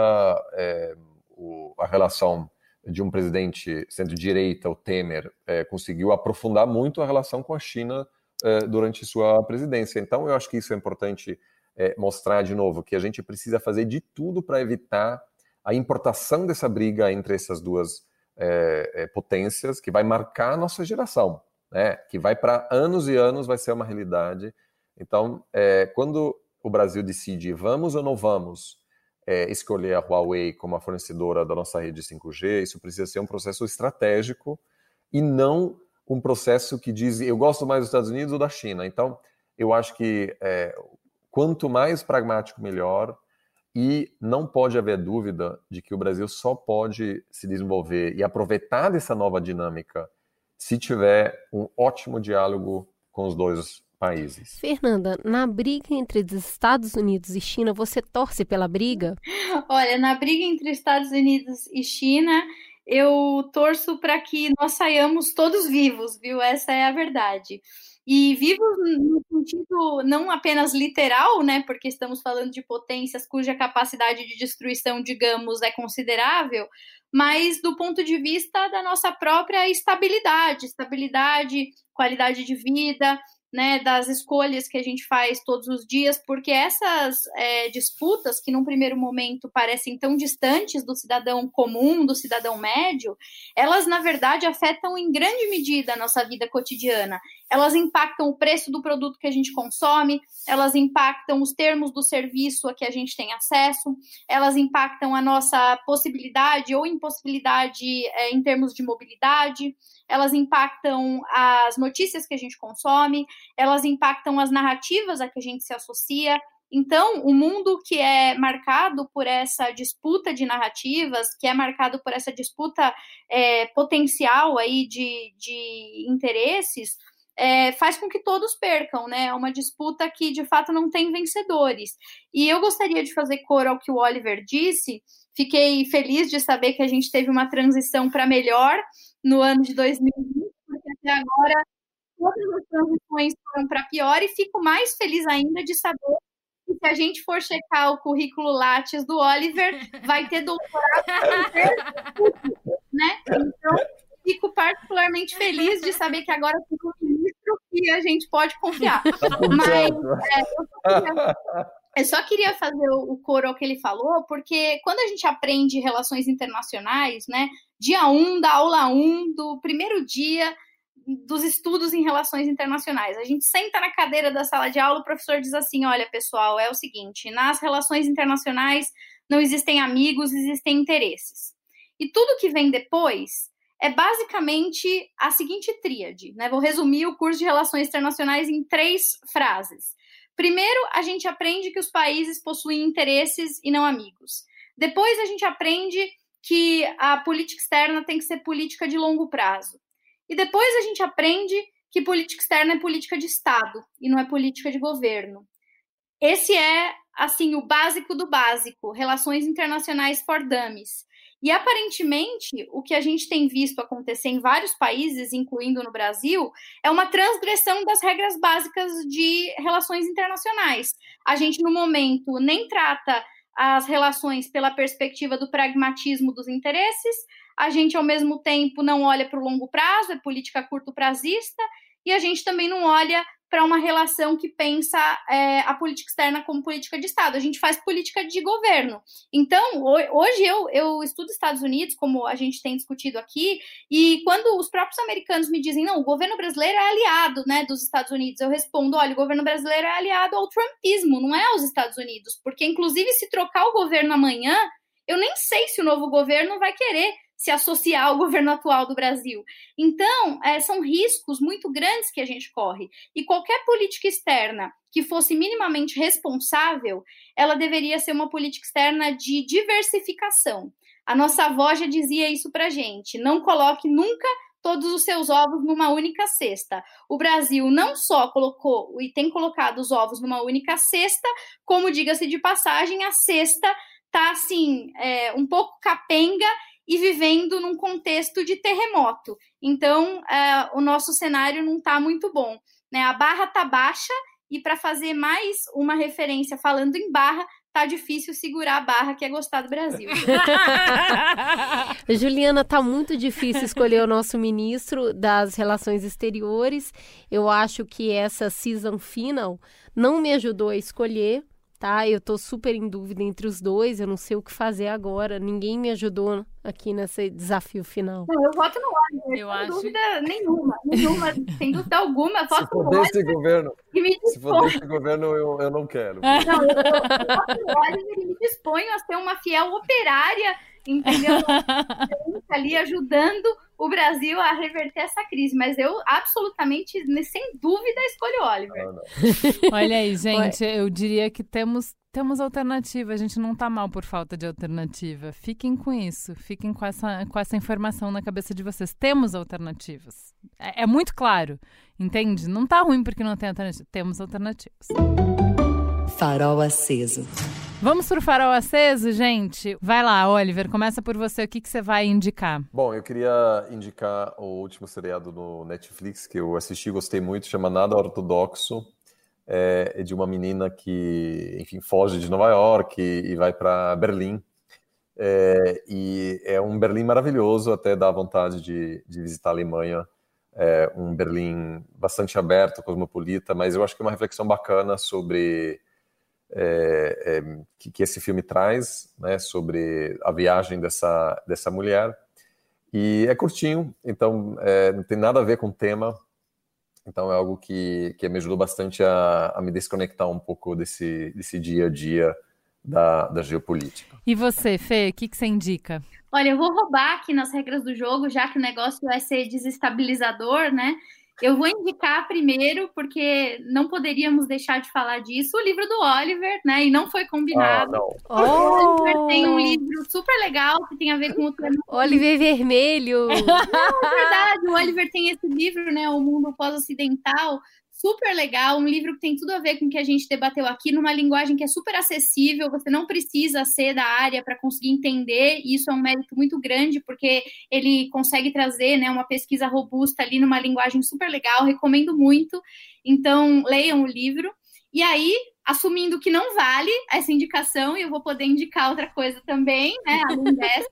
o, a relação de um presidente centro-direita, o Temer, é, conseguiu aprofundar muito a relação com a China é, durante sua presidência. Então, eu acho que isso é importante é, mostrar de novo, que a gente precisa fazer de tudo para evitar a importação dessa briga entre essas duas é, é, potências, que vai marcar a nossa geração, né? que vai para anos e anos, vai ser uma realidade. Então, é, quando o Brasil decide vamos ou não vamos é, escolher a Huawei como a fornecedora da nossa rede 5G, isso precisa ser um processo estratégico e não um processo que diz eu gosto mais dos Estados Unidos ou da China. Então, eu acho que é, quanto mais pragmático, melhor. E não pode haver dúvida de que o Brasil só pode se desenvolver e aproveitar dessa nova dinâmica se tiver um ótimo diálogo com os dois países. Fernanda, na briga entre os Estados Unidos e China, você torce pela briga? Olha, na briga entre Estados Unidos e China, eu torço para que nós saiamos todos vivos, viu? Essa é a verdade. E vivos no sentido não apenas literal, né? Porque estamos falando de potências cuja capacidade de destruição, digamos, é considerável, mas do ponto de vista da nossa própria estabilidade, estabilidade, qualidade de vida, né, das escolhas que a gente faz todos os dias, porque essas é, disputas, que num primeiro momento parecem tão distantes do cidadão comum, do cidadão médio, elas, na verdade, afetam em grande medida a nossa vida cotidiana. Elas impactam o preço do produto que a gente consome, elas impactam os termos do serviço a que a gente tem acesso, elas impactam a nossa possibilidade ou impossibilidade é, em termos de mobilidade, elas impactam as notícias que a gente consome, elas impactam as narrativas a que a gente se associa. Então, o mundo que é marcado por essa disputa de narrativas, que é marcado por essa disputa é, potencial aí de, de interesses, é, faz com que todos percam, né? É uma disputa que de fato não tem vencedores. E eu gostaria de fazer cor ao que o Oliver disse. Fiquei feliz de saber que a gente teve uma transição para melhor no ano de 2020, porque até agora todas as transições foram para pior, e fico mais feliz ainda de saber que se a gente for checar o currículo Lattes do Oliver, vai ter doutorado né? Então, fico particularmente feliz de saber que agora tem que a gente pode confiar. Tá Mas é, eu, só queria, fazer o, o coro ao que ele falou, porque quando a gente aprende relações internacionais, né? Dia 1 um, da aula 1 um, do primeiro dia dos estudos em relações internacionais. A gente senta na cadeira da sala de aula, o professor diz assim: olha, pessoal, é o seguinte, nas relações internacionais não existem amigos, existem interesses. E tudo que vem depois é basicamente a seguinte tríade, né? Vou resumir o curso de relações internacionais em três frases. Primeiro, a gente aprende que os países possuem interesses e não amigos. Depois, a gente aprende que a política externa tem que ser política de longo prazo. E depois a gente aprende que política externa é política de Estado e não é política de governo. Esse é, assim, o básico do básico, relações internacionais for dummies. E aparentemente, o que a gente tem visto acontecer em vários países, incluindo no Brasil, é uma transgressão das regras básicas de relações internacionais. A gente, no momento, nem trata as relações pela perspectiva do pragmatismo dos interesses, a gente, ao mesmo tempo, não olha para o longo prazo, é política curto prazista, e a gente também não olha para uma relação que pensa é, a política externa como política de Estado. A gente faz política de governo. Então, hoje eu, eu estudo Estados Unidos, como a gente tem discutido aqui, e quando os próprios americanos me dizem, não, o governo brasileiro é aliado né, dos Estados Unidos, eu respondo, olha, o governo brasileiro é aliado ao trumpismo, não é aos Estados Unidos, porque, inclusive, se trocar o governo amanhã, eu nem sei se o novo governo vai querer se associar ao governo atual do Brasil. Então, é, são riscos muito grandes que a gente corre. E qualquer política externa que fosse minimamente responsável, ela deveria ser uma política externa de diversificação. A nossa avó já dizia isso para gente: não coloque nunca todos os seus ovos numa única cesta. O Brasil não só colocou e tem colocado os ovos numa única cesta, como diga-se de passagem, a cesta tá assim é, um pouco capenga e vivendo num contexto de terremoto. Então, é, o nosso cenário não está muito bom. Né? A barra está baixa e para fazer mais uma referência falando em barra, tá difícil segurar a barra que é gostar do Brasil. Juliana, tá muito difícil escolher o nosso ministro das Relações Exteriores. Eu acho que essa season final não me ajudou a escolher, tá? Eu tô super em dúvida entre os dois, eu não sei o que fazer agora. Ninguém me ajudou aqui nesse desafio final. Não, eu voto no Oliver, eu sem acho... dúvida nenhuma, nenhuma, sem dúvida alguma, voto se for no desse. Governo, se for desse governo, eu, eu não quero. Não, eu, eu, voto no Oliver e me disponho a ser uma fiel operária entendeu? ali ajudando o Brasil a reverter essa crise. Mas eu absolutamente, sem dúvida, escolho o Oliver. Olha aí, gente, eu diria que temos Temos alternativa, a gente não tá mal por falta de alternativa. Fiquem com isso, fiquem com essa, com essa informação na cabeça de vocês. Temos alternativas. É, é muito claro, entende? Não tá ruim porque não tem alternativa. Temos alternativas. Farol aceso. Vamos pro farol aceso, gente? Vai lá, Oliver, começa por você. O que, que você vai indicar? Bom, eu queria indicar o último seriado no Netflix que eu assisti e gostei muito, chama Nada Ortodoxo. É, de uma menina que, enfim, foge de Nova York e, e vai para Berlim. É, e é um Berlim maravilhoso, até dá vontade de, de visitar a Alemanha. É um Berlim bastante aberto, cosmopolita, mas eu acho que é uma reflexão bacana sobre é, é, que, que, esse filme traz, né, sobre a viagem dessa, dessa mulher. E é curtinho, então é, não tem nada a ver com o tema, então é algo que, que me ajudou bastante a, a me desconectar um pouco desse, desse dia a dia da, da geopolítica. E você, Fê, o que, que você indica? Olha, eu vou roubar aqui nas regras do jogo, já que o negócio vai ser desestabilizador, né? Eu vou indicar primeiro, porque não poderíamos deixar de falar disso, o livro do Oliver, né? E não foi combinado. Ah, não. O Oliver tem um livro super legal que tem a ver com o tema. Oliver Vermelho. Não, é verdade, o Oliver tem esse livro, né? O Mundo Pós-Ocidental, super legal, um livro que tem tudo a ver com o que a gente debateu aqui, numa linguagem que é super acessível, você não precisa ser da área para conseguir entender, e isso é um mérito muito grande, porque ele consegue trazer né, uma pesquisa robusta ali numa linguagem super legal, recomendo muito. Então, leiam o livro. E aí, assumindo que não vale essa indicação, e eu vou poder indicar outra coisa também, né, além dessa,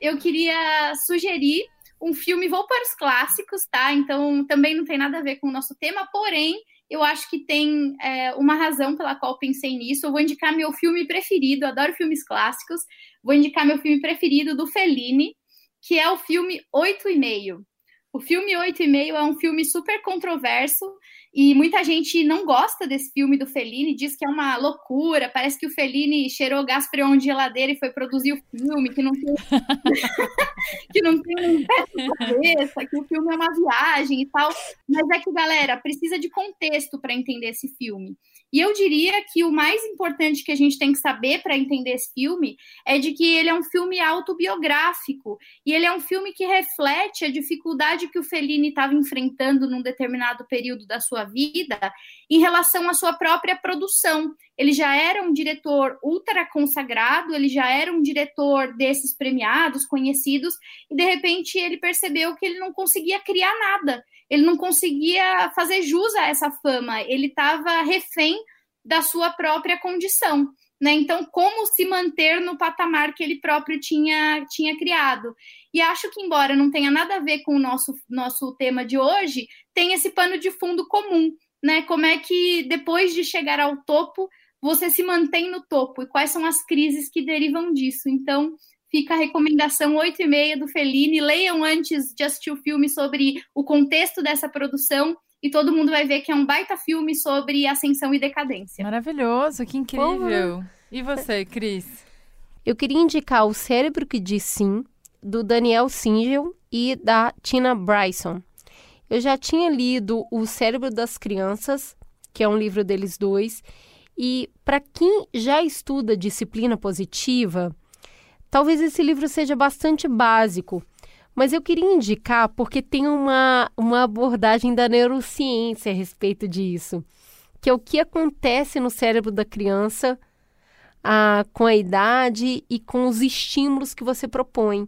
eu queria sugerir um filme, vou para os clássicos, tá? Então também não tem nada a ver com o nosso tema, porém eu acho que tem é, uma razão pela qual pensei nisso. Eu vou indicar meu filme preferido, adoro filmes clássicos. Vou indicar meu filme preferido do Fellini, que é o filme Oito e Meio. O filme Oito e Meio é um filme super controverso e muita gente não gosta desse filme do Fellini, diz que é uma loucura, parece que o Fellini cheirou gás freon de geladeira e foi produzir o filme, que não tem, que não tem um pé cabeça, que o filme é uma viagem e tal. Mas é que, galera, precisa de contexto para entender esse filme. E eu diria que o mais importante que a gente tem que saber para entender esse filme é de que ele é um filme autobiográfico e ele é um filme que reflete a dificuldade que o Fellini estava enfrentando num determinado período da sua vida em relação à sua própria produção. Ele já era um diretor ultra consagrado, ele já era um diretor desses premiados, conhecidos, e de repente ele percebeu que ele não conseguia criar nada ele não conseguia fazer jus a essa fama, ele estava refém da sua própria condição. Né? Então, como se manter no patamar que ele próprio tinha, tinha criado? E acho que, embora não tenha nada a ver com o nosso, nosso tema de hoje, tem esse pano de fundo comum. Né? Como é que, depois de chegar ao topo, você se mantém no topo e quais são as crises que derivam disso? Então, Fica a recomendação 8 e meia do Fellini. Leiam antes de assistir o filme sobre o contexto dessa produção e todo mundo vai ver que é um baita filme sobre ascensão e decadência. Maravilhoso, que incrível. E você, Cris? Eu queria indicar O Cérebro que Diz Sim, do Daniel Singel e da Tina Bryson. Eu já tinha lido O Cérebro das Crianças, que é um livro deles dois, e para quem já estuda disciplina positiva, Talvez esse livro seja bastante básico, mas eu queria indicar porque tem uma, uma abordagem da neurociência a respeito disso, que é o que acontece no cérebro da criança a, com a idade e com os estímulos que você propõe.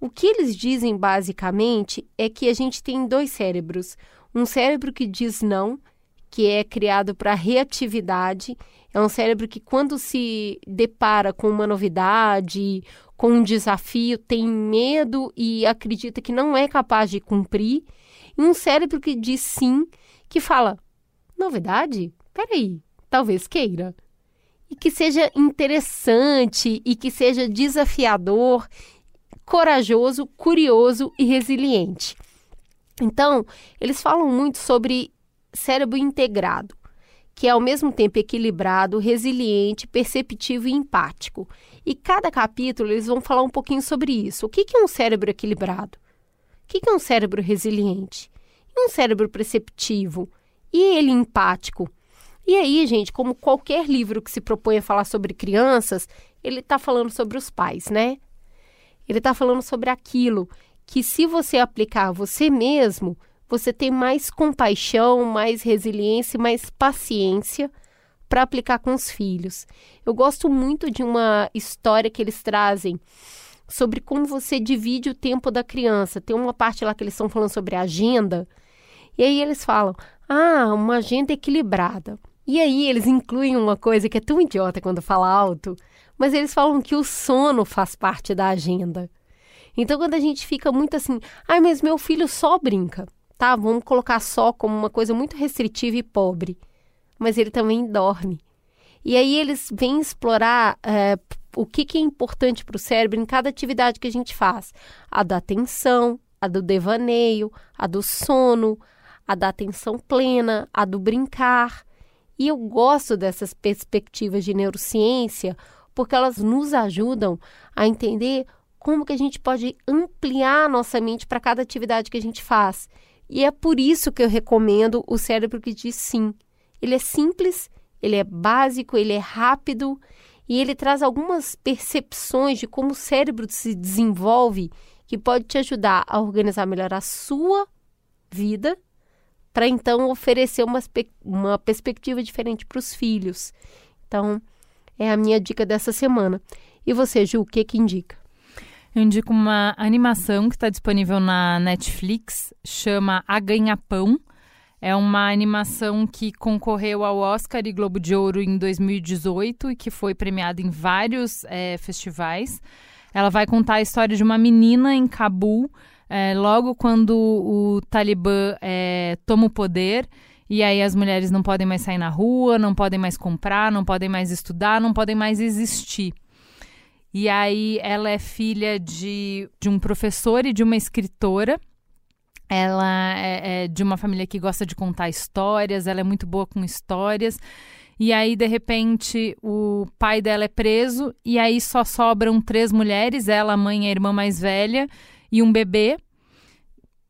O que eles dizem basicamente é que a gente tem dois cérebros: um cérebro que diz não, que é criado para reatividade, é um cérebro que, quando se depara com uma novidade, com um desafio, tem medo e acredita que não é capaz de cumprir. E um cérebro que diz sim, que fala: novidade? Peraí, talvez queira. E que seja interessante e que seja desafiador, corajoso, curioso e resiliente. Então, eles falam muito sobre cérebro integrado que é ao mesmo tempo equilibrado, resiliente, perceptivo e empático. E cada capítulo eles vão falar um pouquinho sobre isso. O que é um cérebro equilibrado? O que é um cérebro resiliente? E um cérebro perceptivo? E ele empático? E aí, gente, como qualquer livro que se propõe a falar sobre crianças, ele está falando sobre os pais, né? Ele está falando sobre aquilo que, se você aplicar você mesmo, você tem mais compaixão, mais resiliência, mais paciência para aplicar com os filhos. Eu gosto muito de uma história que eles trazem sobre como você divide o tempo da criança. Tem uma parte lá que eles estão falando sobre agenda, e aí eles falam: ah, uma agenda equilibrada. E aí eles incluem uma coisa que é tão idiota quando fala alto, mas eles falam que o sono faz parte da agenda. Então quando a gente fica muito assim, ai, mas meu filho só brinca, tá? Vamos colocar só como uma coisa muito restritiva e pobre. Mas ele também dorme. E aí eles vêm explorar é, o que, que é importante para o cérebro em cada atividade que a gente faz. A da atenção, a do devaneio, a do sono, a da atenção plena, a do brincar. E eu gosto dessas perspectivas de neurociência porque elas nos ajudam a entender como que a gente pode ampliar a nossa mente para cada atividade que a gente faz. E é por isso que eu recomendo o cérebro que diz sim. Ele é simples, ele é básico, ele é rápido e ele traz algumas percepções de como o cérebro se desenvolve que pode te ajudar a organizar melhor a sua vida para então oferecer uma, uma perspectiva diferente para os filhos. Então, é a minha dica dessa semana. E você, Ju, o que que indica? Eu indico uma animação que está disponível na Netflix, chama A Ganha-Pão. É uma animação que concorreu ao Oscar e Globo de Ouro em 2018 e que foi premiada em vários é, festivais. Ela vai contar a história de uma menina em Cabul é, logo quando o Talibã é, toma o poder, e aí as mulheres não podem mais sair na rua, não podem mais comprar, não podem mais estudar, não podem mais existir. E aí ela é filha de, de um professor e de uma escritora. Ela é, é de uma família que gosta de contar histórias, ela é muito boa com histórias. E aí, de repente, o pai dela é preso, e aí só sobram três mulheres, ela, a mãe e a irmã mais velha e um bebê.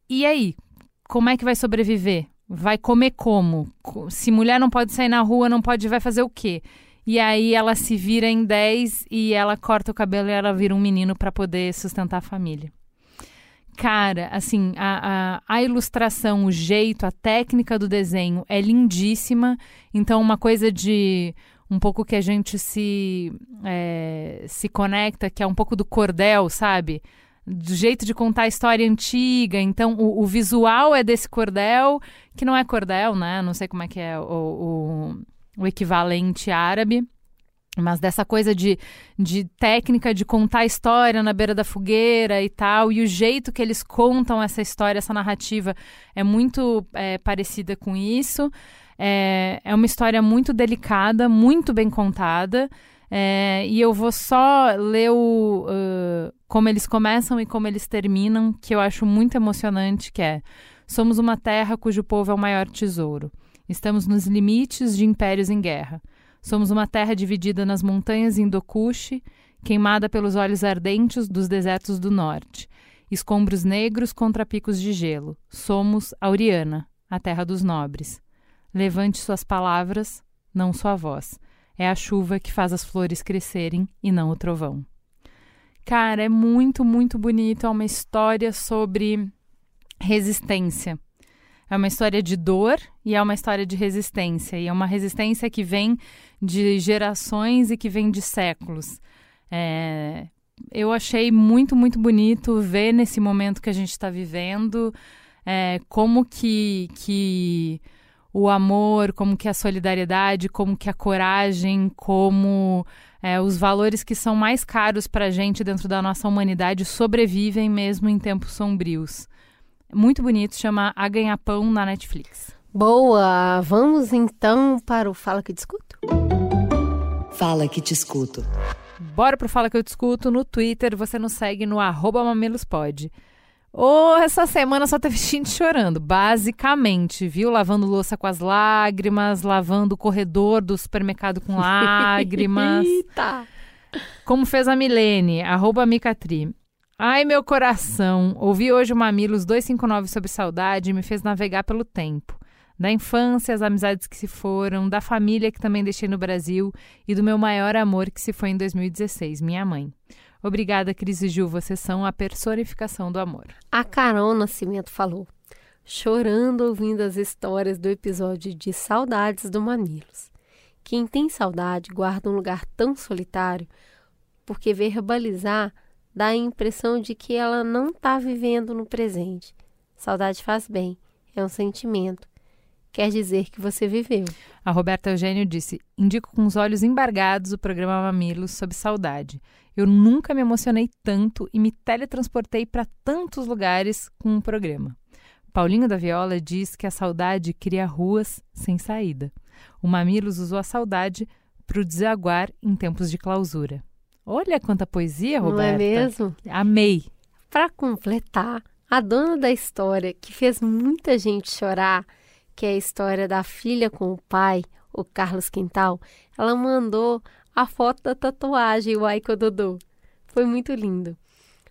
E aí, como é que vai sobreviver? Vai comer como? Se mulher não pode sair na rua, não pode, vai fazer o quê? E aí ela se vira em 10 e ela corta o cabelo e ela vira um menino para poder sustentar a família. Cara, assim, a, a, a, ilustração, o jeito, a técnica do desenho é lindíssima. Então, uma coisa de um pouco que a gente se, é, se conecta, que é um pouco do cordel, sabe? do jeito de contar a história antiga. Então, o, o, visual é desse cordel, que não é cordel, né? Não sei como é que é o, o, o equivalente árabe. Mas dessa coisa de, de técnica de contar história na beira da fogueira e tal, e o jeito que eles contam essa história, essa narrativa, é muito é, parecida com isso. É, é uma história muito delicada, muito bem contada. É, e eu vou só ler o, uh, como eles começam e como eles terminam, que eu acho muito emocionante, que é Somos uma terra cujo povo é o maior tesouro. Estamos nos limites de impérios em guerra. Somos uma terra dividida nas montanhas Hindokush, queimada pelos olhos ardentes dos desertos do norte. Escombros negros contra picos de gelo. Somos Auriana, a terra dos nobres. Levante suas palavras, não sua voz. É a chuva que faz as flores crescerem e não o trovão. Cara, é muito, muito bonito. É uma história sobre resistência. É uma história de dor e é uma história de resistência. E é uma resistência que vem de gerações e que vem de séculos. É, eu achei muito, muito bonito ver nesse momento que a gente está vivendo é, como que, que o amor, como que a solidariedade, como que a coragem, como é, os valores que são mais caros para a gente dentro da nossa humanidade sobrevivem mesmo em tempos sombrios. Muito bonito, chama A Ganhar Pão na Netflix. Boa! Vamos então para o Fala que te escuto? Fala que te escuto. Bora pro Fala que eu te escuto no Twitter, você nos segue no arroba mamilospod. Ou oh, essa semana só teve gente chorando, basicamente, viu? Lavando louça com as lágrimas, lavando o corredor do supermercado com lágrimas. Eita! Como fez a Milene, arroba Micatri. Ai, meu coração, ouvi hoje o Mamilos 259 sobre saudade e me fez navegar pelo tempo. Da infância, as amizades que se foram, da família que também deixei no Brasil e do meu maior amor que se foi em 2016, minha mãe. Obrigada, Cris e Ju, vocês são a personificação do amor. A Carol Nascimento falou, chorando ouvindo as histórias do episódio de Saudades do Mamilos. Quem tem saudade guarda um lugar tão solitário porque verbalizar dá a impressão de que ela não está vivendo no presente. Saudade faz bem, é um sentimento. Quer dizer que você viveu. A Roberta Eugênio disse: Indico com os olhos embargados o programa Mamilos sobre saudade. Eu nunca me emocionei tanto e me teletransportei para tantos lugares com um programa. Paulinho da Viola diz que a saudade cria ruas sem saída. O Mamilos usou a saudade para o desaguar em tempos de clausura. Olha quanta poesia, Roberta. Não é mesmo? Amei. Para completar, a dona da história que fez muita gente chorar, que é a história da filha com o pai, o Carlos Quintal, ela mandou a foto da tatuagem, o Aiko Dodô. Foi muito lindo.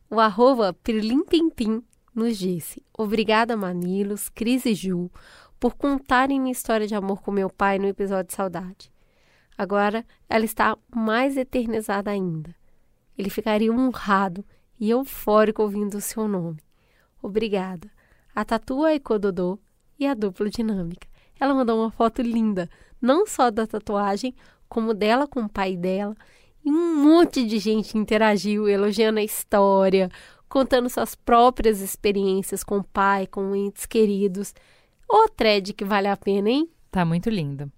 O arroba Pirlim Pimpim nos disse: Obrigada, Mamilos, Cris e Ju, por contarem minha história de amor com meu pai no episódio de Saudade. Agora ela está mais eternizada ainda. Ele ficaria honrado e eufórico ouvindo o seu nome. Obrigada. A Tatua Ecododô e a dupla dinâmica. Ela mandou uma foto linda, não só da tatuagem, como dela com o pai dela. E um monte de gente interagiu, elogiando a história, contando suas próprias experiências com o pai, com entes queridos. Ô thread que vale a pena, hein? Tá muito lindo.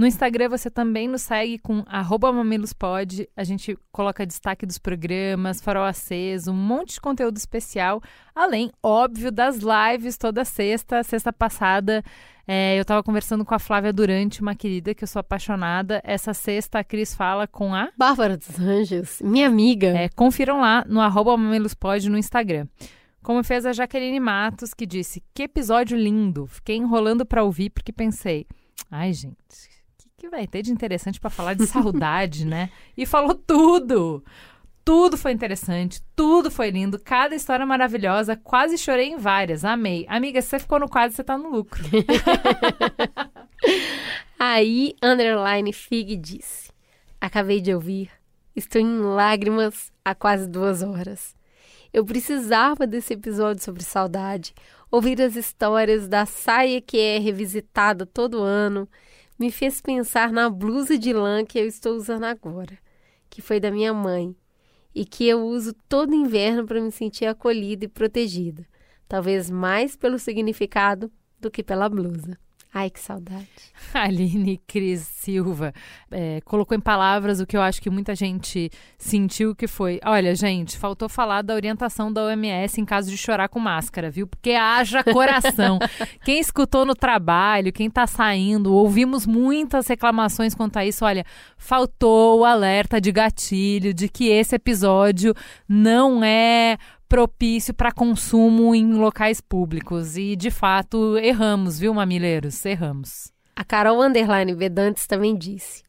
No Instagram você também nos segue com mamilospod. A gente coloca destaque dos programas, farol aceso, um monte de conteúdo especial. Além, óbvio, das lives toda sexta. Sexta passada é, eu estava conversando com a Flávia Durante, uma querida que eu sou apaixonada. Essa sexta a Cris fala com a... Bárbara dos Anjos, minha amiga. É, confiram lá no mamilospod no Instagram. Como fez a Jaqueline Matos, que disse: Que episódio lindo! Fiquei enrolando para ouvir porque pensei, ai, gente, que vai ter de interessante para falar de saudade, né? E falou tudo. Tudo foi interessante, tudo foi lindo, cada história maravilhosa. Quase chorei em várias, amei. Amiga, se você ficou no quadro, você tá no lucro. Aí, underline Fig disse: Acabei de ouvir, estou em lágrimas há quase duas horas. Eu precisava desse episódio sobre saudade, ouvir as histórias da saia que é revisitada todo ano me fez pensar na blusa de lã que eu estou usando agora, que foi da minha mãe, e que eu uso todo inverno para me sentir acolhida e protegida, talvez mais pelo significado do que pela blusa. Ai, que saudade. Aline Cris Silva é, colocou em palavras o que eu acho que muita gente sentiu que foi. Olha, gente, faltou falar da orientação da OMS em caso de chorar com máscara, viu? Porque haja coração. quem escutou no trabalho, quem tá saindo, ouvimos muitas reclamações quanto a isso. Olha, faltou o alerta de gatilho de que esse episódio não é propício para consumo em locais públicos. E, de fato, erramos, viu, mamileiros? Erramos. A Carol Underline Vedantes também disse,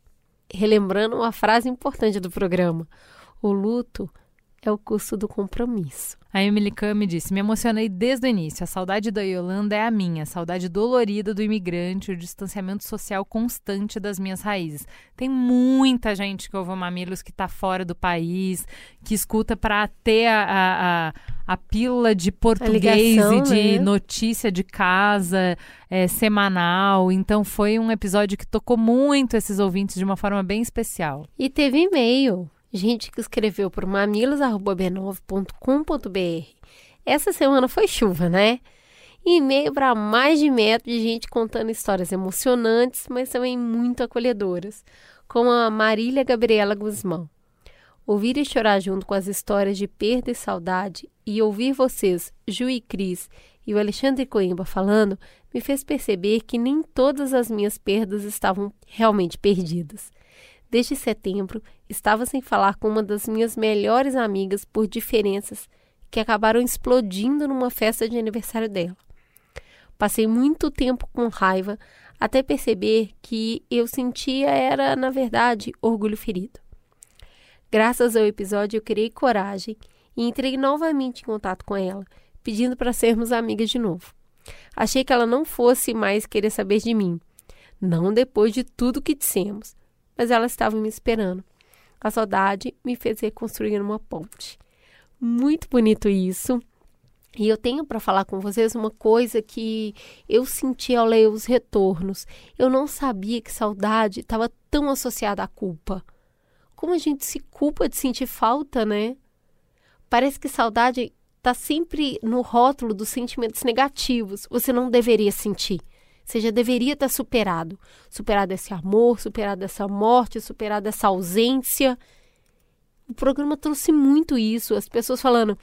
relembrando uma frase importante do programa: o luto é o custo do compromisso. A Emily Kami disse: Me emocionei desde o início. A saudade da Yolanda é a minha, a saudade dolorida do imigrante, o distanciamento social constante das minhas raízes. Tem muita gente que ouve o Mamilos que está fora do país, que escuta para ter a, a, a, a, pílula de português ligação, e de né? notícia de casa é, semanal. Então foi um episódio que tocou muito esses ouvintes de uma forma bem especial. E teve e-mail gente que escreveu por mamilos.b9.com.br. Essa semana foi chuva, né? E-mail para mais de metro de gente contando histórias emocionantes, mas também muito acolhedoras, como a Marília Gabriela Guzmão. Ouvir e chorar junto com as histórias de perda e saudade e ouvir vocês, Ju e Cris e o Alexandre Coimbra falando, me fez perceber que nem todas as minhas perdas estavam realmente perdidas. Desde setembro, estava sem falar com uma das minhas melhores amigas por diferenças que acabaram explodindo numa festa de aniversário dela. Passei muito tempo com raiva até perceber que eu sentia era, na verdade, orgulho ferido. Graças ao episódio, eu criei coragem e entrei novamente em contato com ela, pedindo para sermos amigas de novo. Achei que ela não fosse mais querer saber de mim. Não depois de tudo que dissemos. Mas ela estava me esperando. A saudade me fez reconstruir uma ponte. Muito bonito isso. E eu tenho para falar com vocês uma coisa que eu senti ao ler os retornos. Eu não sabia que saudade estava tão associada à culpa. Como a gente se culpa de sentir falta, né? Parece que saudade está sempre no rótulo dos sentimentos negativos. Você não deveria sentir. Você já deveria estar superado. Superado esse amor, superado essa morte, superado essa ausência. O programa trouxe muito isso. As pessoas falando: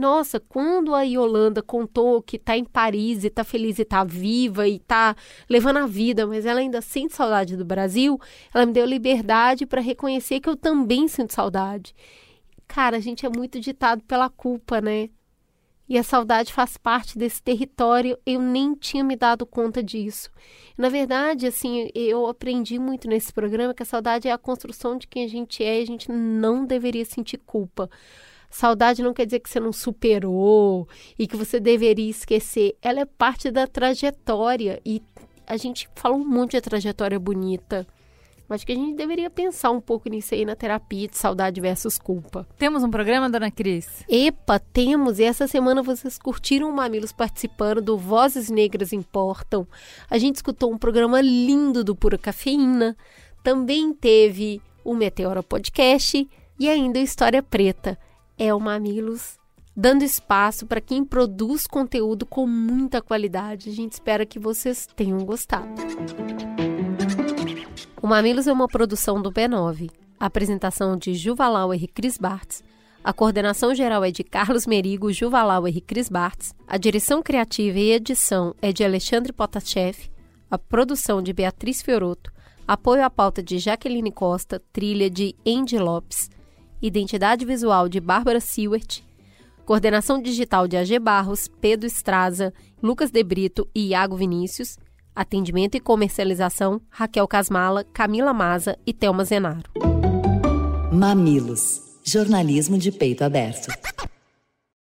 nossa, quando a Yolanda contou que está em Paris e está feliz e está viva e está levando a vida, mas ela ainda sente saudade do Brasil, ela me deu liberdade para reconhecer que eu também sinto saudade. Cara, a gente é muito ditado pela culpa, né? E a saudade faz parte desse território, eu nem tinha me dado conta disso. Na verdade, assim, eu aprendi muito nesse programa que a saudade é a construção de quem a gente é e a gente não deveria sentir culpa. Saudade não quer dizer que você não superou e que você deveria esquecer. Ela é parte da trajetória e a gente fala um monte de trajetória bonita. Acho que a gente deveria pensar um pouco nisso aí na terapia de saudade versus culpa. Temos um programa, dona Cris? Epa, temos! E essa semana vocês curtiram o Mamilos participando do Vozes Negras Importam. A gente escutou um programa lindo do Pura Cafeína. Também teve o Meteora Podcast e ainda o História Preta é o Mamilos, dando espaço para quem produz conteúdo com muita qualidade. A gente espera que vocês tenham gostado. O Mamilos é uma produção do B9. A apresentação de Juvalau e Cris Bartz. A coordenação geral é de Carlos Merigo, Juvalau e Cris Bartz. A direção criativa e edição é de Alexandre Potachev. A produção de Beatriz Fioroto. Apoio à pauta de Jaqueline Costa, trilha de Andy Lopes. Identidade Visual de Bárbara Sewert, Coordenação Digital de AG Barros, Pedro Estraza, Lucas De Brito e Iago Vinícius, Atendimento e Comercialização, Raquel Casmala, Camila Maza e Thelma Zenaro. Mamilos, jornalismo de peito aberto.